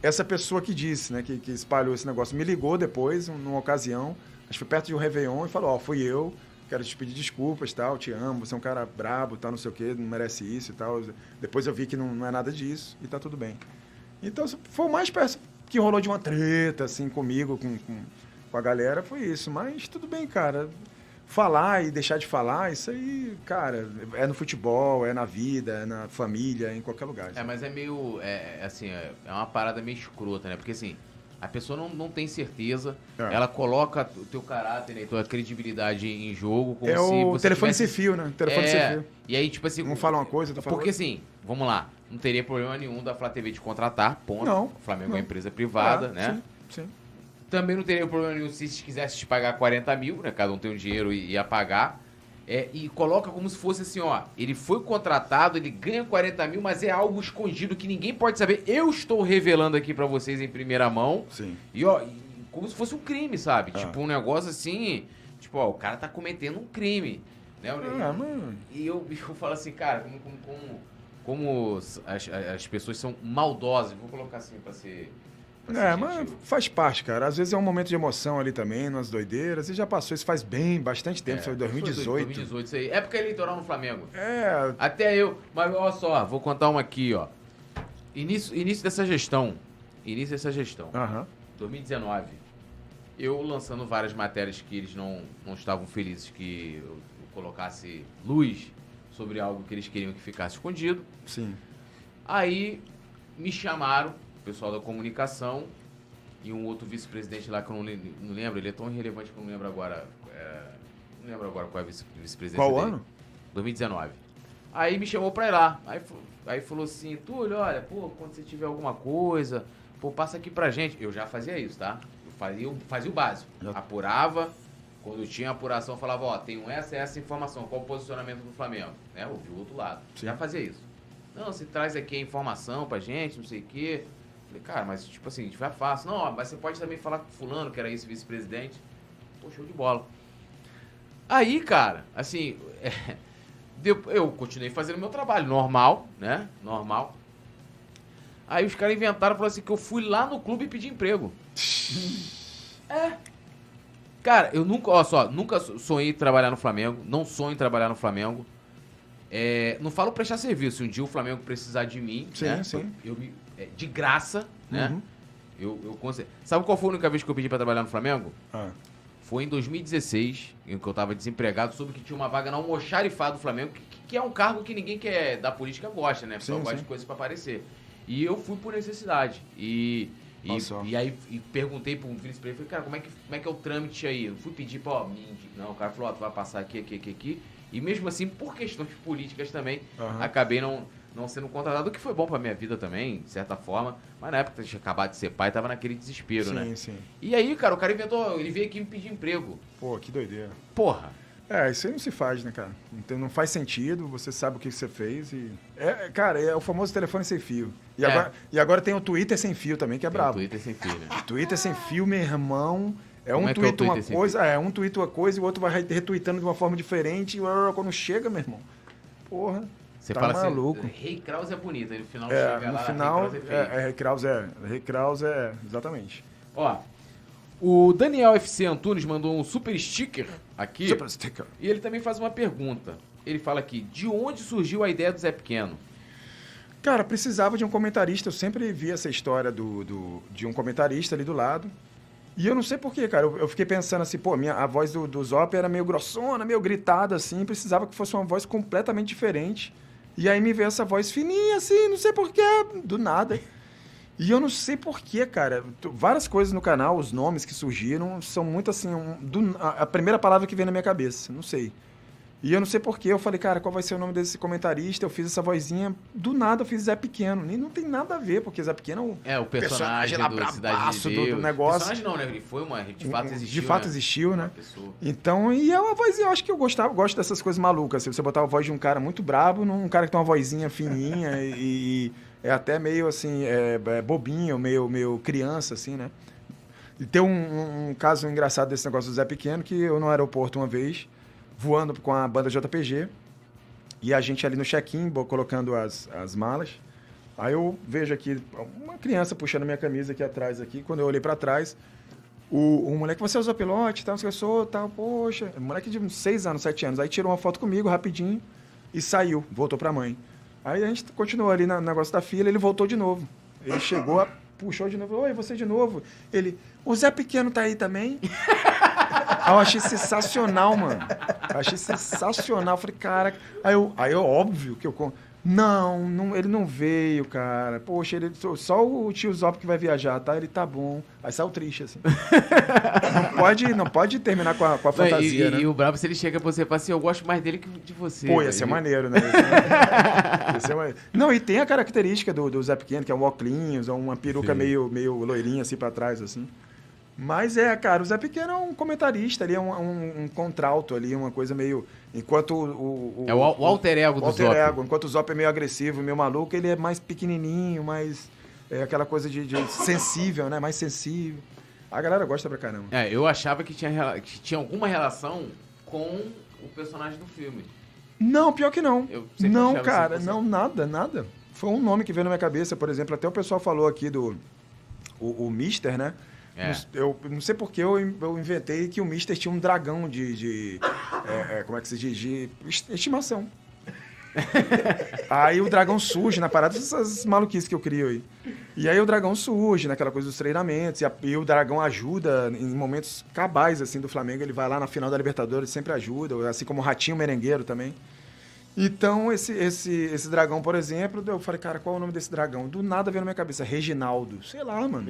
Essa pessoa que disse, né, que, que espalhou esse negócio, me ligou depois, um- numa ocasião, acho que foi perto de um Réveillon, e falou: Ó, fui eu, quero te pedir desculpas tal, te amo, você é um cara brabo, tal, não sei o quê, não merece isso e tal. Depois eu vi que não, não é nada disso e tá tudo bem. Então, foi o mais perto que rolou de uma treta, assim, comigo, com, com, com a galera, foi isso. Mas tudo bem, cara. Falar e deixar de falar, isso aí, cara, é no futebol, é na vida, é na família, é em qualquer lugar. É, mas é meio. É, é assim, é é uma parada meio escrota, né? Porque assim, a pessoa não, não tem certeza, É. ela coloca o teu caráter né, tua credibilidade em jogo como É se o telefone tivesse- sem fio, né? Telefone é, sem fio. E aí, tipo assim. Um fala uma coisa, outro fala Porque outra. assim, vamos lá, não teria problema nenhum da Flá TV te contratar, ponto. Não, O Flamengo é não. uma empresa privada, Ah, né? Sim, sim. Também não teria problema nenhum se quisesse te pagar 40 mil, né? Cada um tem um dinheiro e ia pagar. É, e coloca como se fosse assim, ó. Ele foi contratado, ele ganha 40 mil, mas é algo escondido que ninguém pode saber. Eu estou revelando aqui pra vocês em primeira mão. Sim. E ó, como se fosse um crime, sabe? Ah. Tipo, um negócio assim. Tipo, ó, o cara tá cometendo um crime. Né? Ah, mano. E eu, eu falo assim, cara, como, como, como, como as, as pessoas são maldosas. Vou colocar assim pra ser. É, mas faz parte, cara. Às vezes é um momento de emoção ali também, nas doideiras. E já passou, isso faz bem, bastante tempo, foi em 2018. 2018, isso aí. Época eleitoral no Flamengo. É, Até eu. Mas olha só, vou contar uma aqui, ó. início, início dessa gestão. Início dessa gestão. Aham. 2019. Eu lançando várias matérias que eles não, não estavam felizes que eu, eu colocasse luz sobre algo que eles queriam que ficasse escondido. Sim. Aí me chamaram, pessoal da comunicação e um outro vice-presidente lá que eu não, le- não lembro, ele é tão irrelevante que eu não lembro agora. é, não lembro agora qual é o vice- vice-presidente. Qual dele. ano? 2019. Aí me chamou pra ir lá. Aí, aí falou assim, Túlio, olha, pô, quando você tiver alguma coisa, pô, passa aqui pra gente. Eu já fazia isso, tá? Eu fazia, o- fazia o básico. Apurava. Quando tinha apuração, eu falava, ó, tenho essa e essa informação. Qual o posicionamento do Flamengo? Né? Ouvi o outro lado. Sim. Já fazia isso. Não, você traz aqui a informação pra gente, não sei o quê. Falei, cara, mas tipo assim, vai fácil. Não, ó, mas você pode também falar com fulano, que era esse vice-presidente. Pô, show de bola. Aí, cara, assim, é, eu continuei fazendo meu trabalho normal, né? Normal. Aí os caras inventaram, falaram assim, que eu fui lá no clube pedir emprego. é. Cara, eu nunca, ó só, nunca so- sonhei em trabalhar no Flamengo, não sonho em trabalhar no Flamengo. É, não falo prestar serviço, se um dia o Flamengo precisar de mim, Sim, né? sim. Eu, me- de graça, né? Uhum. Eu, eu conse- Sabe qual foi a única vez que eu pedi pra trabalhar no Flamengo? Ah. Foi em 2016, em que eu tava desempregado, soube que tinha uma vaga na almoxarifado do Flamengo, que, que é um cargo que ninguém quer da política gosta, né? Sim, gosta sim. de coisas pra aparecer. E eu fui por necessidade. E, e, só. e aí e perguntei pro vice-presidente, falei, cara, como é, que, como é que é o trâmite aí? Eu fui pedir, me indi- não, o cara falou, ó, tu vai passar aqui, aqui, aqui, aqui. E mesmo assim, por questões políticas também, Aham. acabei não, não sendo contratado, o que foi bom pra minha vida também, de certa forma. Mas na época tinha acabado de ser pai, tava naquele desespero, sim, né? sim. E aí, cara, o cara inventou, ele veio aqui me pedir emprego. Pô, que doideira. Porra. É, isso aí não se faz, né, cara? Então, não faz sentido, você sabe o que você fez e... É, cara, é o famoso telefone sem fio. E, É. agora, e agora tem o Twitter sem fio também, que é Tem brabo. Twitter sem fio, né? Twitter sem fio, meu irmão. É Como um é é tweet uma Twitter sem coisa, é um tweet uma coisa e o outro vai retweetando de uma forma diferente. E quando chega, meu irmão. Porra. Você tá fala maluco. assim, Rei Kraus é bonito, aí no final É, chega no lá, final, Rei Kraus é feio. é, é, Rei Kraus é. Rei Kraus é. Exatamente. Ó, o Daniel FC Antunes mandou um super sticker aqui. Super sticker. E ele também faz uma pergunta. Ele fala aqui, de onde surgiu a ideia do Zé Pequeno? Cara, precisava de um comentarista. Eu sempre vi essa história do, do- de um comentarista ali do lado. E eu não sei porquê, cara. Eu, eu fiquei pensando assim, pô, minha, a voz do, do Zop era meio grossona, meio gritada, assim. Precisava que fosse uma voz completamente diferente. E aí me veio essa voz fininha, assim, não sei porquê, do nada. E eu não sei porquê, cara. Várias coisas no canal, os nomes que surgiram, são muito assim. um- do- a, a primeira palavra que vem na minha cabeça, não sei. E eu não sei porquê, eu falei, cara, qual vai ser o nome desse comentarista? Eu fiz essa vozinha, do nada eu fiz Zé Pequeno. Nem não tem nada a ver, porque Zé Pequeno É, o personagem, Personagem lá do bravaço de do- do negócio. Personagem não, né? Ele foi uma... De fato existiu, De fato né? existiu, né? Então, e é uma vozinha, eu acho que eu gostava, gosto dessas coisas malucas. Se você botar a voz de um cara muito brabo num cara que tem uma vozinha fininha e, e é até meio assim, é, é bobinho, meio, meio criança, assim, né? E tem um, um- um caso engraçado desse negócio do Zé Pequeno, que eu no aeroporto uma vez, voando com a banda JPG, e a gente ali no check-in, colocando as, as malas. Aí eu vejo aqui uma criança puxando minha camisa aqui atrás, aqui. Quando eu olhei para trás, o, o moleque, você usou pilote, tal, não tal, poxa. Moleque de uns 6 anos, 7 anos. Aí tirou uma foto comigo rapidinho e saiu, voltou pra mãe. Aí a gente continuou ali no negócio da fila, ele voltou de novo. Ele chegou, a- puxou de novo, oi, você de novo. Ele, o Zé Pequeno tá aí também? Aí eu achei sensacional, mano. Eu achei sensacional. Falei, cara. Aí eu, aí eu óbvio que eu. Não, não, ele não veio, cara. Poxa, ele, só- o tio Zop que vai viajar, tá? Ele tá bom. Aí saiu triste, assim. não, pode, não pode terminar com a, com a Não, fantasia, e, né? e o brabo, se ele chega pra você e fala assim, eu gosto mais dele que de você. Pô, ia velho. ser maneiro, né? Ia ser maneiro. Não, e tem a característica do, do Zé Pequeno, que é um óculos, uma peruca Sim. meio, meio loirinha assim pra trás, assim. Mas é, cara, o Zé Pequeno é um comentarista ali, é um, um, um contralto ali, uma coisa meio. Enquanto o. o- É o, o alter ego o do alter Zop. ego. Enquanto o Zop é meio agressivo, meio maluco, ele é mais pequenininho, mais. É aquela coisa de, de sensível, né? Mais sensível. A galera gosta pra caramba. É, eu achava que tinha, que tinha alguma relação com o personagem do filme. Não, pior que não. Não, cara, não, nada, nada. Foi um nome que veio na minha cabeça, por exemplo, até o pessoal falou aqui do. O, o Mister, né? É. Eu não sei porque eu, eu inventei que o Mister tinha um dragão de. de é, é, como é que se diz? De est- estimação. aí o dragão surge na parada, essas maluquices que eu crio aí. E aí o dragão surge naquela coisa dos treinamentos, e, a- e o dragão ajuda em momentos cabais, assim, do Flamengo. Ele vai lá na final da Libertadores, sempre ajuda, assim como o Ratinho Merengueiro também. Então, esse, esse, esse dragão, por exemplo, eu falei, cara, qual é o nome desse dragão? Do nada veio na minha cabeça, Reginaldo. Sei lá, mano.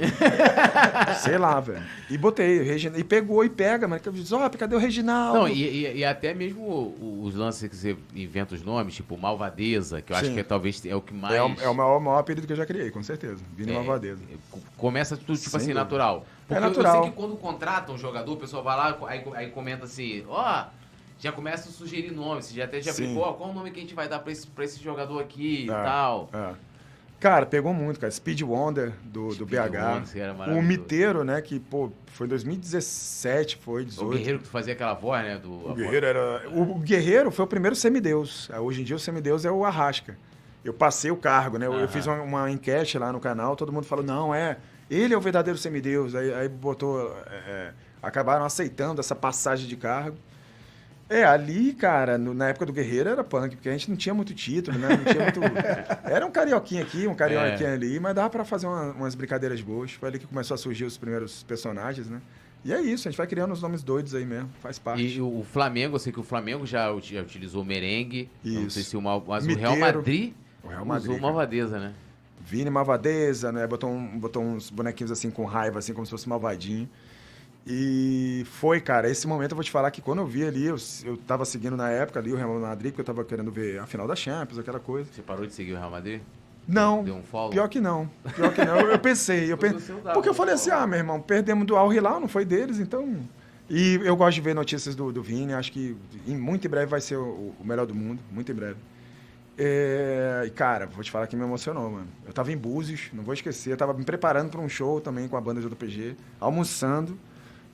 Sei lá, velho. E botei, Regin... e pegou e pega, mano. Ó, cadê o Reginaldo? Não, e, e- e até mesmo os lances que você inventa os nomes, tipo Malvadeza, que eu acho Sim. que é, talvez é o que mais. É, o, é o maior, maior apelido que eu já criei, com certeza. Vini É, Malvadeza. co- Começa tudo, tipo assim, natural. Porque eu- natural. eu sei que quando contratam um jogador, o pessoal vai lá, aí, aí comenta assim, ó, já começa a sugerir nomes, você já até já Sim. qual o nome que a gente vai dar pra esse, pra esse jogador aqui e É, tal. é. Cara, pegou muito, cara. Speed Wonder do, do Speed BH. Wonder, era o. Miteiro, né? Que, pô, foi em 2017, foi, O 18. guerreiro que tu fazia aquela voz, né? Do, O voz- Guerreiro era. O, o Guerreiro foi o primeiro semideus. Ah, Hoje em dia o semideus é o Arrasca. Eu passei o cargo, né? Eu- Eu fiz uma, uma enquete lá no canal, todo mundo falou, não, é. Ele é o verdadeiro semideus. Aí, aí botou. é, é, acabaram aceitando essa passagem de cargo. É, ali, cara, no- na época do Guerreiro era punk, porque a gente não tinha muito título, né? Não tinha muito. Era um carioquinha aqui, um carioquinha É. ali, mas dava pra fazer uma- umas brincadeiras boas. Foi ali que começou a surgir os primeiros personagens, né? E é isso, a gente vai criando os nomes doidos aí mesmo, faz parte. E o Flamengo, eu sei que o Flamengo já, ut- já utilizou merengue. eu Não Isso. sei se o Mal, mas o Real Miteiro. Madrid, O Real Madrid, usou cara. Malvadeza, né? Vini Malvadeza, né? Botou, um- botou uns bonequinhos assim com raiva, assim, como se fosse malvadinho. E foi, cara, esse momento eu vou te falar que quando eu vi ali, eu, eu tava seguindo na época ali o Real Madrid, porque eu tava querendo ver a final da Champions, aquela coisa. Você parou de seguir o Real Madrid? Não, Deu um follow? pior que não. Pior que não. Eu, eu pensei, eu pensei. Porque eu falei assim, ah, meu irmão, perdemos do Al Hilal, não foi deles, então. E eu gosto de ver notícias do, do Vini, acho que em, muito em breve vai ser o, o melhor do mundo, muito em breve. É, e, cara, vou te falar que me emocionou, mano. Eu tava em Búzios, não vou esquecer, eu tava me preparando para um show também com a banda JPG, almoçando.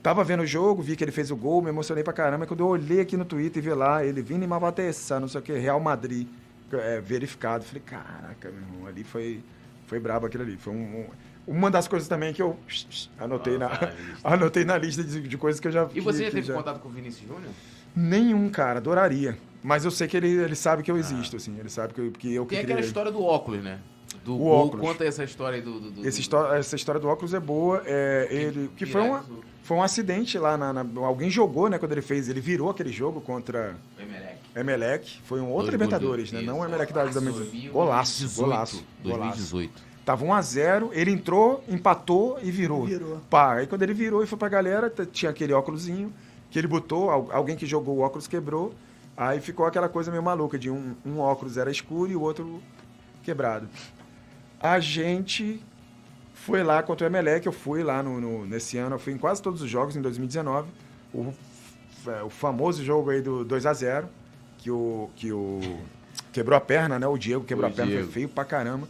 Tava vendo o jogo, vi que ele fez o gol, me emocionei pra caramba. Quando eu olhei aqui no Twitter e vi lá, ele Vini Malvatessa, não sei o que, Real Madrid, é, verificado. Falei, caraca, meu irmão, ali foi, foi brabo aquilo ali. Foi um- um- uma das coisas também que eu anotei, Ah, na, tá na anotei na lista de, de coisas que eu já E você que- já teve contato com o Vinícius Júnior? Nenhum, cara, adoraria. Mas eu sei que ele, ele sabe que eu existo, assim. Ele sabe que eu, que eu que Tem aquela ele. história do óculos, né? Do O gol. óculos. Conta essa história aí do... do, do Esse do- essa história do óculos é boa. É, ele, que foi, uma, viralizou. foi um acidente lá na, na- Alguém jogou, né, quando ele fez. Ele virou aquele jogo contra Emelec. Emelec. Foi um outro Dois Libertadores, né? Não o. Emelec da, da Golaço, Golaço, 2018, golaço. golaço. 2018. Tava 1x0, ele entrou, empatou e virou. Virou. Pá, aí quando ele virou e foi pra galera, tinha aquele óculosinho que ele botou, al- alguém que jogou o óculos quebrou. Aí ficou aquela coisa meio maluca, de um, um óculos era escuro e o outro quebrado. A gente foi lá contra o Emelec, eu fui lá no, no- nesse ano, eu fui em quase todos os jogos, em 2019. O, é, o famoso jogo aí do 2 a 0 que o, que o quebrou a perna, né? O Diego quebrou O a perna, Diego. foi feio pra caramba.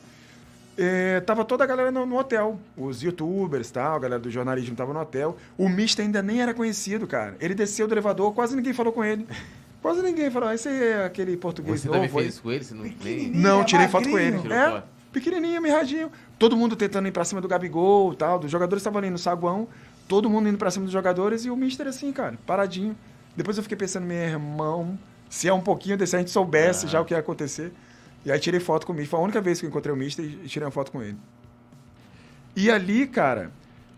É, tava toda a galera no, no hotel. Os youtubers tal, a galera do jornalismo tava no hotel. O Mister ainda nem era conhecido, cara. Ele desceu do elevador, quase ninguém falou com ele. Quase ninguém falou. "Ah, Esse aí é aquele português Você novo aí." fez isso com ele? Você não nem... Não, é tirei foto com ele. É. pequenininho, mirradinho. Todo mundo tentando ir pra cima do Gabigol e tal. Os jogadores estavam ali no saguão. Todo mundo indo pra cima dos jogadores e o Mister assim, cara, paradinho. Depois eu fiquei pensando, meu irmão, se é um pouquinho desse, a gente soubesse já o que ia acontecer. E aí tirei foto com o Mister. Foi a única vez que eu encontrei o Mister e tirei uma foto com ele. E ali, cara,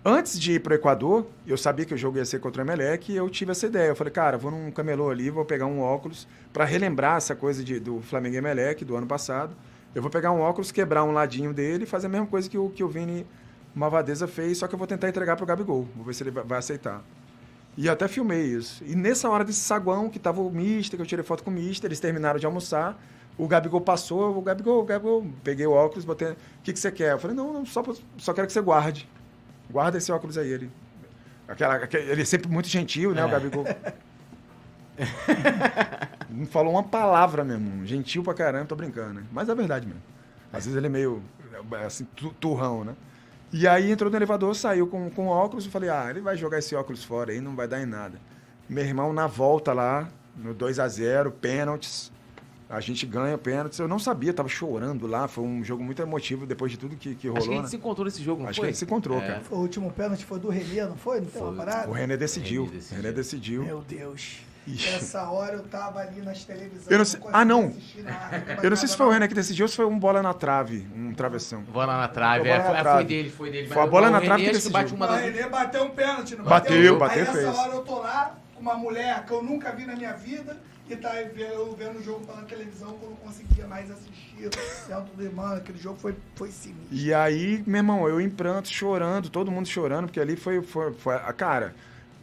antes de ir pro Equador, eu sabia que o jogo ia ser contra o Emelec e eu tive essa ideia. Eu falei, cara, vou num camelô ali, vou pegar um óculos para relembrar essa coisa de- do Flamengo e Emelec do ano passado. Eu vou pegar um óculos, quebrar um ladinho dele e fazer a mesma coisa que o, que o Vini Malvadeza fez, só que eu vou tentar entregar pro Gabigol. Vou ver se ele vai- aceitar. E eu até filmei isso. E nessa hora desse saguão, que tava o Mister, que eu tirei foto com o Mister, eles terminaram de almoçar. O Gabigol passou, o Gabigol, o Gabigol, peguei o óculos, botei. O que, que você quer? Eu falei, não, não só, só quero que você guarde. Guarda esse óculos aí. Ele, aquela, aquele- ele é sempre muito gentil, né, o Gabigol? não falou uma palavra, meu irmão. Gentil pra caramba, tô brincando, né? Mas é verdade mesmo. Às vezes ele é meio, assim, tu- turrão, né? E aí entrou no elevador, saiu com, com óculos, eu falei, ah, ele vai jogar esse óculos fora aí, não vai dar em nada. Meu irmão, na volta lá, no 2 a 0 pênaltis, a gente ganha pênaltis. Eu não sabia, tava chorando lá, foi um jogo muito emotivo depois de tudo que, que rolou, Acho que a gente né? se encontrou nesse jogo, não Acho que foi? a gente se encontrou, É. cara. Foi o último pênalti, foi do Renê, não foi? Não tem uma Foi. parada? O René decidiu, René o decidiu. René decidiu. Meu Deus. Ixi. Essa hora eu tava ali nas televisões. Eu não sei- conseguia ah, não. nada, Eu não sei se foi o René que decidiu ou se foi um bola na trave, um travessão. Bola na trave. Foi É, bola na foi, é, trave. foi dele, foi dele. Foi a bola o na René trave que acho bate decidiu. uma Não, das... ele bateu um pênalti, não Bateu, bateu, Aí fez. nessa hora eu tô lá com uma mulher que eu nunca vi na minha vida e tá eu vendo o jogo pela televisão que eu não conseguia mais assistir. Dentro do mano, aquele jogo foi, foi sinistro. E aí, meu irmão, eu em pranto, chorando, todo mundo chorando, porque ali foi. foi, foi a cara,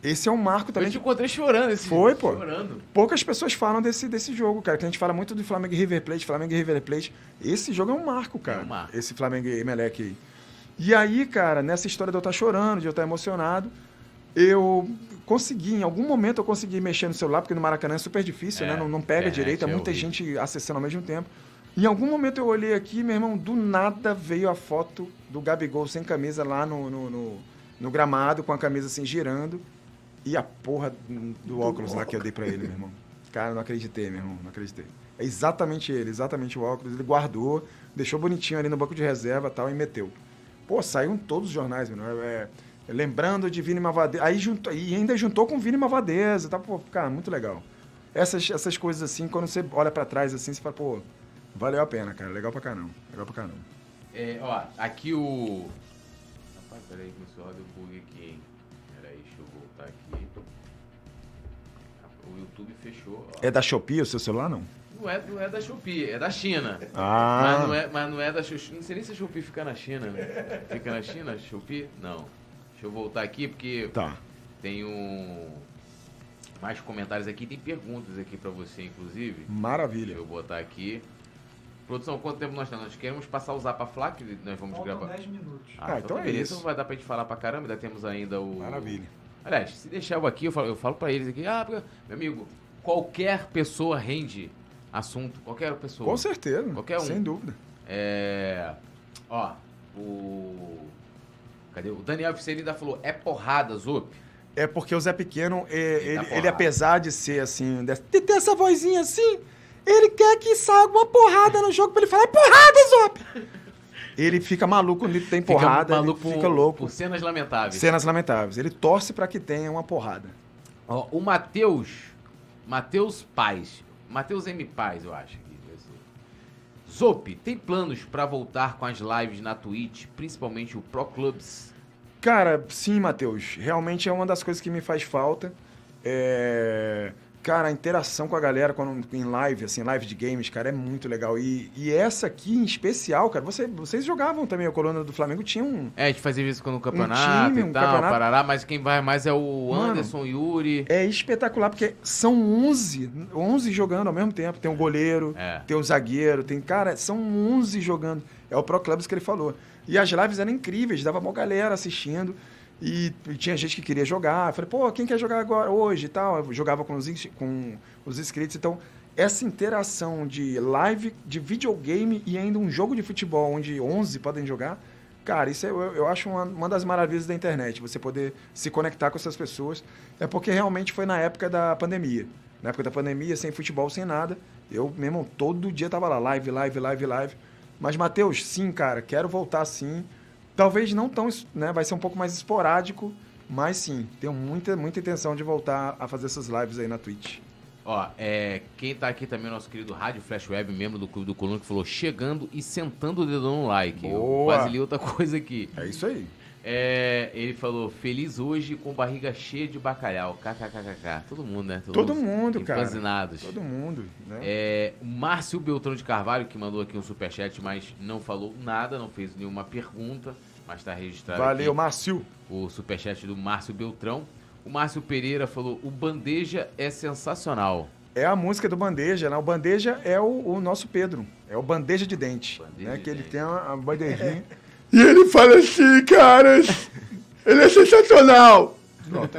esse é um marco Eu também. te encontrei chorando esse Foi, pô. Chorando. Poucas pessoas falam desse, desse jogo, cara. Que a gente fala muito do Flamengo e River Plate, Flamengo e River Plate. Esse jogo é um marco, cara. É um marco. Esse Flamengo e Emelec aí. E aí, cara, nessa história de eu estar chorando, de eu estar emocionado, eu consegui, em algum momento eu consegui mexer no celular, porque no Maracanã é super difícil, É, né? Não, não pega internet direito, é é muita horrível. gente acessando ao mesmo tempo. Em algum momento eu olhei aqui, meu irmão, do nada veio a foto do Gabigol sem camisa lá no, no, no- no gramado, com a camisa assim girando. E a porra do óculos lá que eu dei pra ele, meu irmão. Cara, não acreditei, meu irmão, não acreditei. É exatamente ele, exatamente o óculos. Ele guardou, deixou bonitinho ali no banco de reserva e tal e meteu. Pô, saiu em todos os jornais, meu irmão. É, é, lembrando de Vini Mavadeza. Aí juntou, e ainda juntou com Vini Mavadeza. Tá, pô, cara, muito legal. Essas, essas coisas assim, quando você olha pra trás assim, você fala, pô, valeu a pena, cara. Legal pra caramba. Legal pra caramba. É, ó, aqui o. Rapaz, peraí, começou a roda o bug aqui, YouTube fechou. Ó. É da Shopee o seu celular, não? Não, é, não é da Shopee, é da China. Ah. Mas não é, mas não é da Shopee. Não sei nem se a Shopee fica na China. né? Fica na China, Shopee? Não. Deixa eu voltar aqui porque Tá. tem um. Mais comentários aqui, tem perguntas aqui pra você, inclusive. Deixa Maravilha. eu botar aqui. Produção, quanto tempo nós temos? Nós queremos passar o Zapa Flá, que nós vamos Faltam gravar. 10 minutos. Ah, Ah, então, então é beleza. isso. Então vai dar pra gente falar pra caramba, ainda temos ainda o. Maravilha. Aliás, se deixar eu aqui, eu falo, eu falo pra eles aqui, ah, meu amigo, qualquer pessoa rende assunto, qualquer pessoa. Com certeza. Qualquer um. Sem dúvida. É. Ó, o. Cadê? O Daniel Vicente ainda falou, é porrada, Zop. É porque o Zé Pequeno, é, Ele ele, ele, apesar de ser assim, de ter essa vozinha assim, ele quer que saia alguma porrada no jogo pra ele falar, é porrada, Zop! Ele fica maluco quando ele tem porrada, fica maluco ele por- fica louco. Por cenas lamentáveis. Cenas lamentáveis. Ele torce pra que tenha uma porrada. Ó, o Matheus. Matheus Paz. Matheus M. Paz, eu acho. Zop, tem planos pra voltar com as lives na Twitch, principalmente o Pro Clubs? Cara, sim, Matheus. Realmente é uma das coisas que me faz falta. É... Cara, a interação com a galera quando, em live, assim, live de games, cara, é muito legal. E, e essa aqui em especial, cara, você, vocês jogavam também, a coluna do Flamengo tinha um. É, a gente fazia isso no campeonato time, e um tal, campeonato. parará, mas quem vai mais é o Mano, Anderson Yuri. É espetacular, porque são 11, 11 jogando ao mesmo tempo. Tem o goleiro, É. tem o zagueiro, tem. Cara, são 11 jogando. É o Pro Clubs que ele falou. E as lives eram incríveis, dava uma galera assistindo. E, tinha gente que queria jogar. Eu falei, pô, quem quer jogar agora, hoje e tal? Eu jogava com os, com os inscritos. Então, essa interação de live, de videogame e ainda um jogo de futebol onde 11 podem jogar. Cara, isso é- eu, eu acho uma, uma das maravilhas da internet, você poder se conectar com essas pessoas. É porque realmente foi na época da pandemia. Na época da pandemia, sem futebol, sem nada. Eu, meu irmão, todo dia tava lá, live, live, live, live. Mas, Matheus, sim, cara, quero voltar sim. Talvez não tão, né, vai ser um pouco mais esporádico, mas sim, tenho muita, muita intenção de voltar a fazer essas lives aí na Twitch. Ó, é, quem tá aqui também é nosso querido Rádio Flash Web, membro do Clube do Coluna, que falou chegando e sentando o dedão no like. Eu Boa. quase li outra coisa aqui. É isso aí. É, ele falou, feliz hoje com barriga cheia de bacalhau. KKKKK. Todo mundo, né? Todo mundo, cara. Empanzinados. Todo mundo, né? É, o Márcio Beltrão de Carvalho, que mandou aqui um superchat, mas não falou nada, não fez nenhuma pergunta, mas tá registrado Valeu, aqui Márcio. o superchat do Márcio Beltrão. O Márcio Pereira falou, o Bandeja é sensacional. É a música do Bandeja, né? O Bandeja é o, o nosso Pedro. É o Bandeja de Dente. Bandeja né? de Que ele dente. tem uma, uma bandejinha. e ele fala assim, caras. Ele é sensacional. Pronto.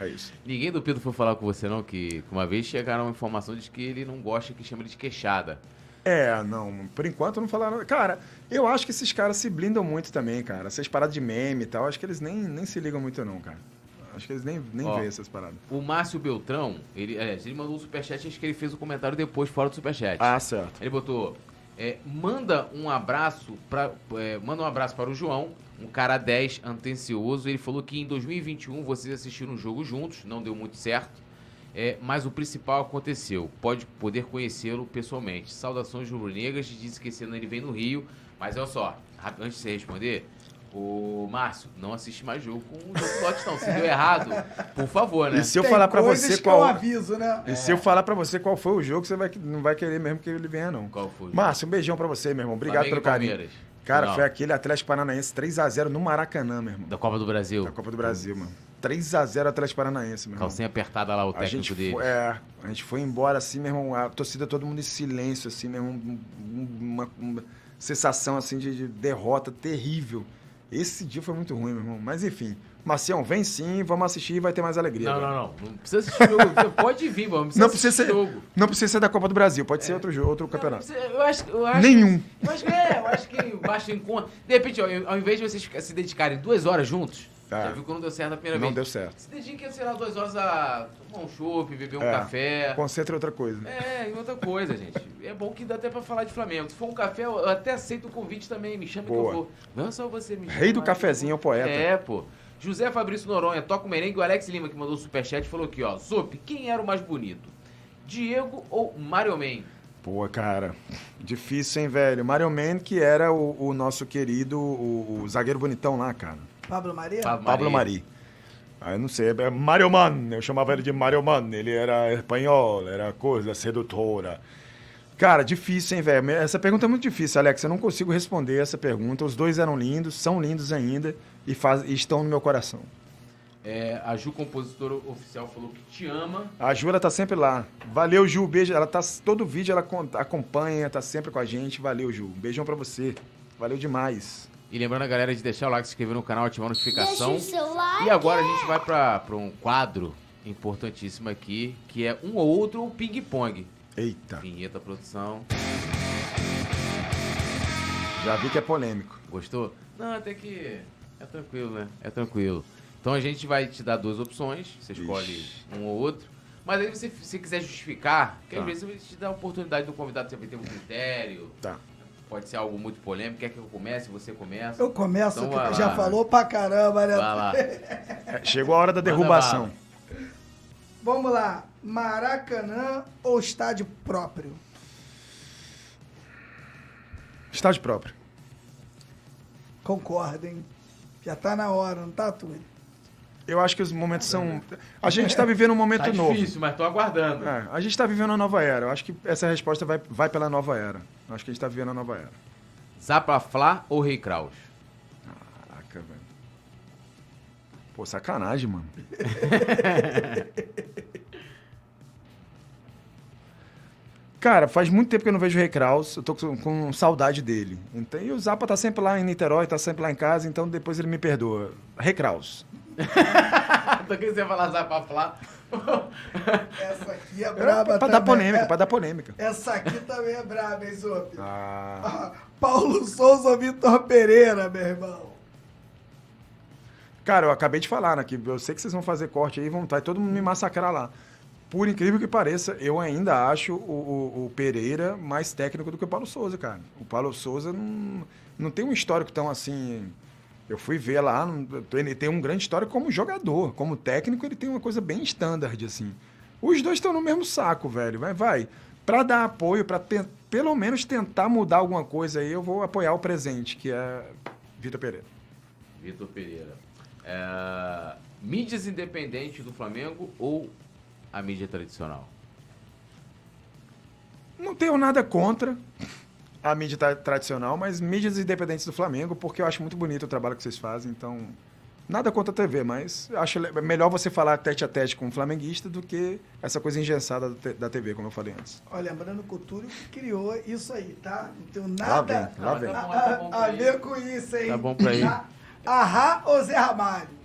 É isso. Ninguém do Pedro foi falar com você, não? Que uma vez chegaram uma informação de que ele não gosta que chama ele de queixada. É, não, por enquanto não falaram. Cara, eu acho que esses caras se blindam muito também, cara. Essas paradas de meme e tal, acho que eles nem, nem se ligam muito, não, cara. Acho que eles nem, nem Ó. veem essas paradas. O Márcio Beltrão, ele, aliás, ele mandou um superchat, acho que ele fez o comentário depois, fora do superchat. Ah, certo. Ele botou, é, manda um abraço para manda um abraço para o João, um cara 10 atencioso. Ele falou que em 2021 vocês assistiram um jogo juntos, não deu muito certo. É, mas o principal aconteceu. Pode poder conhecê-lo pessoalmente. Saudações rubro-negras. Disse que esse ano ele vem no Rio. Mas olha só, antes de você responder, o Márcio, não assiste mais jogo com o Jogo Lote, não. Se deu errado, por favor, né? E se eu Tem falar pra coisas você que qual. eu aviso, né? E se eu falar pra você qual foi o jogo, você vai, não vai querer mesmo que ele venha, não. Qual foi? Márcio, um beijão pra você, meu irmão. Obrigado Flamengo pelo carinho. Palmeiras. Cara, Não. foi aquele Atlético Paranaense 3x0 no Maracanã, meu irmão. Da Copa do Brasil. Da Copa do Brasil, mano. 3x0 Atlético Paranaense, meu irmão. Calcinha apertada lá, o A técnico gente, dele. foi, é, a gente foi embora assim, meu irmão, a torcida todo mundo em silêncio, assim, meu irmão, um- um- uma, uma sensação assim de, de derrota terrível. Esse dia foi muito ruim, meu irmão. Mas enfim, Marcião, vem sim, vamos assistir e vai ter mais alegria. Não, não, não. Não precisa assistir jogo. Pode vir, mano. Não precisa, precisa, ser, jogo. não precisa ser da Copa do Brasil, pode ser outro, jogo, outro campeonato. Não, você- eu acho, eu acho, Nenhum. Eu acho que é, eu acho que baixa em conta. De repente, ó, ao invés de vocês se dedicarem duas horas juntos, É. já viu que não deu certo a primeira Não vez. deu certo. Se dediquem, sei lá, duas horas a tomar um chopp, beber um É. café. Concentra em outra coisa. É, e outra coisa, gente. É bom que dá até pra falar de Flamengo. Se for um café, eu até aceito o convite também. Me chama que Boa. eu vou. Não é só você me chama. Rei do cafezinho é o poeta. É, pô. José Fabrício Noronha, toca o merengue. O Alex Lima, que mandou o superchat, falou aqui, ó. Zup, quem era o mais bonito? Diego ou Mario Man? Pô, cara, difícil, hein, velho? Mario Man, que era o, o nosso querido, o, o zagueiro bonitão lá, cara. Pablo Maria? Pablo Pablo Mari. Ah, eu não sei, é Mario Man, eu chamava ele de Mario Man, ele era espanhol, era coisa sedutora. Cara, difícil, hein, velho? Essa pergunta é muito difícil, Alex, eu não consigo responder essa pergunta. Os dois eram lindos, são lindos ainda e, faz, e estão no meu coração. É, a Ju, compositora oficial, falou que te ama. A Ju, ela tá sempre lá. Valeu, Ju, beijo. Ela tá, todo vídeo ela acompanha, tá sempre com a gente. Valeu, Ju. Beijão pra você. Valeu demais. E lembrando a galera de deixar o like, se inscrever no canal, ativar a notificação. Deixa o seu like. E agora a gente vai pra, pra um quadro importantíssimo aqui, que é um ou outro ou ping-pong. Eita, Vinheta, produção. já vi que é polêmico. Gostou? Não, até que é tranquilo, né? É tranquilo. Então a gente vai te dar duas opções, você escolhe Ixi. um ou outro. Mas aí você, se quiser justificar, porque Tá. às vezes a gente te dá a oportunidade do convidado sempre ter um critério, Tá. Pode ser algo muito polêmico, quer que eu comece, você começa. Eu começo, Então que já lá. falou pra caramba, né? Vai lá. Chegou a hora da derrubação. Vamos lá. Maracanã ou estádio próprio? Estádio próprio. Concordem. Já tá na hora, não tá, Túlio? Eu acho que os momentos são. A gente tá vivendo um momento Tá novo. difícil, mas tô aguardando. É, a gente tá vivendo uma nova era. Eu acho que essa resposta vai, vai pela nova era. Eu acho que a gente tá vivendo a nova era. Zapa Flá ou Rei Kraus? Caraca, velho. Pô, sacanagem, mano. Cara, faz muito tempo que eu não vejo o Rei Kraus, eu tô com, com saudade dele. Então, e o Zapa tá sempre lá em Niterói, tá sempre lá em casa, então depois ele me perdoa. Rei Kraus. Tô querendo você falar Zapa Flá. Essa aqui é É, braba pra também. dar polêmica, É- pra dar polêmica. Essa aqui também é braba, hein, Zop? Ah. Paulo Souza ou Vitor Pereira, meu irmão? Cara, eu acabei de falar, né? Que eu sei que vocês vão fazer corte aí, vão tá, todo mundo me massacrar lá. Por incrível que pareça, eu ainda acho o, o- o Pereira mais técnico do que o Paulo Souza, cara. O Paulo Souza não, não tem um histórico tão assim. Eu fui ver lá, ele tem um grande histórico como jogador. Como técnico, ele tem uma coisa bem standard, assim. Os dois estão no mesmo saco, velho. Vai, vai. Pra dar apoio, pra ten- pelo menos tentar mudar alguma coisa aí, eu vou apoiar o presente, que é Vitor Pereira. Vitor Pereira. É, mídias independentes do Flamengo ou a mídia tradicional? Não tenho nada contra a mídia tra- tradicional, mas mídias independentes do Flamengo, porque eu acho muito bonito o trabalho que vocês fazem, então nada contra a TV, mas acho le- melhor você falar tete a tete com um flamenguista do que essa coisa engessada da TV, como eu falei antes. Ó, lembrando que o Túlio que criou isso aí, tá? Não tenho Lá nada vem, lá Não, vem. tá a, tá a- a ver com isso, hein? Tá bom pra ele. Tá? Ahá ou Zé Ramalho?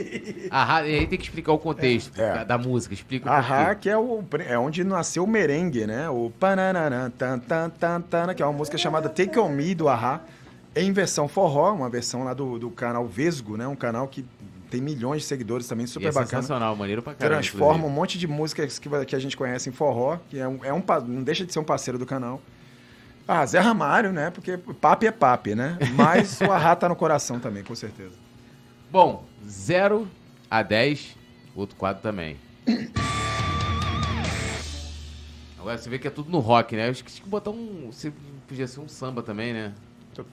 Ah, e aí tem que explicar o contexto É. da música. Explica o Ahá, que é, o, é onde nasceu o merengue, né? O pananana, tan, tan, tan, tan, que é uma música chamada Take On Me, do Ahá, em versão forró, uma versão lá do, do canal Vesgo, né? Um canal que tem milhões de seguidores também, E super é bacana. sensacional, maneiro pra caramba. transforma um inclusive. monte de músicas que, que a gente conhece em forró, que é um, é um não deixa de ser um parceiro do canal. Ah, Zé Ramário, né? Porque papi é papi, né? Mas o Arra tá no coração também, com certeza. Bom, 0 a 10, outro quadro também. Agora você vê que é tudo no rock, né? Eu esqueci de botar um. Você podia ser um samba também, né? Vou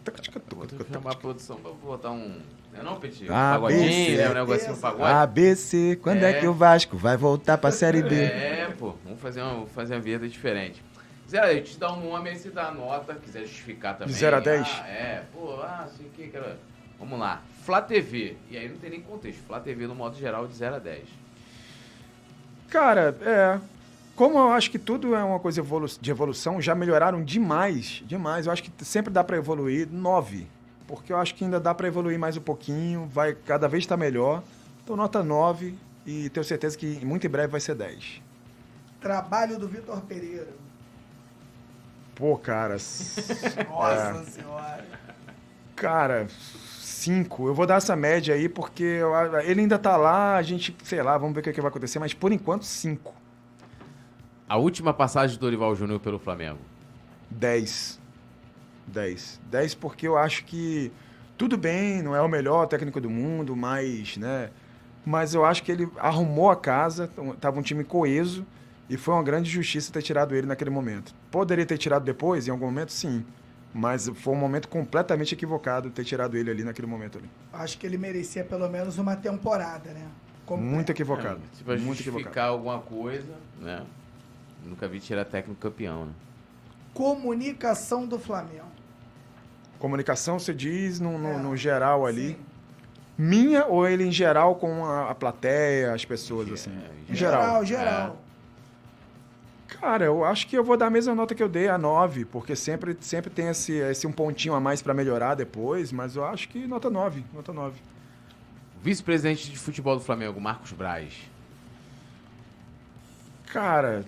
chamar a produção pra botar um. Não é não, Petit? Um pagodinho, né? Um negocinho um pagode. ABC, quando é. É. que o Vasco vai voltar pra Série B? É, pô, vamos fazer uma, vamos fazer uma vida diferente. Zé, eu te dar um nome aí, você dá a nota, quiser justificar também. De zero a dez? Ah, é, pô, ah, sei o que, cara. Vamos lá. Flá TV, e aí não tem nem contexto. Flá TV no modo geral de 0 a 10. Cara, é. Como eu acho que tudo é uma coisa de evolução, já melhoraram demais, demais. Eu acho que sempre dá pra evoluir. Nove. Porque eu acho que ainda dá pra evoluir mais um pouquinho, vai cada vez estar melhor. Então, nota 9 e tenho certeza que muito em breve vai ser 10. Trabalho do Vitor Pereira. Pô, cara. s- Nossa senhora. Cara, 5. Eu vou dar essa média aí porque eu ele ainda tá lá, a gente, sei lá, vamos ver o que, que vai acontecer, mas por enquanto 5. A última passagem do Dorival Júnior pelo Flamengo. 10. 10. 10 porque eu acho que tudo bem, não é o melhor técnico do mundo, mas, né? Mas eu acho que ele arrumou a casa, tava um time coeso e foi uma grande justiça ter tirado ele naquele momento. Poderia ter tirado depois, em algum momento, sim. Mas foi um momento completamente equivocado ter tirado ele ali naquele momento ali. Acho que ele merecia pelo menos uma temporada, né? Completa. Muito equivocado. É, se vai muito justificar equivocado. alguma coisa, né? Nunca vi tirar técnico campeão, né? Comunicação do Flamengo. Comunicação, você diz no, no- É, no geral ali. Sim. Minha ou ele em geral com a, a plateia, as pessoas, assim? É, Em Geral, geral. geral. Cara, eu acho que eu vou dar a mesma nota que eu dei, a 9, porque sempre, sempre tem esse, esse um pontinho a mais pra melhorar depois, mas eu acho que nota 9, nota 9. Vice-presidente de futebol do Flamengo, Marcos Braz. Cara,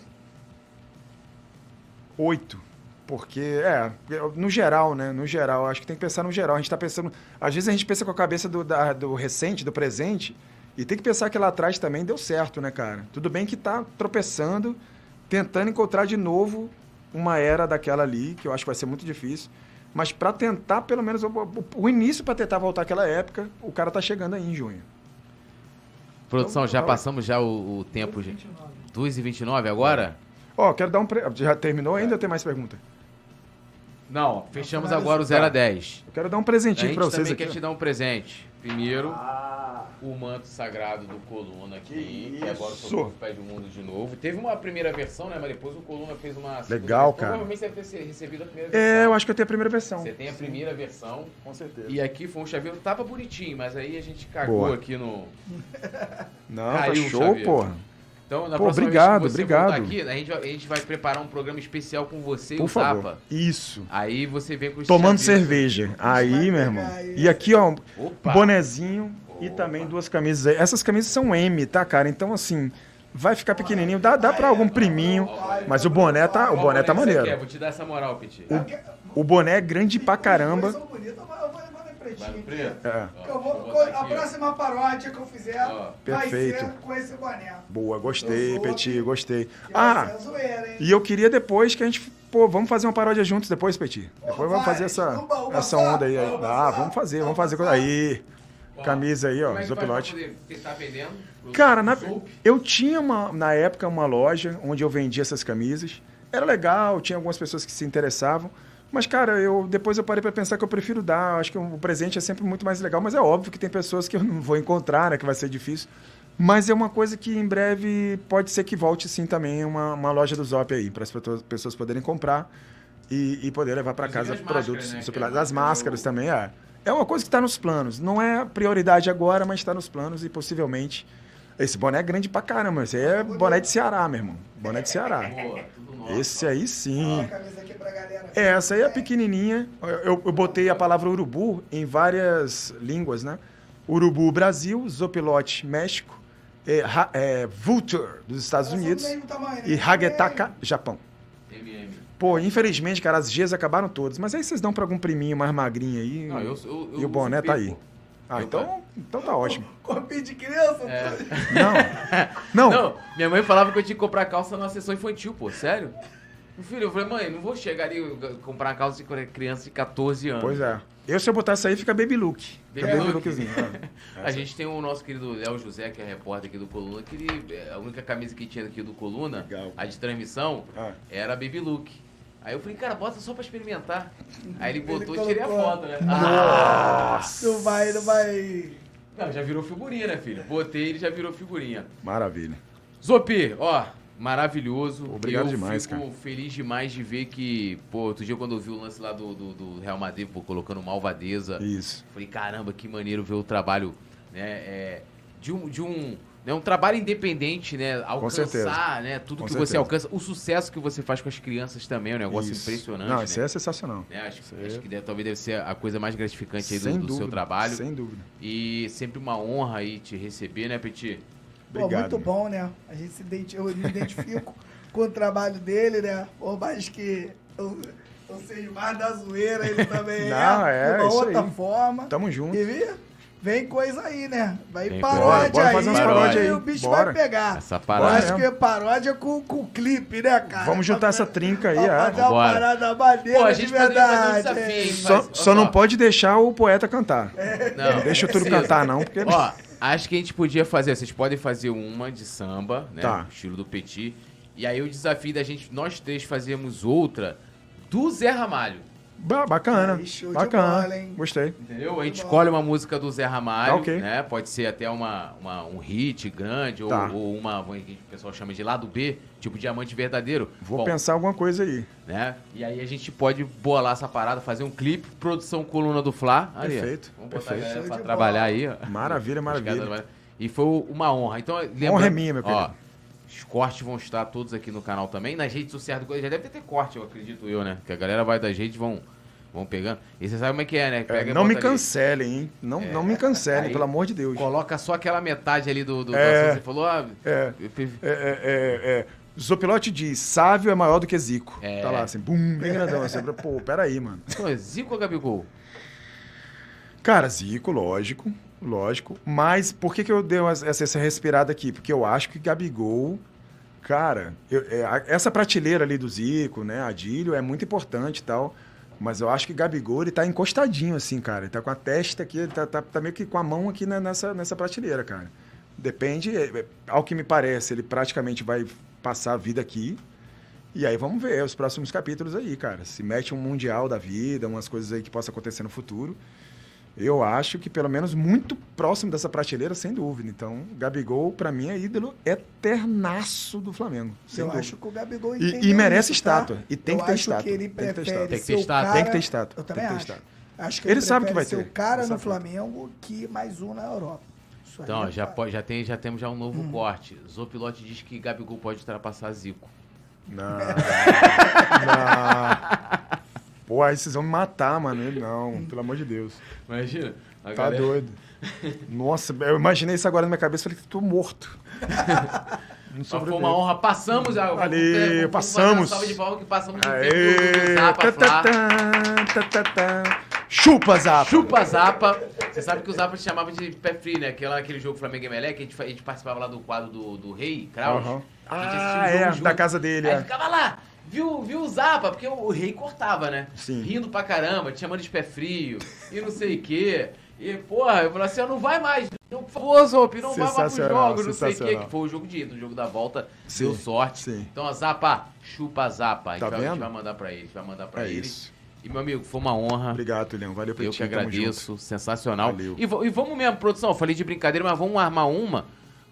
8. Porque, é, no geral, né? No geral, acho que tem que pensar no geral. A gente tá pensando. Às vezes a gente pensa com a cabeça do, da- do recente, do presente, e tem que pensar que lá atrás também deu certo, né, cara? Tudo bem que tá tropeçando, tentando encontrar de novo uma era daquela ali, que eu acho que vai ser muito difícil. Mas para tentar, pelo menos, o, o- o início para tentar voltar àquela época, o cara tá chegando aí em junho. Produção, Então, já tá passamos já o, o tempo. gente. 2h29 agora? Ó, quero dar um. Pre... Já terminou ainda ou tem mais pergunta? Não, fechamos agora o 0 a 10. Eu quero dar um A presentinho para vocês também aqui. quer ó. te dar um presente. Primeiro, Ah, o manto sagrado do Coluna aqui, Que que, agora o Pé do Mundo de novo. Teve uma primeira versão, né? Mas depois o Coluna fez uma. Legal, versão. cara. Provavelmente deve ter recebido a primeira versão. É, eu acho que eu tenho a primeira versão. Você tem a primeira versão. Com certeza. E aqui foi um chaveiro, tava bonitinho, mas aí a gente cagou Boa. aqui no. Não, Caiu tá o show, porra. Então, na Pô, próxima obrigado, vez que você obrigado. voltar aqui, a gente, vai, a gente vai preparar um programa especial com você e Por o favor. Tapa. Isso. Aí você vem com os Tomando cerveja. Aí, meu irmão. E aqui, ó, um Opa! bonezinho e Opa. também duas camisas aí. Essas camisas são M, tá, cara? Então, assim, vai ficar pequenininho. Dá, dá pra algum priminho. Mas o boné tá, o boné tá maneiro. Vou te dar essa moral, Petit. O boné é grande pra caramba. Vou Vai preto? É. Ó, eu vou- botar a aqui, próxima paródia que eu fizer Ó. vai Perfeito. ser com esse boné. Boa, gostei, vou aqui. gostei. Que Ah, zoeira, e eu queria depois que a gente. Pô, vamos fazer uma paródia juntos depois, Petit. Depois vamos vai. fazer essa, Uma- uma essa onda aí. Ah, vamos fazer, vamos fazer. Aí, camisa aí, ó, Como é Zopilote. tentar vendendo? Cara, na- eu tinha uma, na época uma loja onde eu vendia essas camisas. Era legal, tinha algumas pessoas que se interessavam. Mas, cara, eu depois eu parei pra pensar que eu prefiro dar. Eu Acho que o presente é sempre muito mais legal. Mas é óbvio que tem pessoas que eu não vou encontrar, né? Que vai ser difícil. Mas é uma coisa que em breve pode ser que volte sim também uma, uma loja do Zop aí, para as pessoas poderem comprar e, e poder levar para casa produtos. né, suplementares. é- As máscaras também, é. É uma coisa que está nos planos. Não é prioridade agora, mas está nos planos e possivelmente. Esse boné é grande pra caramba. Esse aí é boné de Ceará, meu irmão. Boné de Ceará. Boa, tudo nosso. Esse aí sim. Pra galera. É, essa aí é pequenininha. Eu, eu botei a palavra urubu em várias línguas, né? Urubu, Brasil. Zopilote, México. É, ha- é, Vulture, dos Estados Elas são Unidos. tamanho, né? E Hagetaka, Japão. MM. Pô, infelizmente, cara, as Gs acabaram todas. Mas aí vocês dão pra algum priminho mais magrinho aí. Não, eu, eu, eu e o boné tá aí. Ah, Eu então, então tá ótimo. Corpinho de criança? É. Não, não, Não, minha mãe falava que eu tinha que comprar calça numa sessão infantil, pô, sério? Filho, eu falei, mãe, não vou chegar ali e comprar uma calça de criança de 14 anos. Pois é. Eu, se eu botar isso aí, fica Baby Look. Fica Baby Baby Look. Lookzinho. é. A gente tem o nosso querido Léo José, que é repórter aqui do Coluna, que ele, é, a única camisa que tinha aqui do Coluna, Legal. a de transmissão, Ah. era Baby Look. Aí eu falei, cara, bota só pra experimentar. Aí ele botou e tirei a foto, né? Ah! Não vai, não vai. Não, já virou figurinha, né, filho? Botei, ele já virou figurinha. Maravilha. Zopi, ó, maravilhoso. Obrigado eu demais, fico cara. feliz demais de ver que, pô, outro dia quando eu vi o lance lá do, do, do Real Madrid, pô, colocando Malvadeza, Isso. falei, caramba, que maneiro ver o trabalho, né, é, de um, de um, né, um trabalho independente, né, alcançar, né, tudo Com que você certeza. alcança, o sucesso que você faz com as crianças também, é um negócio Isso. impressionante, Não, né? isso é sensacional. Né, acho, Isso acho é- que deve- talvez deve ser a coisa mais gratificante aí do, do seu trabalho. Sem dúvida. E sempre uma honra aí te receber, né, Petit? Pô, Obrigado. muito bom, né? A gente se identi- eu me identifico com o trabalho dele, né? Por mais que eu, eu seja mais da zoeira, ele também Não, é. é, de uma isso outra aí. forma. Tamo junto. E vi? Vem coisa aí, né? Vai Vem paródia. Bora aí. fazer uns paródia e aí. o bicho Bora. vai pegar. Essa Eu parada. acho que é paródia com, com clipe, né, cara? Vamos juntar Pra- essa trinca aí, pra é. fazer uma parada maneira Pô, a de poderia fazer um verdade. desafio, hein? Só, Faz- só ó, não ó. pode deixar o poeta cantar. Não, Não deixa o precisa. cantar, não, porque... Ó, acho que a gente podia fazer. Vocês podem fazer uma de samba, né? Tá. Estilo do Petit. E aí o desafio da gente, nós três, fazermos outra do Zé Ramalho. Ba- bacana, de bacana. bola, hein? Gostei. Entendeu? A gente escolhe uma música do Zé Ramalho, Tá ok. né? Pode ser até uma, uma- um hit grande ou, Tá. ou uma, o pessoal chama de lado B, tipo Diamante Verdadeiro. Vou Bom, pensar alguma coisa aí. né? E aí a gente pode bolar essa parada, fazer um clipe, produção coluna do Fla. Aí, ó. Perfeito, Vamos botar perfeito. a galera pra de trabalhar bola. aí, ó. Maravilha, maravilha. E foi uma honra. Então, lembra, Honra é minha, meu Ó, querido. os cortes vão estar todos aqui no canal também. Nas redes sociais do Coisa. Já deve ter corte, eu acredito eu, né? Que a galera vai das redes vão, vão pegando. E você sabe como é que é, né? É, Pega e não me bota ali. cancelem, hein? Não, não me cancelem, Aí- pelo amor de Deus. Coloca só aquela metade ali do, do, do É. assunto. Você falou, ah, É. É, é, é, é. Zopilote diz, Sávio é maior do que Zico. É. Tá lá, assim, bum, bem grandão. Assim, pô, peraí, mano. Pô, Zico ou Gabigol? Cara, Zico, lógico, lógico. Mas por que, que eu dei essa, essa respirada aqui? Porque eu acho que Gabigol, cara, eu- é, essa prateleira ali do Zico, né, Adílio, é muito importante e tal. Mas eu acho que Gabigol, ele tá encostadinho, assim, cara. Ele tá com a testa aqui, ele tá, tá, tá meio que com a mão aqui né, nessa, nessa prateleira, cara. Depende, é, é, ao que me parece, ele praticamente vai passar a vida aqui. E aí vamos ver os próximos capítulos aí, cara. Se mete um mundial da vida, umas coisas aí que possa acontecer no futuro. Eu acho que pelo menos muito próximo dessa prateleira, sem dúvida. Então, Gabigol, pra mim, é ídolo eternaço do Flamengo. Sem Eu dúvida. acho que o Gabigol E- e merece isso, tá? estátua. E tem Eu que ter estátua. que ele Tem que ter estátua. Tem que ter estátua. cara... Tem que ter estátua. Eu Tem também que ter acho. estátua. Acho que Ele ele, sabe que vai ser ter. o cara no Flamengo que mais um na Europa. Isso aí Então, ó, já, fato. pode, já, tem, já temos já um novo Hum. corte. Zopilote diz que Gabigol pode ultrapassar Zico. Não. não. Pô, aí vocês vão me matar, mano. Não, pelo amor de Deus. Imagina. a Tá galera- doido. Nossa, eu imaginei isso agora na minha cabeça e falei que tô morto. Não Mas foi uma honra. Passamos. a- vamos- Valeu, vamos- vamos passamos. salva de palmas que passamos Aê! Flá. Chupa, Zapa! Chupa Zapa. Você sabe que o Zapa te chamava de pé frio, né? Aquela, aquele jogo Flamengo e Emelec, que a gente, a gente participava lá do quadro do, do Rei, Kraus. A assistia Ah, é, junto. da casa dele, Aí é. ficava lá, viu, viu o Zapa, porque o, o Rei cortava, né? Sim. Rindo pra caramba, te chamando de pé frio e não sei o quê. E, porra, eu falei assim, não vai mais. Não, por favor, Zop, não vai mais pro jogo, não sei o quê. Que foi o jogo de ida, o jogo da volta, Sim, deu sorte. sim. Então, ó, Zapa, chupa Zapa. A gente, Tá vai, a gente vai mandar pra ele, a gente vai mandar pra É ele. isso. E, meu amigo, foi uma honra. Obrigado, Tulião. Valeu, Eu Pretinho. que agradeço, sensacional. Valeu. E, e vamos mesmo, produção, eu falei de brincadeira, mas vamos armar uma,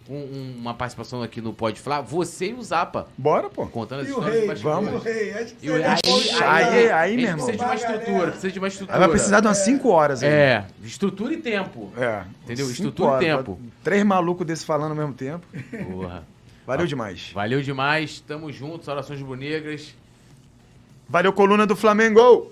um- um- uma participação aqui no Pode Falar, você e o Zapa, Bora, pô. contando as E o histórias rei, bastidores. e o rei. Acho que E o- aí, seria aí, aí. Aí, meu irmão. precisa de uma estrutura, precisa de uma estrutura. Vai precisar de umas 5 horas aí. É, estrutura e tempo. É. Entendeu? Estrutura e horas. tempo. Três malucos desses falando ao mesmo tempo. Porra. Valeu demais. Valeu demais, tamo juntos, orações rubro-negras. Valeu, coluna do Flamengo.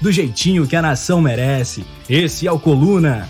do jeitinho que a nação merece. Esse é o Coluna.